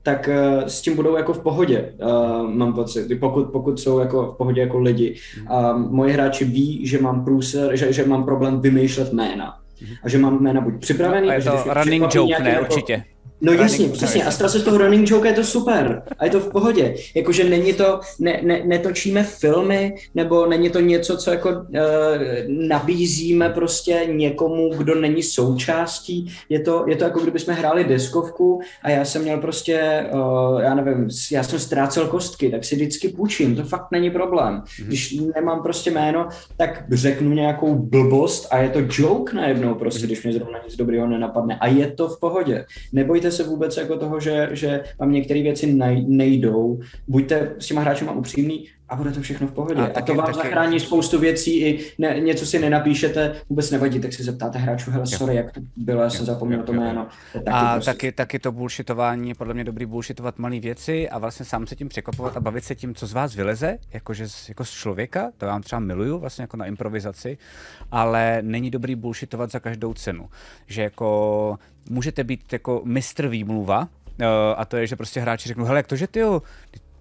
Speaker 2: tak uh, s tím budou jako v pohodě, uh, mám pocit, pokud, pokud jsou jako v pohodě jako lidi. A uh, moji hráči ví, že mám průser, že, že mám problém vymýšlet jména. A že mám jména buď připravený,
Speaker 3: no, a je to running joke, ne, jako, určitě.
Speaker 2: No jasně, přesně. A z toho running joke je to super. A je to v pohodě. Jakože není to, ne, ne, netočíme filmy, nebo není to něco, co jako uh, nabízíme prostě někomu, kdo není součástí. Je to, je to jako kdybychom hráli deskovku a já jsem měl prostě, uh, já nevím, já jsem ztrácel kostky, tak si vždycky půjčím. To fakt není problém. Mm-hmm. Když nemám prostě jméno, tak řeknu nějakou blbost a je to joke najednou prostě, mm-hmm. když mě zrovna nic dobrého nenapadne. A je to v pohodě. Nebojte nebojte se vůbec jako toho, že, že vám některé věci nejdou. Buďte s těma hráčema upřímný a bude to všechno v pohodě. A, a to vám taky... zachrání spoustu věcí, i ne, něco si nenapíšete, vůbec nevadí, tak si zeptáte hráčů, hele, sorry, jak to bylo, já jsem zapomněl to jméno.
Speaker 3: Taky a prostě... taky, taky to bullshitování je podle mě dobrý bullshitovat malé věci a vlastně sám se tím překvapovat a bavit se tím, co z vás vyleze, jakože z, jako z člověka, to vám třeba miluju, vlastně jako na improvizaci, ale není dobrý bullshitovat za každou cenu. Že jako můžete být jako mistr výmluva, Uh, a to je, že prostě hráči řeknou, hele, jak to, že ty jo,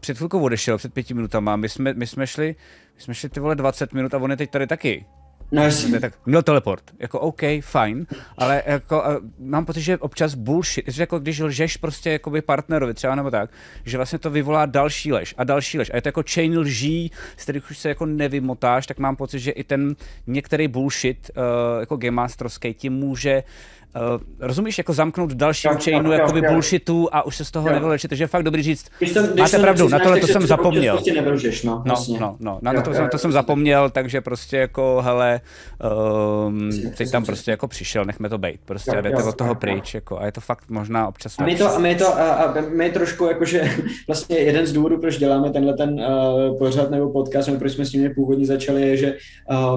Speaker 3: před chvilkou odešel, před pěti minutama, my jsme, my jsme šli, my jsme šli ty vole 20 minut a on je teď tady taky.
Speaker 2: No jasně.
Speaker 3: Tak měl teleport. Jako OK, fajn, ale jako uh, mám pocit, že občas bullshit, že jako když lžeš prostě jakoby partnerovi třeba nebo tak, že vlastně to vyvolá další lež a další lež. A je to jako chain lží, z kterých už se jako nevymotáš, tak mám pocit, že i ten některý bullshit, uh, jako game masterovský, ti může Uh, rozumíš, jako zamknout další chainu jakoby jo, bullshitu a už se z toho nevylečit, takže je fakt dobrý říct, když to, když máte pravdu, na tohle to jsem zapomněl.
Speaker 2: Prostě no,
Speaker 3: no, no, no, na to, to, to jsem zapomněl, takže prostě jako, hele, um, teď tam prostě jako přišel, nechme to být, prostě jo, jdete od toho pryč, jako, a je to fakt možná občas
Speaker 2: a my to, a my to, a, a my trošku jakože vlastně jeden z důvodů, proč děláme tenhle ten uh, pořad nebo podcast, nebo proč jsme s ním původně začali, je, že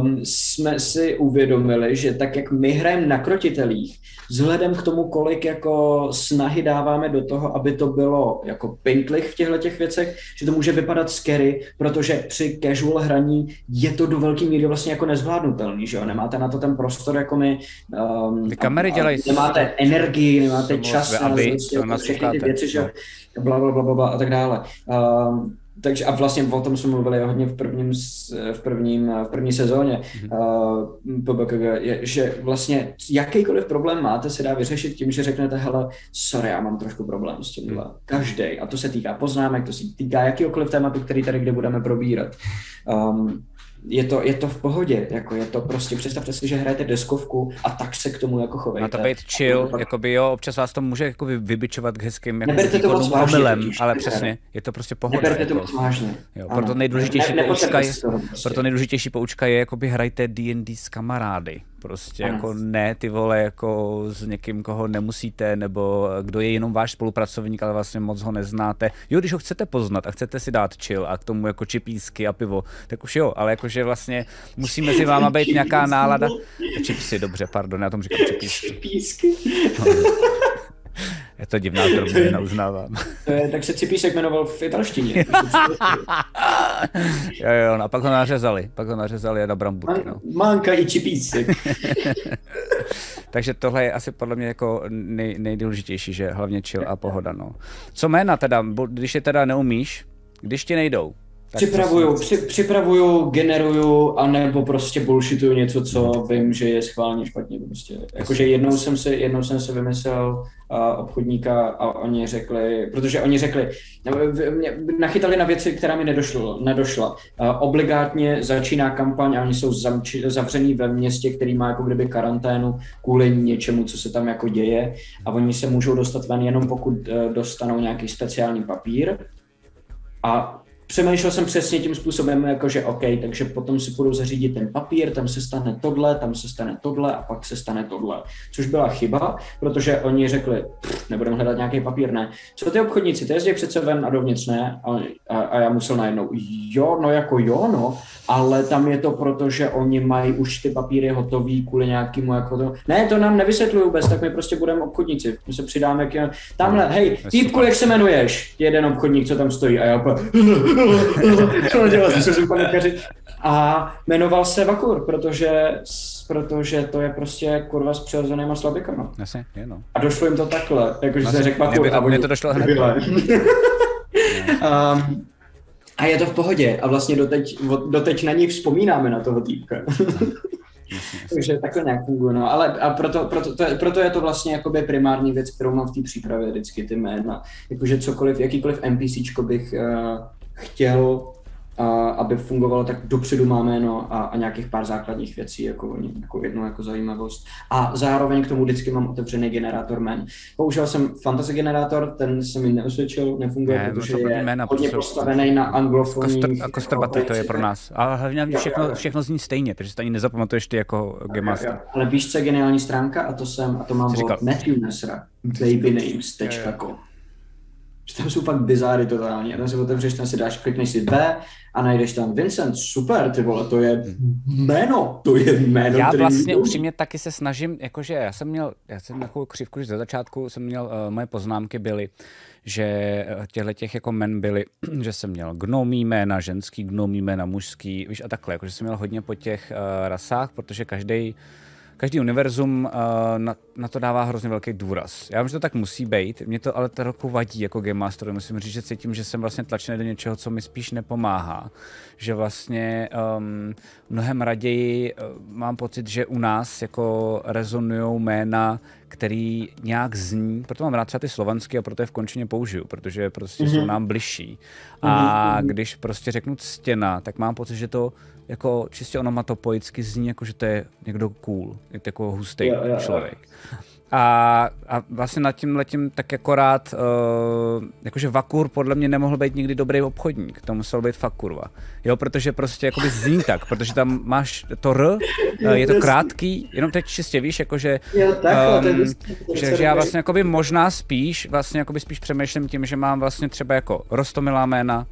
Speaker 2: um, jsme si uvědomili, že tak, jak my hrajeme na krotitelích, vzhledem k tomu, kolik jako snahy dáváme do toho, aby to bylo jako pintlich v těchto těch věcech, že to může vypadat scary, protože při casual hraní je to do velké míry vlastně jako nezvládnutelný, že jo? Nemáte na to ten prostor jako my.
Speaker 3: Um, ty kamery dělají.
Speaker 2: Nemáte energii, nemáte čas na, na všechny ty věci, že bla, bla, bla, bla, a tak dále. Um, takže a vlastně o tom jsme mluvili hodně v prvním, v prvním, v první sezóně, mm-hmm. uh, je, že vlastně jakýkoliv problém máte, se dá vyřešit tím, že řeknete, hele, sorry, já mám trošku problém s tímhle. Mm. Každý. A to se týká poznámek, to se týká jakýkoliv tématu, který tady kde budeme probírat. Um, je to, je to v pohodě, jako je to prostě, představte si, že hrajete deskovku a tak se k tomu jako chovejte.
Speaker 3: Má to být chill, jako by jo, občas vás to může jako vybičovat k hezkým jako Neberte to moc vážně, omylem, ale přesně, je to prostě pohoda.
Speaker 2: Neberte
Speaker 3: to
Speaker 2: jako, moc vážně.
Speaker 3: Jo, proto nejdůležitější ne, poučka je, prostě. proto nejdůležitější poučka je, jakoby hrajte D&D s kamarády. Prostě ano. jako ne ty vole jako s někým, koho nemusíte, nebo kdo je jenom váš spolupracovník, ale vlastně moc ho neznáte. Jo, když ho chcete poznat a chcete si dát chill a k tomu jako čipísky a pivo, tak už jo, ale jakože vlastně musí mezi váma být nějaká nálada. Čipsy, dobře, pardon, já tomu říkám čipísky.
Speaker 2: Čipísky.
Speaker 3: Je to divná drobnina, uznávám.
Speaker 2: tak se Cipísek jmenoval v italštině.
Speaker 3: jo, jo, no, a pak ho nařezali, pak ho nařezali a na bramburky, no.
Speaker 2: Mánka i Cipísek.
Speaker 3: Takže tohle je asi podle mě jako nej, nejdůležitější, že hlavně chill a pohoda, no. Co jména teda, když je teda neumíš, když ti nejdou,
Speaker 2: připravuju, při, připravuju, generuju, anebo prostě bullshituju něco, co vím, že je schválně špatně. Prostě. Jakože jednou jsem si, jednou jsem si vymyslel uh, obchodníka a oni řekli, protože oni řekli, mě, nachytali na věci, která mi nedošlo, nedošla. Uh, obligátně začíná kampaň a oni jsou zamči, zavřený ve městě, který má jako kdyby karanténu kvůli něčemu, co se tam jako děje a oni se můžou dostat ven jenom pokud uh, dostanou nějaký speciální papír a přemýšlel jsem přesně tím způsobem, jako že OK, takže potom si půjdu zařídit ten papír, tam se stane tohle, tam se stane tohle a pak se stane tohle. Což byla chyba, protože oni řekli, nebudeme hledat nějaký papír, ne. Co ty obchodníci, ty jezdí přece ven a dovnitř, ne? A, a, a já musel najednou, jo, no jako jo, no, ale tam je to proto, že oni mají už ty papíry hotový kvůli nějakému jako to. Ne, to nám nevysvětlují vůbec, tak my prostě budeme obchodníci. My se přidáme k... Tamhle, hej, týpku, jak se jmenuješ? Jeden obchodník, co tam stojí a já opět, co dělat, co jsem A jmenoval se Vakur, protože, protože to je prostě kurva s přirozenýma slabikama.
Speaker 3: Jasně, je no.
Speaker 2: A došlo jim to takhle, jakože se řekl Vakur.
Speaker 3: A mně to došlo hned.
Speaker 2: um, a je to v pohodě a vlastně doteď, doteď na ní vzpomínáme na toho týpka. Takže takhle nějak funguje, no. Ale a proto, proto, to je, proto je to vlastně jakoby primární věc, kterou mám v té přípravě vždycky ty jména. Jakože cokoliv, jakýkoliv NPCčko bych uh, chtěl a aby fungovalo, tak dopředu máme jméno a, a nějakých pár základních věcí, jako, jako jednu jako zajímavost. A zároveň k tomu vždycky mám otevřený generátor jmen. Použil jsem fantasy generátor, ten se mi neosvědčil, nefunguje, ne, protože je jména, hodně postavený na anglofonní.
Speaker 3: Kostr, kostrbaté to je pro nás. A hlavně všechno, všechno zní stejně, takže to ani nezapamatuješ ty jako Game Master.
Speaker 2: Ale víš, co je geniální stránka? A to jsem, a to mám od Matthew Nesra, babynames.com že tam jsou fakt bizáry totálně. A tam si otevřeš, tam si dáš, klikneš si B a najdeš tam Vincent, super, ty vole, to je jméno, to je jméno.
Speaker 3: Já vlastně mě... upřímně taky se snažím, jakože já jsem měl, já jsem takovou křivku, že ze začátku jsem měl, uh, moje poznámky byly, že eh, těchto těch jako men byly, že jsem měl gnomí jména, ženský gnomí jména, mužský, víš, a takhle, jakože jsem měl hodně po těch uh, rasách, protože každý každý univerzum uh, na, na to dává hrozně velký důraz. Já vím, že to tak musí být, mě to ale to roku vadí jako Game Master. Musím říct, že cítím, že jsem vlastně tlačený do něčeho, co mi spíš nepomáhá. Že vlastně um, mnohem raději uh, mám pocit, že u nás jako rezonují jména, který nějak zní, proto mám rád třeba ty slovanské a proto je v končině použiju, protože prostě mm-hmm. jsou nám bližší. A mm-hmm. když prostě řeknu stěna, tak mám pocit, že to jako čistě onomatopoicky zní, jako že to je někdo cool, je to jako hustý jo, jo, člověk. Jo. A, a vlastně nad tím letím tak akorát, uh, jakože Vakur podle mě nemohl být nikdy dobrý obchodník, to musel být fakt kurva. Jo, protože prostě jakoby zní tak, protože tam máš to R, uh, je to krátký, jenom teď čistě víš, jakože, um, že, že já vlastně jakoby možná spíš, vlastně jakoby spíš přemýšlím tím, že mám vlastně třeba jako rostomilá jména,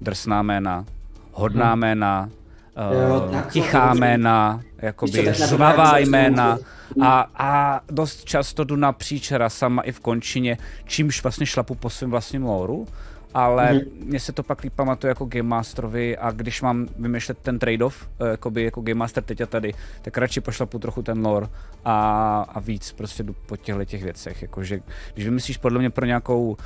Speaker 3: drsná jména, hodná hmm. jména, jo, uh, tichá jména, jakoby žvavá jména. a, a dost často jdu napříč rasama i v končině, čímž vlastně šlapu po svém vlastním lóru, ale mm-hmm. mně se to pak líp pamatuje jako Game Masterovi a když mám vymýšlet ten trade-off, eh, jakoby jako Game Master teď a tady, tak radši pošlapu trochu ten lore a, a víc prostě jdu po těchto těch věcech, jakože když vymyslíš podle mě pro nějakou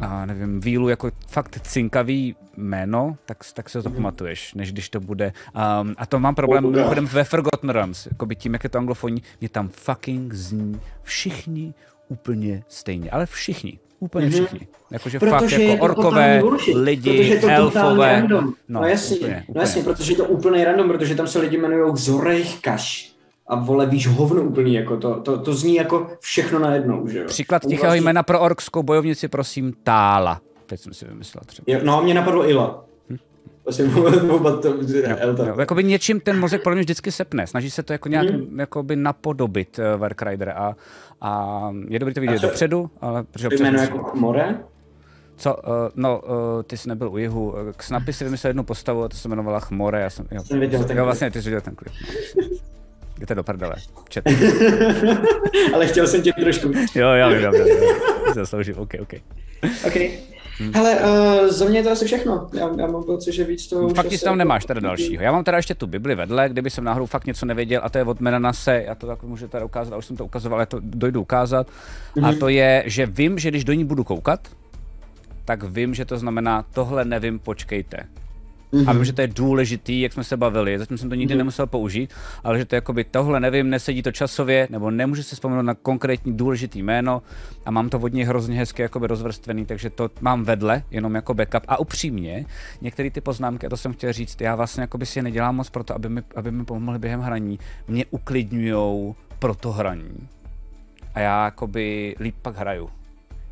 Speaker 3: a nevím, vílu jako fakt cinkavý jméno, tak, tak se to pamatuješ, než když to bude. Um, a to mám problém mimochodem ve Forgotten Realms, jako by tím, jak je to anglofonní, mě tam fucking zní všichni úplně stejně, ale všichni. Úplně mm-hmm. všichni. Jakože fakt jako orkové, lidi, to elfové.
Speaker 2: Random. No, no jasně, úplně, no jasně, protože je to úplný random, protože tam se lidi jmenují Zorejchkaš a vole, víš, hovno úplný, jako to, to, to zní jako všechno najednou, že jo.
Speaker 3: Příklad tichého vlastně... jména pro orkskou bojovnici, prosím, Tála. Teď jsem si vymyslel třeba.
Speaker 2: Jo, no, mě napadlo Ila. Hm? Vlastně,
Speaker 3: jo, jakoby něčím ten mozek podle mě vždycky sepne. Snaží se to jako nějak hmm. jakoby napodobit uh, Werk Rider a, a je dobré to vidět co, dopředu, ale.
Speaker 2: Jméno jako More?
Speaker 3: Co? Uh, no, uh, ty jsi nebyl u jihu. K Snapy si vymyslel jednu postavu a to se jmenovala Chmore. Já jsem, jo, jsem viděl ten jo, vlastně ty jsi viděl ten klip. Jděte do prdele. Čet.
Speaker 2: Ale chtěl jsem tě trošku.
Speaker 3: jo, já vím, já vím. Zasloužím, OK, OK.
Speaker 2: OK. Hmm. Hele, uh, za mě je to asi všechno. Já, já mám pocit, že víc to
Speaker 3: Fakt nic tam nemáš teda dalšího. Já mám teda ještě tu Bibli vedle, kdyby jsem náhodou fakt něco nevěděl, a to je od Menanase, já to tak můžu teda ukázat, a už jsem to ukazoval, ale to dojdu ukázat. Mm-hmm. A mhm. to je, že vím, že když do ní budu koukat, tak vím, že to znamená, tohle nevím, počkejte. Mm-hmm. A vím, že to je důležitý, jak jsme se bavili, zatím jsem to nikdy mm-hmm. nemusel použít, ale že to je jakoby tohle, nevím, nesedí to časově, nebo nemůžu si vzpomenout na konkrétní důležitý jméno a mám to vodně hrozně hezky jakoby rozvrstvený, takže to mám vedle, jenom jako backup. A upřímně, některé ty poznámky, a to jsem chtěl říct, já vlastně jakoby si je nedělám moc proto, aby mi, aby mi pomohly během hraní, mě uklidňujou pro to hraní. A já jakoby líp pak hraju.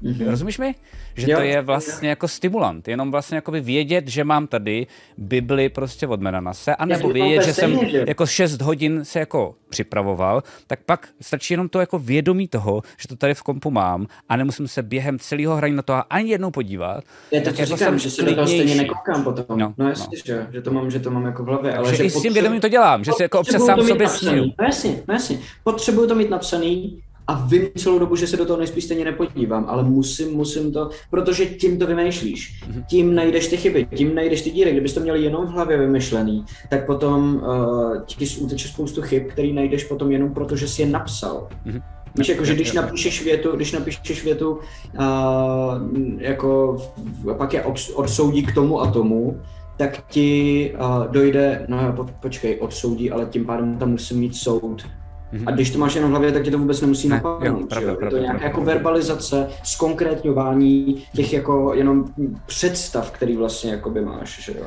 Speaker 3: Mm-hmm. Rozumíš mi? Že jo, to je vlastně jo. jako stimulant, jenom vlastně jako vědět, že mám tady Bibli prostě od Menanase, anebo vědět, že jsem že? jako 6 hodin se jako připravoval, tak pak stačí jenom to jako vědomí toho, že to tady v kompu mám a nemusím se během celého hraní na to ani jednou podívat.
Speaker 2: Je to, co jako říkám, že se do toho stejně nekoukám potom. No, no jasně, no. Že, že, to mám, že to mám jako v hlavě.
Speaker 3: Ale že, že i s tím vědomím to dělám, že si jako občas sám sobě
Speaker 2: sním. No jasně, no jasně. Potřebuju to mít napsaný, a vím celou dobu, že se do toho nejspíš stejně nepodívám, ale musím, musím to, protože tím to vymýšlíš. Mm-hmm. Tím najdeš ty chyby, tím najdeš ty díry. Kdybys to měl jenom v hlavě vymyšlený, tak potom uh, ti uteče spoustu chyb, který najdeš potom jenom proto, že jsi je napsal. Mm-hmm. Víš, jako, že když napíšeš větu, když napíšeš větu, uh, jako, pak je odsoudí k tomu a tomu, tak ti uh, dojde, no po, počkej, odsoudí, ale tím pádem tam musím mít soud Mm-hmm. A když to máš jenom v hlavě, tak tě to vůbec nemusí ne, napadnout. Jo, pravda, pravda, je to nějaká pravda, jako pravda. verbalizace, zkonkrétňování těch jako jenom představ, který vlastně jako by máš, že jo.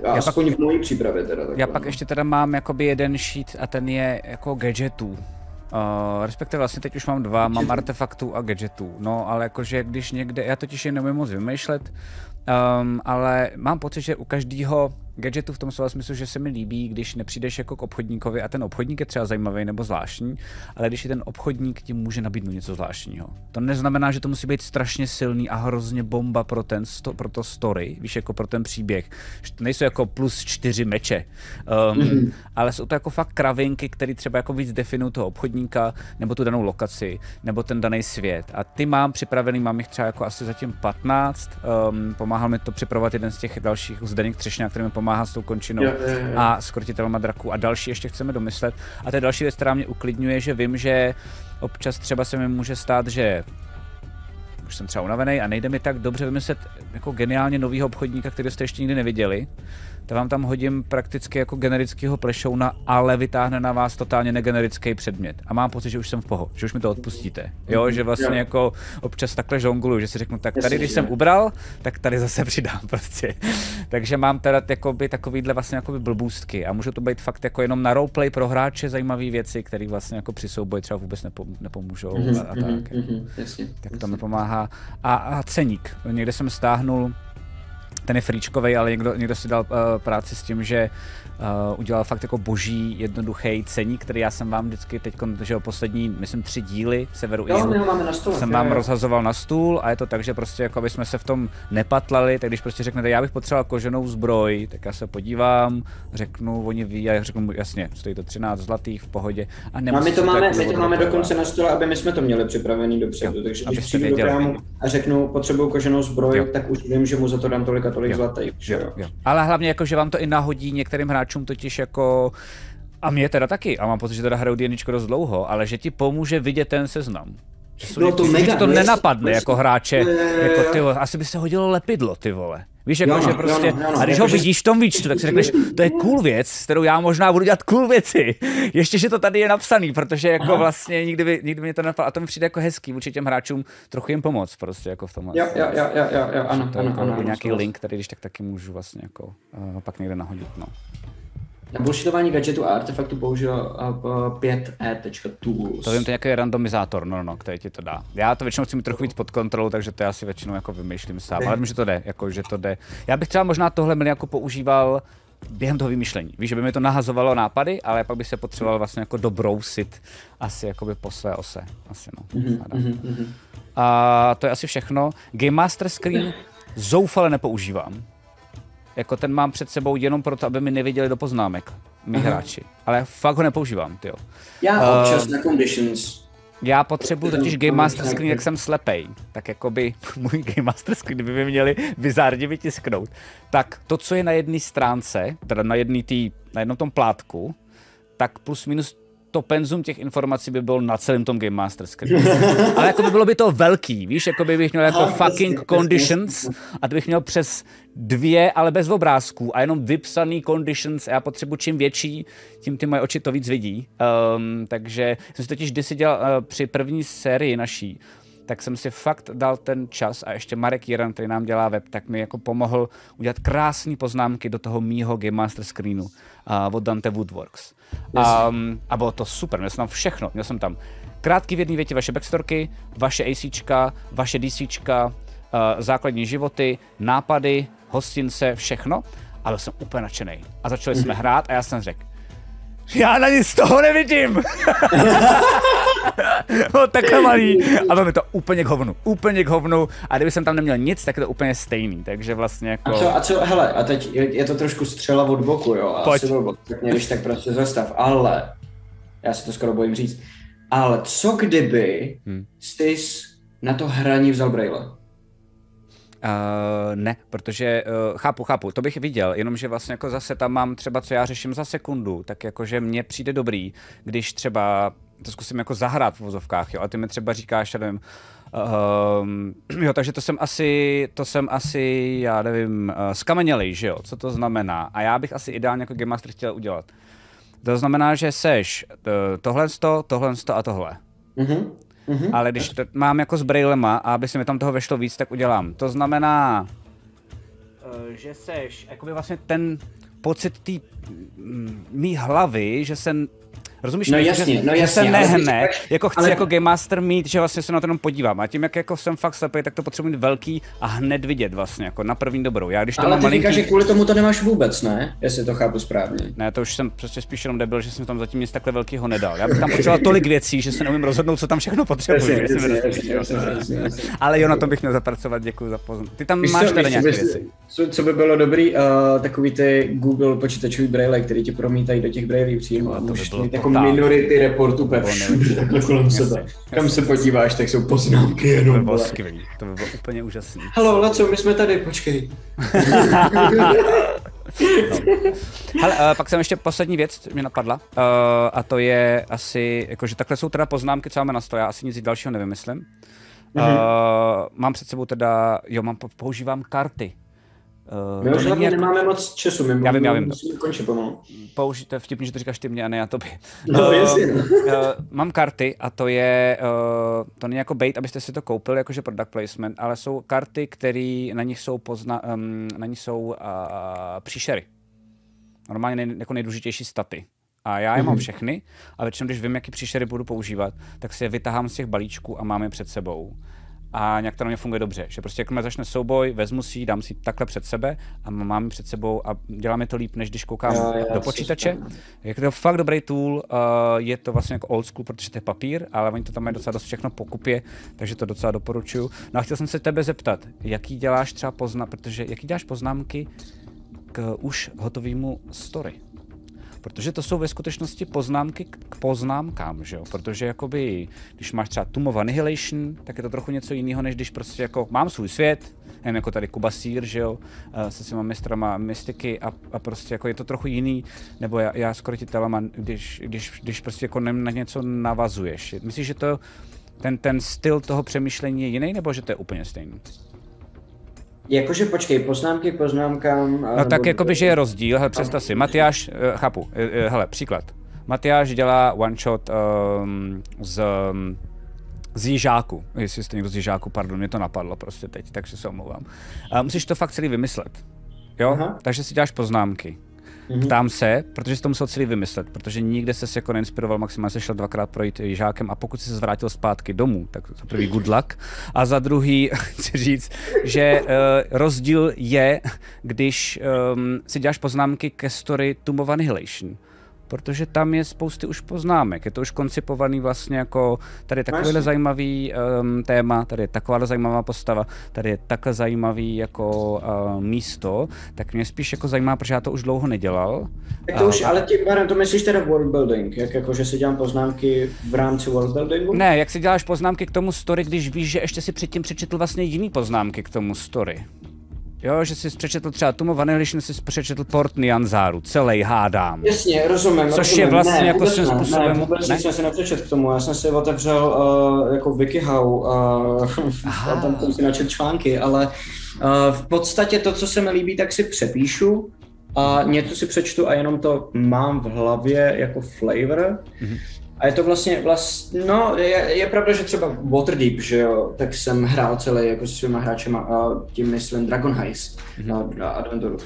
Speaker 2: Já aspoň pak, v mojí přípravě teda.
Speaker 3: Takhle, já pak no. ještě teda mám jakoby jeden sheet a ten je jako gadgetů. Uh, respektive vlastně teď už mám dva, Gadgetů. mám artefaktů a gadgetů. No, ale jakože když někde, já totiž je neumím moc vymýšlet, um, ale mám pocit, že u každého gadgetu v tom slova smyslu, že se mi líbí, když nepřijdeš jako k obchodníkovi a ten obchodník je třeba zajímavý nebo zvláštní, ale když je ten obchodník ti může nabídnout něco zvláštního. To neznamená, že to musí být strašně silný a hrozně bomba pro, ten sto, pro to story, víš, jako pro ten příběh. To nejsou jako plus čtyři meče, um, mm-hmm. ale jsou to jako fakt kravinky, které třeba jako víc definují toho obchodníka, nebo tu danou lokaci, nebo ten daný svět. A ty mám připravený, mám jich třeba jako asi zatím 15. Um, pomáhal mi to připravovat jeden z těch dalších Zdeněk Třešňák, který mi pomáhal pomáhá s tou končinou jo, jo, jo. a s krotitelema draků a další ještě chceme domyslet. A to je další věc, která mě uklidňuje, že vím, že občas třeba se mi může stát, že už jsem třeba unavený a nejde mi tak dobře vymyslet jako geniálně novýho obchodníka, který jste ještě nikdy neviděli to vám tam hodím prakticky jako generického plešouna, ale vytáhne na vás totálně negenerický předmět. A mám pocit, že už jsem v poho, že už mi to odpustíte. Jo, že vlastně jako občas takhle žonguluju, že si řeknu, tak tady, když jsem ubral, tak tady zase přidám prostě. Takže mám teda jakoby takovýhle vlastně jakoby blbůstky a může to být fakt jako jenom na roleplay pro hráče zajímavé věci, které vlastně jako při souboji třeba vůbec nepomůžou mm-hmm, a, a tak. Mm-hmm, jasně, tak to mi pomáhá. A, a ceník. Někde jsem stáhnul ten je fríčkovej, ale někdo, někdo si dal uh, práci s tím, že uh, udělal fakt jako boží, jednoduchý ceník, který já jsem vám vždycky teď, že jo, poslední, myslím, tři díly Severu
Speaker 2: jo, ho máme na stůl,
Speaker 3: jsem vám rozhazoval na stůl a je to tak, že prostě jako aby jsme se v tom nepatlali, tak když prostě řeknete, já bych potřeboval koženou zbroj, tak já se podívám, řeknu, oni ví, a já řeknu, jasně, stojí to 13 zlatých v pohodě.
Speaker 2: A, a my to máme, my to máme dokonce na stole, aby my jsme to měli připravený dopředu, takže když přijdu do krámu a řeknu, potřebuju koženou zbroj, jo. tak už vím, že mu za to dám tolik a tolik jo. zlatých. Jo, jo.
Speaker 3: Ale hlavně jako, že vám to i nahodí některým hráčům totiž jako a mě teda taky, a mám pocit, že teda hraju D&Dčko dost dlouho, ale že ti pomůže vidět ten seznam. Že, no to že, mega, že to nenapadne jako hráče, jako ty vole, asi by se hodilo lepidlo, ty vole. Víš, jako, jo, že prostě, jo, jo, a když ho vidíš v tom výčtu, tak si řekneš, to je cool věc, s kterou já možná budu dělat cool věci. Ještě, že to tady je napsaný, protože jako Aha. vlastně nikdy by, nikdy by mě to napadlo. A to mi přijde jako hezký vůči těm hráčům trochu jim pomoct prostě jako v tomhle.
Speaker 2: Jo, jo, jo, jo, jo, ano,
Speaker 3: to
Speaker 2: ano,
Speaker 3: jako ano, nějaký ano, link, který když tak taky můžu vlastně jako uh, pak někde nahodit, no.
Speaker 2: Na bullshitování gadgetu a artefaktu použil 5e.tools.
Speaker 3: To vím, to je nějaký randomizátor, no, no, který ti to dá. Já to většinou chci mít trochu víc pod kontrolou, takže to já si většinou jako vymýšlím sám, ale vím, že to jde, jako, že to jde. Já bych třeba možná tohle měl jako používal během toho vymýšlení. Víš, že by mi to nahazovalo nápady, ale pak by se potřeboval vlastně jako dobrousit asi jakoby po své ose. Asi no. Mm-hmm, A to je asi všechno. Game Master Screen zoufale nepoužívám jako ten mám před sebou jenom proto, aby mi neviděli do poznámek, my Aha. hráči. Ale fakt ho nepoužívám, ty
Speaker 2: Já občas uh, na conditions.
Speaker 3: Já potřebuji totiž Game Master Screen, jak jsem slepej. Tak jako by můj Game Master Screen by mi měli bizárně vytisknout. Tak to, co je na jedné stránce, teda na jedný tý, na jednom tom plátku, tak plus minus to penzum těch informací by bylo na celém tom Game Master screen. Ale jako by bylo by to velký, víš, jako by bych měl jako fucking conditions a to bych měl přes dvě, ale bez obrázků a jenom vypsaný conditions. Já potřebuji čím větší, tím ty moje oči to víc vidí. Um, takže jsem si totiž kdysi dělal uh, při první sérii naší, tak jsem si fakt dal ten čas a ještě Marek Jiran, který nám dělá web, tak mi jako pomohl udělat krásné poznámky do toho mýho Game Master screenu uh, od Dante Woodworks. Um, a bylo to super, měl jsem tam všechno, měl jsem tam krátký v jedné větě vaše backstorky, vaše ACčka, vaše DCčka, uh, základní životy, nápady, hostince, všechno. A byl jsem úplně nadšený. A začali jsme hrát a já jsem řekl, já na nic z toho nevidím. no, takhle malý. A bylo mi to úplně k hovnu. Úplně k hovnu. A kdyby jsem tam neměl nic, tak je to úplně stejný. Takže vlastně jako...
Speaker 2: A co, a co hele, a teď je, je to trošku střela od boku, jo. A
Speaker 3: Pojď.
Speaker 2: Blbo, tak mě když tak prostě zastav. Ale, já se to skoro bojím říct, ale co kdyby hmm. jsi na to hraní vzal Braille?
Speaker 3: Uh, ne, protože uh, chápu, chápu, to bych viděl, jenomže vlastně jako zase tam mám třeba, co já řeším za sekundu, tak jakože mně přijde dobrý, když třeba to zkusím jako zahrát v vozovkách, jo, a ty mi třeba říkáš, já nevím, uh, jo, takže to jsem asi, to jsem asi, já nevím, uh, skamenělej, že jo, co to znamená, a já bych asi ideálně jako Game Master chtěl udělat. To znamená, že seš uh, tohle, tohle a tohle.
Speaker 2: Mm-hmm.
Speaker 3: Mm-hmm. Ale když to mám jako s brailema a aby se mi tam toho vešlo víc, tak udělám. To znamená, eh, že seš, jakoby vlastně ten pocit té mý hlavy, že se Rozumíš?
Speaker 2: No jasně,
Speaker 3: že,
Speaker 2: no jasně,
Speaker 3: se
Speaker 2: ale
Speaker 3: nehne,
Speaker 2: říkáš-
Speaker 3: jako chci
Speaker 2: ale-
Speaker 3: jako Game Master mít, že vlastně se na to jenom podívám. A tím, jak jako jsem fakt slepý, tak to potřebuji mít velký a hned vidět vlastně, jako na první dobrou. Já když to
Speaker 2: Ale
Speaker 3: mám
Speaker 2: ty
Speaker 3: malinký...
Speaker 2: říkáš, že kvůli tomu to nemáš vůbec, ne? Jestli to chápu správně.
Speaker 3: Ne, to už jsem prostě spíš jenom debil, že jsem tam zatím nic takhle velkého nedal. Já bych tam potřeboval tolik věcí, že se neumím rozhodnout, co tam všechno potřebuji. Ale jo, na tom bych měl zapracovat, děkuji za pozornost. Ty tam
Speaker 2: Víš
Speaker 3: máš
Speaker 2: co,
Speaker 3: tady nějaké věci.
Speaker 2: Co, co by bylo dobrý, uh, takový ty Google počítačový braille, který ti promítají do těch brailí přímo a
Speaker 3: to by
Speaker 2: můžeš
Speaker 3: bylo totál.
Speaker 2: minority report úplně
Speaker 3: bylo
Speaker 2: všude, takhle kolem
Speaker 3: Jasně,
Speaker 2: sebe.
Speaker 3: jasně.
Speaker 2: Kam se podíváš, tak jsou poznámky
Speaker 3: To by
Speaker 2: jenom.
Speaker 3: bylo skvělý, to by bylo úplně úžasný.
Speaker 2: Halo, Laco, my jsme tady, počkej.
Speaker 3: Hele, uh, pak jsem ještě poslední věc, co mě napadla, uh, a to je asi, jakože takhle jsou teda poznámky, co máme na stole, já asi nic dalšího nevymyslím. Uh, mám před sebou teda, jo, mám, používám karty. Uh,
Speaker 2: My už hlavně
Speaker 3: jako-
Speaker 2: nemáme moc času, my
Speaker 3: Já vím, já vím.
Speaker 2: musíme končit pomalu.
Speaker 3: použít, to je vtipný, že to říkáš ty mě a ne já tobě.
Speaker 2: No,
Speaker 3: Eh,
Speaker 2: jasně,
Speaker 3: eh, mám karty a to je, uh, to není jako bait, abyste si to koupili, jakože product placement, ale jsou karty, které na nich jsou, pozna, um, na nich jsou uh, příšery. Normálně nej, jako nejdůležitější staty. A já je mám všechny a většinou, když vím, jaký příšery budu používat, tak si je vytahám z těch balíčků a mám je před sebou. A nějak to na mě funguje dobře, že prostě jakmile začne souboj, vezmu si ji, dám si takhle před sebe a mám před sebou a dělá mi to líp, než když koukám
Speaker 2: Jo, jo,
Speaker 3: do počítače. Je to fakt dobrý tool, uh, je to vlastně jako old school, protože to je papír, ale oni to tam mají docela dost všechno pokupě, takže to docela doporučuju. No a chtěl jsem se tebe zeptat, jaký děláš třeba pozna, protože jaký děláš poznámky k už hotovému story? Protože to jsou ve skutečnosti poznámky k poznámkám, že jo? Protože jakoby, když máš třeba Tomb Annihilation, tak je to trochu něco jiného, než když prostě jako mám svůj svět, nevím, jako tady Kuba Sýr, že jo, se svýma mistrama mystiky a, a, prostě jako je to trochu jiný, nebo já, já skoro ti teleman, když, když, když prostě jako na něco navazuješ. Myslíš, že to ten, ten styl toho přemýšlení je jiný, nebo že to je úplně stejný?
Speaker 2: Jakože počkej, poznámky k poznámkám.
Speaker 3: No tak jakoby, že je rozdíl, hele, představ si, Matyáš, eh, chápu, eh, eh, hele, příklad. Matyáš dělá one shot um, z, um, z Jižáku, jestli jste někdo z Jižáku, pardon, mě to napadlo prostě teď, takže se omlouvám. A musíš to fakt celý vymyslet, jo?
Speaker 2: Aha.
Speaker 3: Takže si děláš poznámky. Ptám se, protože jsi to musel celý vymyslet, protože nikde se jako neinspiroval, maximálně se šel dvakrát projít jižákem a pokud jsi se zvrátil zpátky domů, tak za prvý good luck a za druhý chci říct, že uh, rozdíl je, když um, si děláš poznámky ke story Tomb of Annihilation. Protože tam je spousty už poznámek, je to už koncipovaný vlastně jako, tady je takovýhle
Speaker 2: Jasně.
Speaker 3: zajímavý um, téma, tady je taková zajímavá postava, tady je takhle zajímavý jako uh, místo, tak mě spíš jako zajímá, protože já to už dlouho nedělal.
Speaker 2: Tak to už, ale tím pádem to myslíš teda world building, jak jako, že si dělám poznámky v rámci world buildingu?
Speaker 3: Ne, jak si děláš poznámky k tomu story, když víš, že ještě si předtím přečetl vlastně jiný poznámky k tomu story. Jo, že jsi přečetl třeba Tumo Vanillition, jsi přečetl port Nianzáru, celý hádám.
Speaker 2: Jasně, rozumím.
Speaker 3: Což
Speaker 2: rozumím.
Speaker 3: je vlastně
Speaker 2: ne,
Speaker 3: jako svým
Speaker 2: ne,
Speaker 3: způsobem-
Speaker 2: Ne, vůbec
Speaker 3: ne?
Speaker 2: jsem si nepřečet k tomu. Já jsem si otevřel uh, jako WikiHow uh, a tam jsem si načet články, ale uh, v podstatě to, co se mi líbí, tak si přepíšu a něco si přečtu a jenom to mám v hlavě jako flavor.
Speaker 3: Mhm.
Speaker 2: A je to vlastně, vlastně no, je, je pravda, že třeba Waterdeep, že jo, tak jsem hrál celý jako s svýma hráčema, a tím myslím Dragon Heist
Speaker 3: Mhm.
Speaker 2: na, adventuru.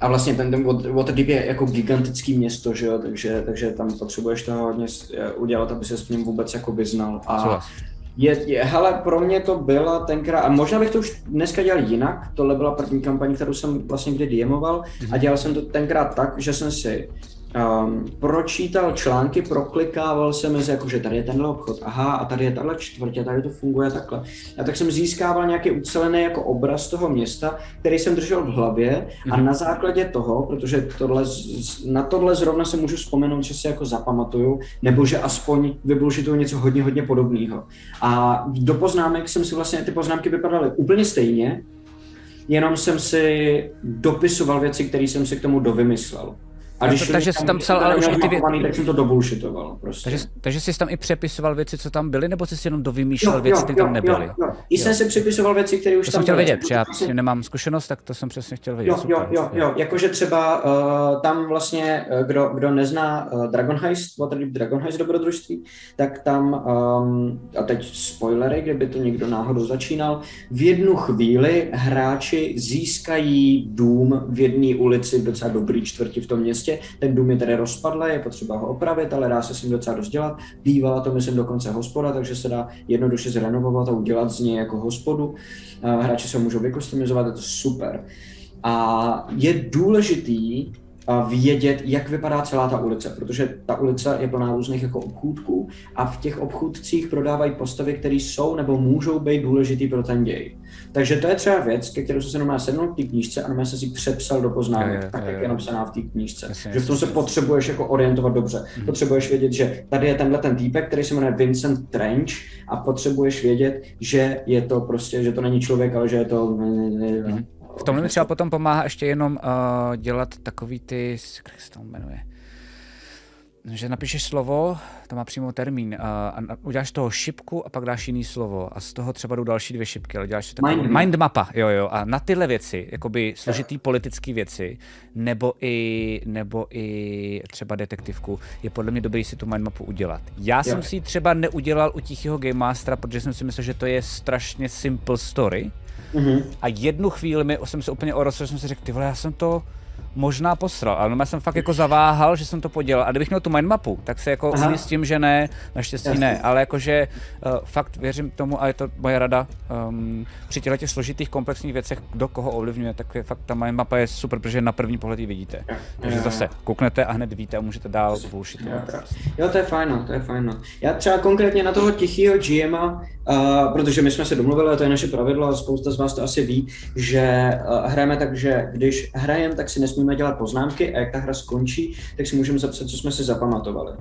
Speaker 2: A vlastně ten, ten Wat- Waterdeep je jako gigantický město, že jo, takže, takže tam potřebuješ toho hodně eh, udělat, aby se s ním vůbec jako vyznal. A je, je, hele, pro mě to byla tenkrát, a možná bych to už dneska dělal jinak, tohle byla první kampaň, kterou jsem vlastně kdy DMoval a dělal jsem to tenkrát tak, že jsem si um, pročítal články, proklikával jsem mezi, jako, že tady je tenhle obchod, aha, a tady je tahle čtvrtě, tady to funguje takhle. A tak jsem získával nějaký ucelený jako obraz toho města, který jsem držel v hlavě a na základě toho, protože tohle, na tohle zrovna se můžu vzpomenout, že si jako zapamatuju, nebo že aspoň vybullshituju něco hodně, hodně podobného. A do poznámek jsem si vlastně, ty poznámky vypadaly úplně stejně, jenom jsem si dopisoval věci, které jsem si k tomu dovymyslel. A když
Speaker 3: to- takže jsi tam psal ale už i ty vě-
Speaker 2: zmapovaný, tak jsem to dobullshitoval prostě.
Speaker 3: Takže, takže jsi tam i přepisoval věci, co tam byly, nebo jsi si jenom dovymýšlel věci, které tam nebyly?
Speaker 2: Jo, jo. I jsem si připisoval věci, které už
Speaker 3: To
Speaker 2: tam
Speaker 3: jsem chtěl
Speaker 2: byly.
Speaker 3: vědět, já s tím nemám zkušenost, tak to jsem přesně chtěl vědět.
Speaker 2: Jo,
Speaker 3: super,
Speaker 2: jo, jo, jo, jakože třeba uh, tam vlastně, uh, kdo, kdo nezná uh, Dragon Heist, Waterdeep Dragon Heist dobrodružství, tak tam, um, a teď spoilery, kdyby to někdo náhodou začínal, v jednu chvíli hráči získají dům v jedné ulici v docela dobrý čtvrti v tom městě, ten dům je tedy rozpadlý, je potřeba ho opravit, ale dá se s ním docela dost dělat. Bývala to, myslím, dokonce hospoda, takže se dá jednoduše zrenovovat a udělat z něj jako hospodu. Uh, hráči se můžou vykostumizovat, je to super. A je důležitý a vědět, jak vypadá celá ta ulice, protože ta ulice je plná různých jako obchůdků a v těch obchůdcích prodávají postavy, které jsou nebo můžou být důležitý pro ten děj. Takže to je třeba věc, ke kterou jsem se normálně sednul v té knížce a normálně jsem si přepsal do poznámek,
Speaker 3: jo,
Speaker 2: tak jak je napsaná v té knížce.
Speaker 3: Jasně,
Speaker 2: že v tom se potřebuješ jako orientovat dobře.
Speaker 3: Mhm.
Speaker 2: Potřebuješ vědět, že tady je tenhle ten týpek, který se jmenuje Vincent Trench a potřebuješ vědět, že je to prostě, že to není člověk, ale že je to...
Speaker 3: Mhm. V tomhle mi třeba potom pomáhá ještě jenom uh, dělat takový ty, jak se to jmenuje, že napíšeš slovo, to má přímo termín, uh, a uděláš toho šipku a pak dáš jiný slovo a z toho třeba jdou další dvě šipky, ale děláš to takovou
Speaker 2: Mind
Speaker 3: mind,
Speaker 2: map.
Speaker 3: mind mapa, jo jo, a na tyhle věci, jakoby složitý politické věci, nebo i, nebo i třeba detektivku, je podle mě dobrý si tu mind mapu udělat. Já jsem
Speaker 2: Jo.
Speaker 3: si ji třeba neudělal u Tichého Game Mastera, protože jsem si myslel, že to je strašně simple story,
Speaker 2: Mhm.
Speaker 3: a jednu chvíli mi, jsem se úplně orosl, že jsem si řekl, ty vole, já jsem to možná posral, ale já jsem fakt jako zaváhal, že jsem to podělal. A kdybych měl tu mindmapu, tak se jako
Speaker 2: Aha.
Speaker 3: ujistím, že ne, naštěstí
Speaker 2: Jasně.
Speaker 3: ne, ale jakože uh, fakt věřím tomu a je to moje rada um, při těchto těch složitých komplexních věcech, kdo koho ovlivňuje, tak je fakt ta mindmapa je super, protože na první pohled ji vidíte. Takže zase kouknete a hned víte a můžete dál bullshit.
Speaker 2: Jo, to je fajn, no, to je fajn. No. Já třeba konkrétně na toho tichého GMa, uh, protože my jsme se domluvili, a to je naše pravidlo a spousta z vás to asi ví, že uh, hrajeme tak, že když hrajeme, tak si nesmíme dělat poznámky a jak ta hra skončí, tak si můžeme zapsat, co jsme si zapamatovali.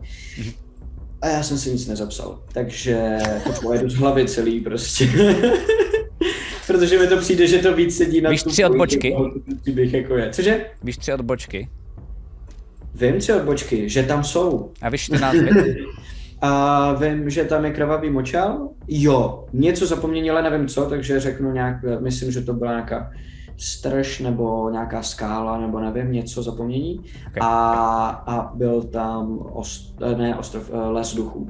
Speaker 2: A já jsem si nic nezapsal, takže to pojedu z hlavy celý prostě. Protože mi to přijde, že to víc sedí na
Speaker 3: Víš
Speaker 2: tu
Speaker 3: tři odbočky?
Speaker 2: příběh jako je. Cože?
Speaker 3: Víš tři odbočky
Speaker 2: Vím tři odbočky, že tam jsou.
Speaker 3: a víš ty názvy?
Speaker 2: A vím, že tam je krvavý močál. Jo, něco zapomnění, ale nevím co, takže řeknu nějak, myslím, že to byla nějaká strž nebo nějaká skála, nebo nevím, něco zapomnění.
Speaker 3: Okay.
Speaker 2: A, a byl tam, ost, ne ostrov, eh, les duchů.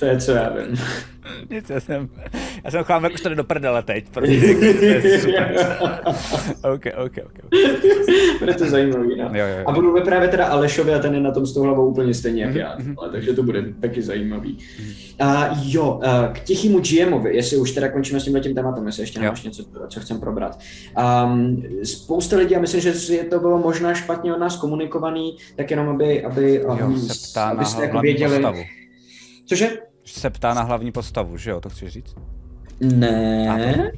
Speaker 2: To je, co já vím.
Speaker 3: Nic, já jsem, já jsem chválil, jak už jde do prdele teď, protože to je super. OK, OK, OK.
Speaker 2: bude to zajímavý, no.
Speaker 3: Jo, jo, jo.
Speaker 2: A budu vyprávět teda Alešovi a ten je na tom s tou hlavou úplně stejně jak
Speaker 3: Mhm,
Speaker 2: já,
Speaker 3: mhm.
Speaker 2: ale, takže to bude taky zajímavý. A jo, a k tichýmu GMovi, jestli už teda končíme s tímhle tím tématem, jestli ještě nemáš něco, co chcem probrat. Um, spousta lidí, a myslím, že si to bylo možná špatně od nás komunikovaný, tak jenom aby, aby,
Speaker 3: Jo,
Speaker 2: um,
Speaker 3: ptá na
Speaker 2: abyste jako věděli.
Speaker 3: postavu.
Speaker 2: Cože?
Speaker 3: Se ptá na hlavní postavu, že jo, to chci říct?
Speaker 2: Ne.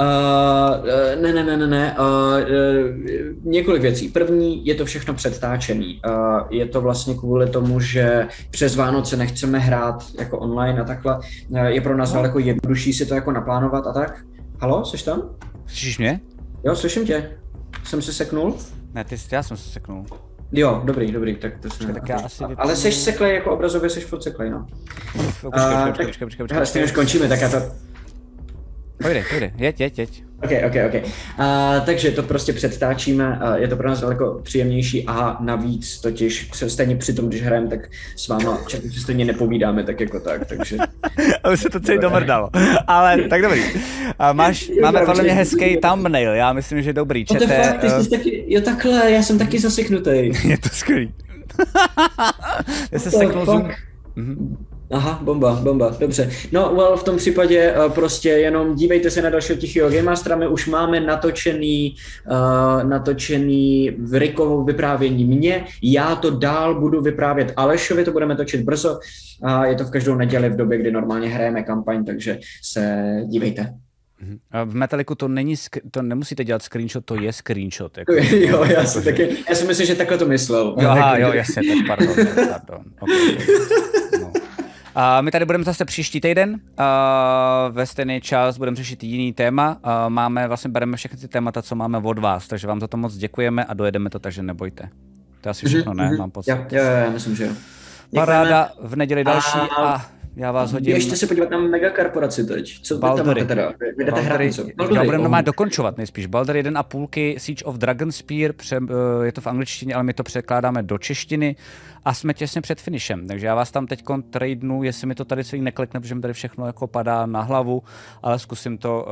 Speaker 2: Uh, ne, ne, ne, ne, ne. Uh, uh, několik věcí. První, je to všechno předtáčený. Uh, je to vlastně kvůli tomu, že přes Vánoce nechceme hrát jako online a takhle. Uh, je pro nás daleko jednodušší si to jako naplánovat a tak. Halo, jsi tam?
Speaker 3: Slyšíš mě?
Speaker 2: Jo, slyším tě. Jsem se seknul?
Speaker 3: Ne, ty, já jsem se seknul.
Speaker 2: Jo, dobrý, dobrý, tak to jsem...
Speaker 3: tak já asi
Speaker 2: Ale jsi seklej, jako obrazově jsi furt seklej, no.
Speaker 3: Počkej,
Speaker 2: A,
Speaker 3: počkej,
Speaker 2: tak-
Speaker 3: počkej, počkej,
Speaker 2: Hele,
Speaker 3: počkej.
Speaker 2: stejně už končíme, tak já to...
Speaker 3: Pojde, pojde, jeď, jeď, jeď.
Speaker 2: OK, OK, OK. A, takže to prostě předtáčíme, a je to pro nás daleko příjemnější a navíc totiž přes- stejně při tom, když hrajeme, tak s váma často si stejně nepovídáme tak jako tak, takže...
Speaker 3: Aby se to celý domrdalo. Ale tak dobrý. A máš,
Speaker 2: Jo,
Speaker 3: máme podle mě hezký thumbnail, já myslím, že dobrý.
Speaker 2: What the
Speaker 3: Čete,
Speaker 2: fuck, ty
Speaker 3: eh,
Speaker 2: jsi taky, jo takhle, já jsem taky zaseknutý.
Speaker 3: je to skvělý. Já se seknul zoom. Mhm.
Speaker 2: Aha, bomba, bomba, dobře. No, well, v tom případě uh, prostě jenom dívejte se na dalšího tichého Game Mastera, my už máme natočený, uh, natočený v Rickovo vyprávění mě, já to dál budu vyprávět Alešovi, to budeme točit brzo, a je to v každou neděli v době, kdy normálně hrajeme kampaň, takže se dívejte.
Speaker 3: A V Metaliku to není, to nemusíte dělat screenshot, to je screenshot. Jako.
Speaker 2: jo, já si taky, já si myslím, že takhle to myslel.
Speaker 3: Jo, aha, jo, jasně, tak pardon, pardon. Okay, okay. A my tady budeme zase příští týden, a ve stejný čas budeme řešit jiný téma. A máme, vlastně bereme všechny ty témata, co máme od vás, takže vám za to moc děkujeme a dojedeme to, takže nebojte. To je asi všechno, ne? Mám pocit.
Speaker 2: Jo, jo, jo, já myslím, že jo.
Speaker 3: Paráda, v neděli další
Speaker 2: A-
Speaker 3: a já vás hodím.
Speaker 2: Běžte se podívat na megakorporaci teď. Co vy tam teda? Vy jdete hrát něco?
Speaker 3: já budeme normálně dokončovat nejspíš. Baldur 1,5 Siege of Dragonspear, pře, eh, je to v angličtině, ale my to překládáme do češtiny a jsme těsně před finishem. Takže já vás tam teď tradenu, jestli mi to tady celý neklikne, protože mi tady všechno jako padá na hlavu, ale zkusím to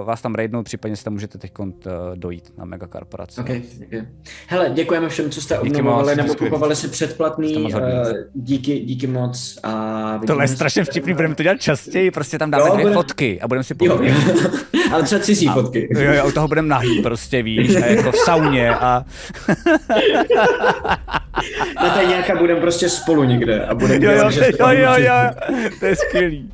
Speaker 3: uh, vás tam raidnout, případně si tam můžete teď uh, dojít na megakorporaci.
Speaker 2: Okay, okay. Hele, děkujeme všem, co jste obnovovali nebo kupovali si předplatný. Uh, díky, díky moc. A
Speaker 3: Tohle je strašně vtipný, budeme to dělat častěji, prostě tam dáme
Speaker 2: Jo,
Speaker 3: dvě
Speaker 2: bude-
Speaker 3: fotky a budeme si povídat.
Speaker 2: Ale třeba cizí fotky.
Speaker 3: Jo, jo, u toho budeme nahý, prostě víš, a jako v sauně a
Speaker 2: Na té nějaká budeme prostě spolu někde a budeme
Speaker 3: Jo, jo,
Speaker 2: dělat, že
Speaker 3: jo, jo, jo, to je skvělý.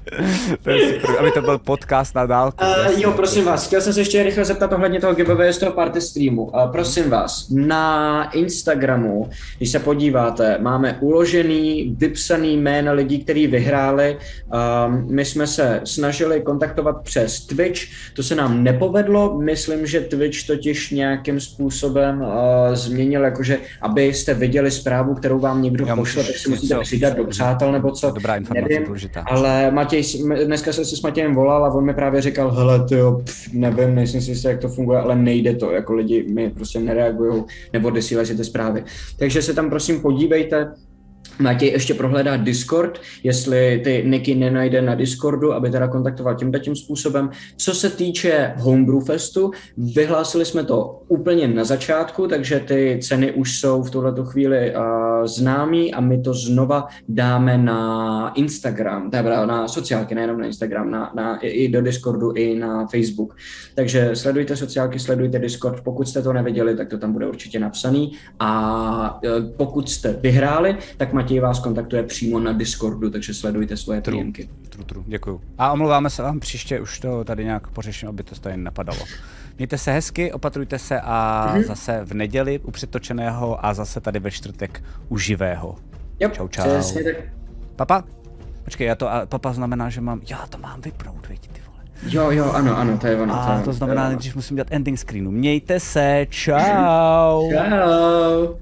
Speaker 3: To je super, aby to byl podcast na dálku.
Speaker 2: Uh, jo, prosím vás, chtěl jsem se ještě rychle zeptat ohledně toho giveaway z toho party streamu. Uh, prosím vás, na Instagramu, když se podíváte, máme uložený, vypsaný jména lidí, kteří vyhráli. Um, my jsme se snažili kontaktovat přes Twitch, to se nám nepovedlo. Myslím, že Twitch totiž nějakým způsobem uh, změnil, jakože abyste viděli zprávu, kterou vám někdo
Speaker 3: Jo,
Speaker 2: pošle, tak si musíte přidat do přátel nebo co.
Speaker 3: Dobrá informace,
Speaker 2: Nevím,
Speaker 3: důležitá.
Speaker 2: ale Matěj, dneska jsem si s Matějem volal a on mi právě říkal, hele, ty jo, pff, nevím, nejsem si jistý, jak to funguje, ale nejde to, jako lidi mi prostě nereagují nebo desílají si ty zprávy. Takže se tam prosím podívejte, Matěj ještě prohledá Discord, jestli ty niky nenajde na Discordu, aby teda kontaktoval tímhle tím způsobem. Co se týče Homebrew Festu, vyhlásili jsme to úplně na začátku, takže ty ceny už jsou v tuhleto chvíli uh, známý a my to znova dáme na Instagram, teda na sociálky, nejenom na Instagram, na, na, i do Discordu, i na Facebook. Takže sledujte sociálky, sledujte Discord, pokud jste to neviděli, tak to tam bude určitě napsaný a e, pokud jste vyhráli, tak Matěj vás kontaktuje přímo na Discordu, takže sledujte svoje
Speaker 3: True.
Speaker 2: příjemky.
Speaker 3: True, true, děkuju. A omlouváme se vám, příště už to tady nějak pořeším, aby to tady napadalo. Mějte se hezky, opatrujte se a
Speaker 2: Mhm.
Speaker 3: zase v neděli u přetočeného a zase tady ve čtvrtek u živého.
Speaker 2: Jo,
Speaker 3: Čau, čau. Papa? Počkej, já to, a papa znamená, že mám, já to mám vypnout, viď, ty vole.
Speaker 2: Jo, jo, ano, ano, to je ono.
Speaker 3: A to
Speaker 2: ono,
Speaker 3: znamená, nejdřív musím dělat ending screenu. Mějte se, čau.
Speaker 2: Čau.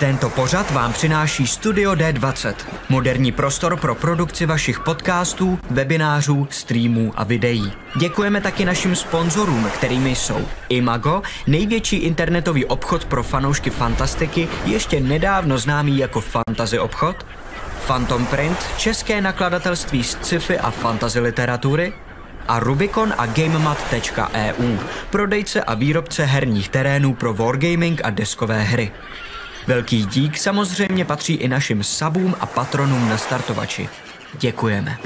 Speaker 1: Tento pořad vám přináší Studio D20, moderní prostor pro produkci vašich podcastů, webinářů, streamů a videí. Děkujeme taky našim sponzorům, kterými jsou Imago, největší internetový obchod pro fanoušky fantastiky, ještě nedávno známý jako Fantasy obchod, Phantom Print, české nakladatelství z sci-fi a fantasy literatury, a Rubicon a GameMat.eu, prodejce a výrobce herních terénů pro wargaming a deskové hry. Velký dík samozřejmě patří i našim sabům a patronům na startovači. Děkujeme.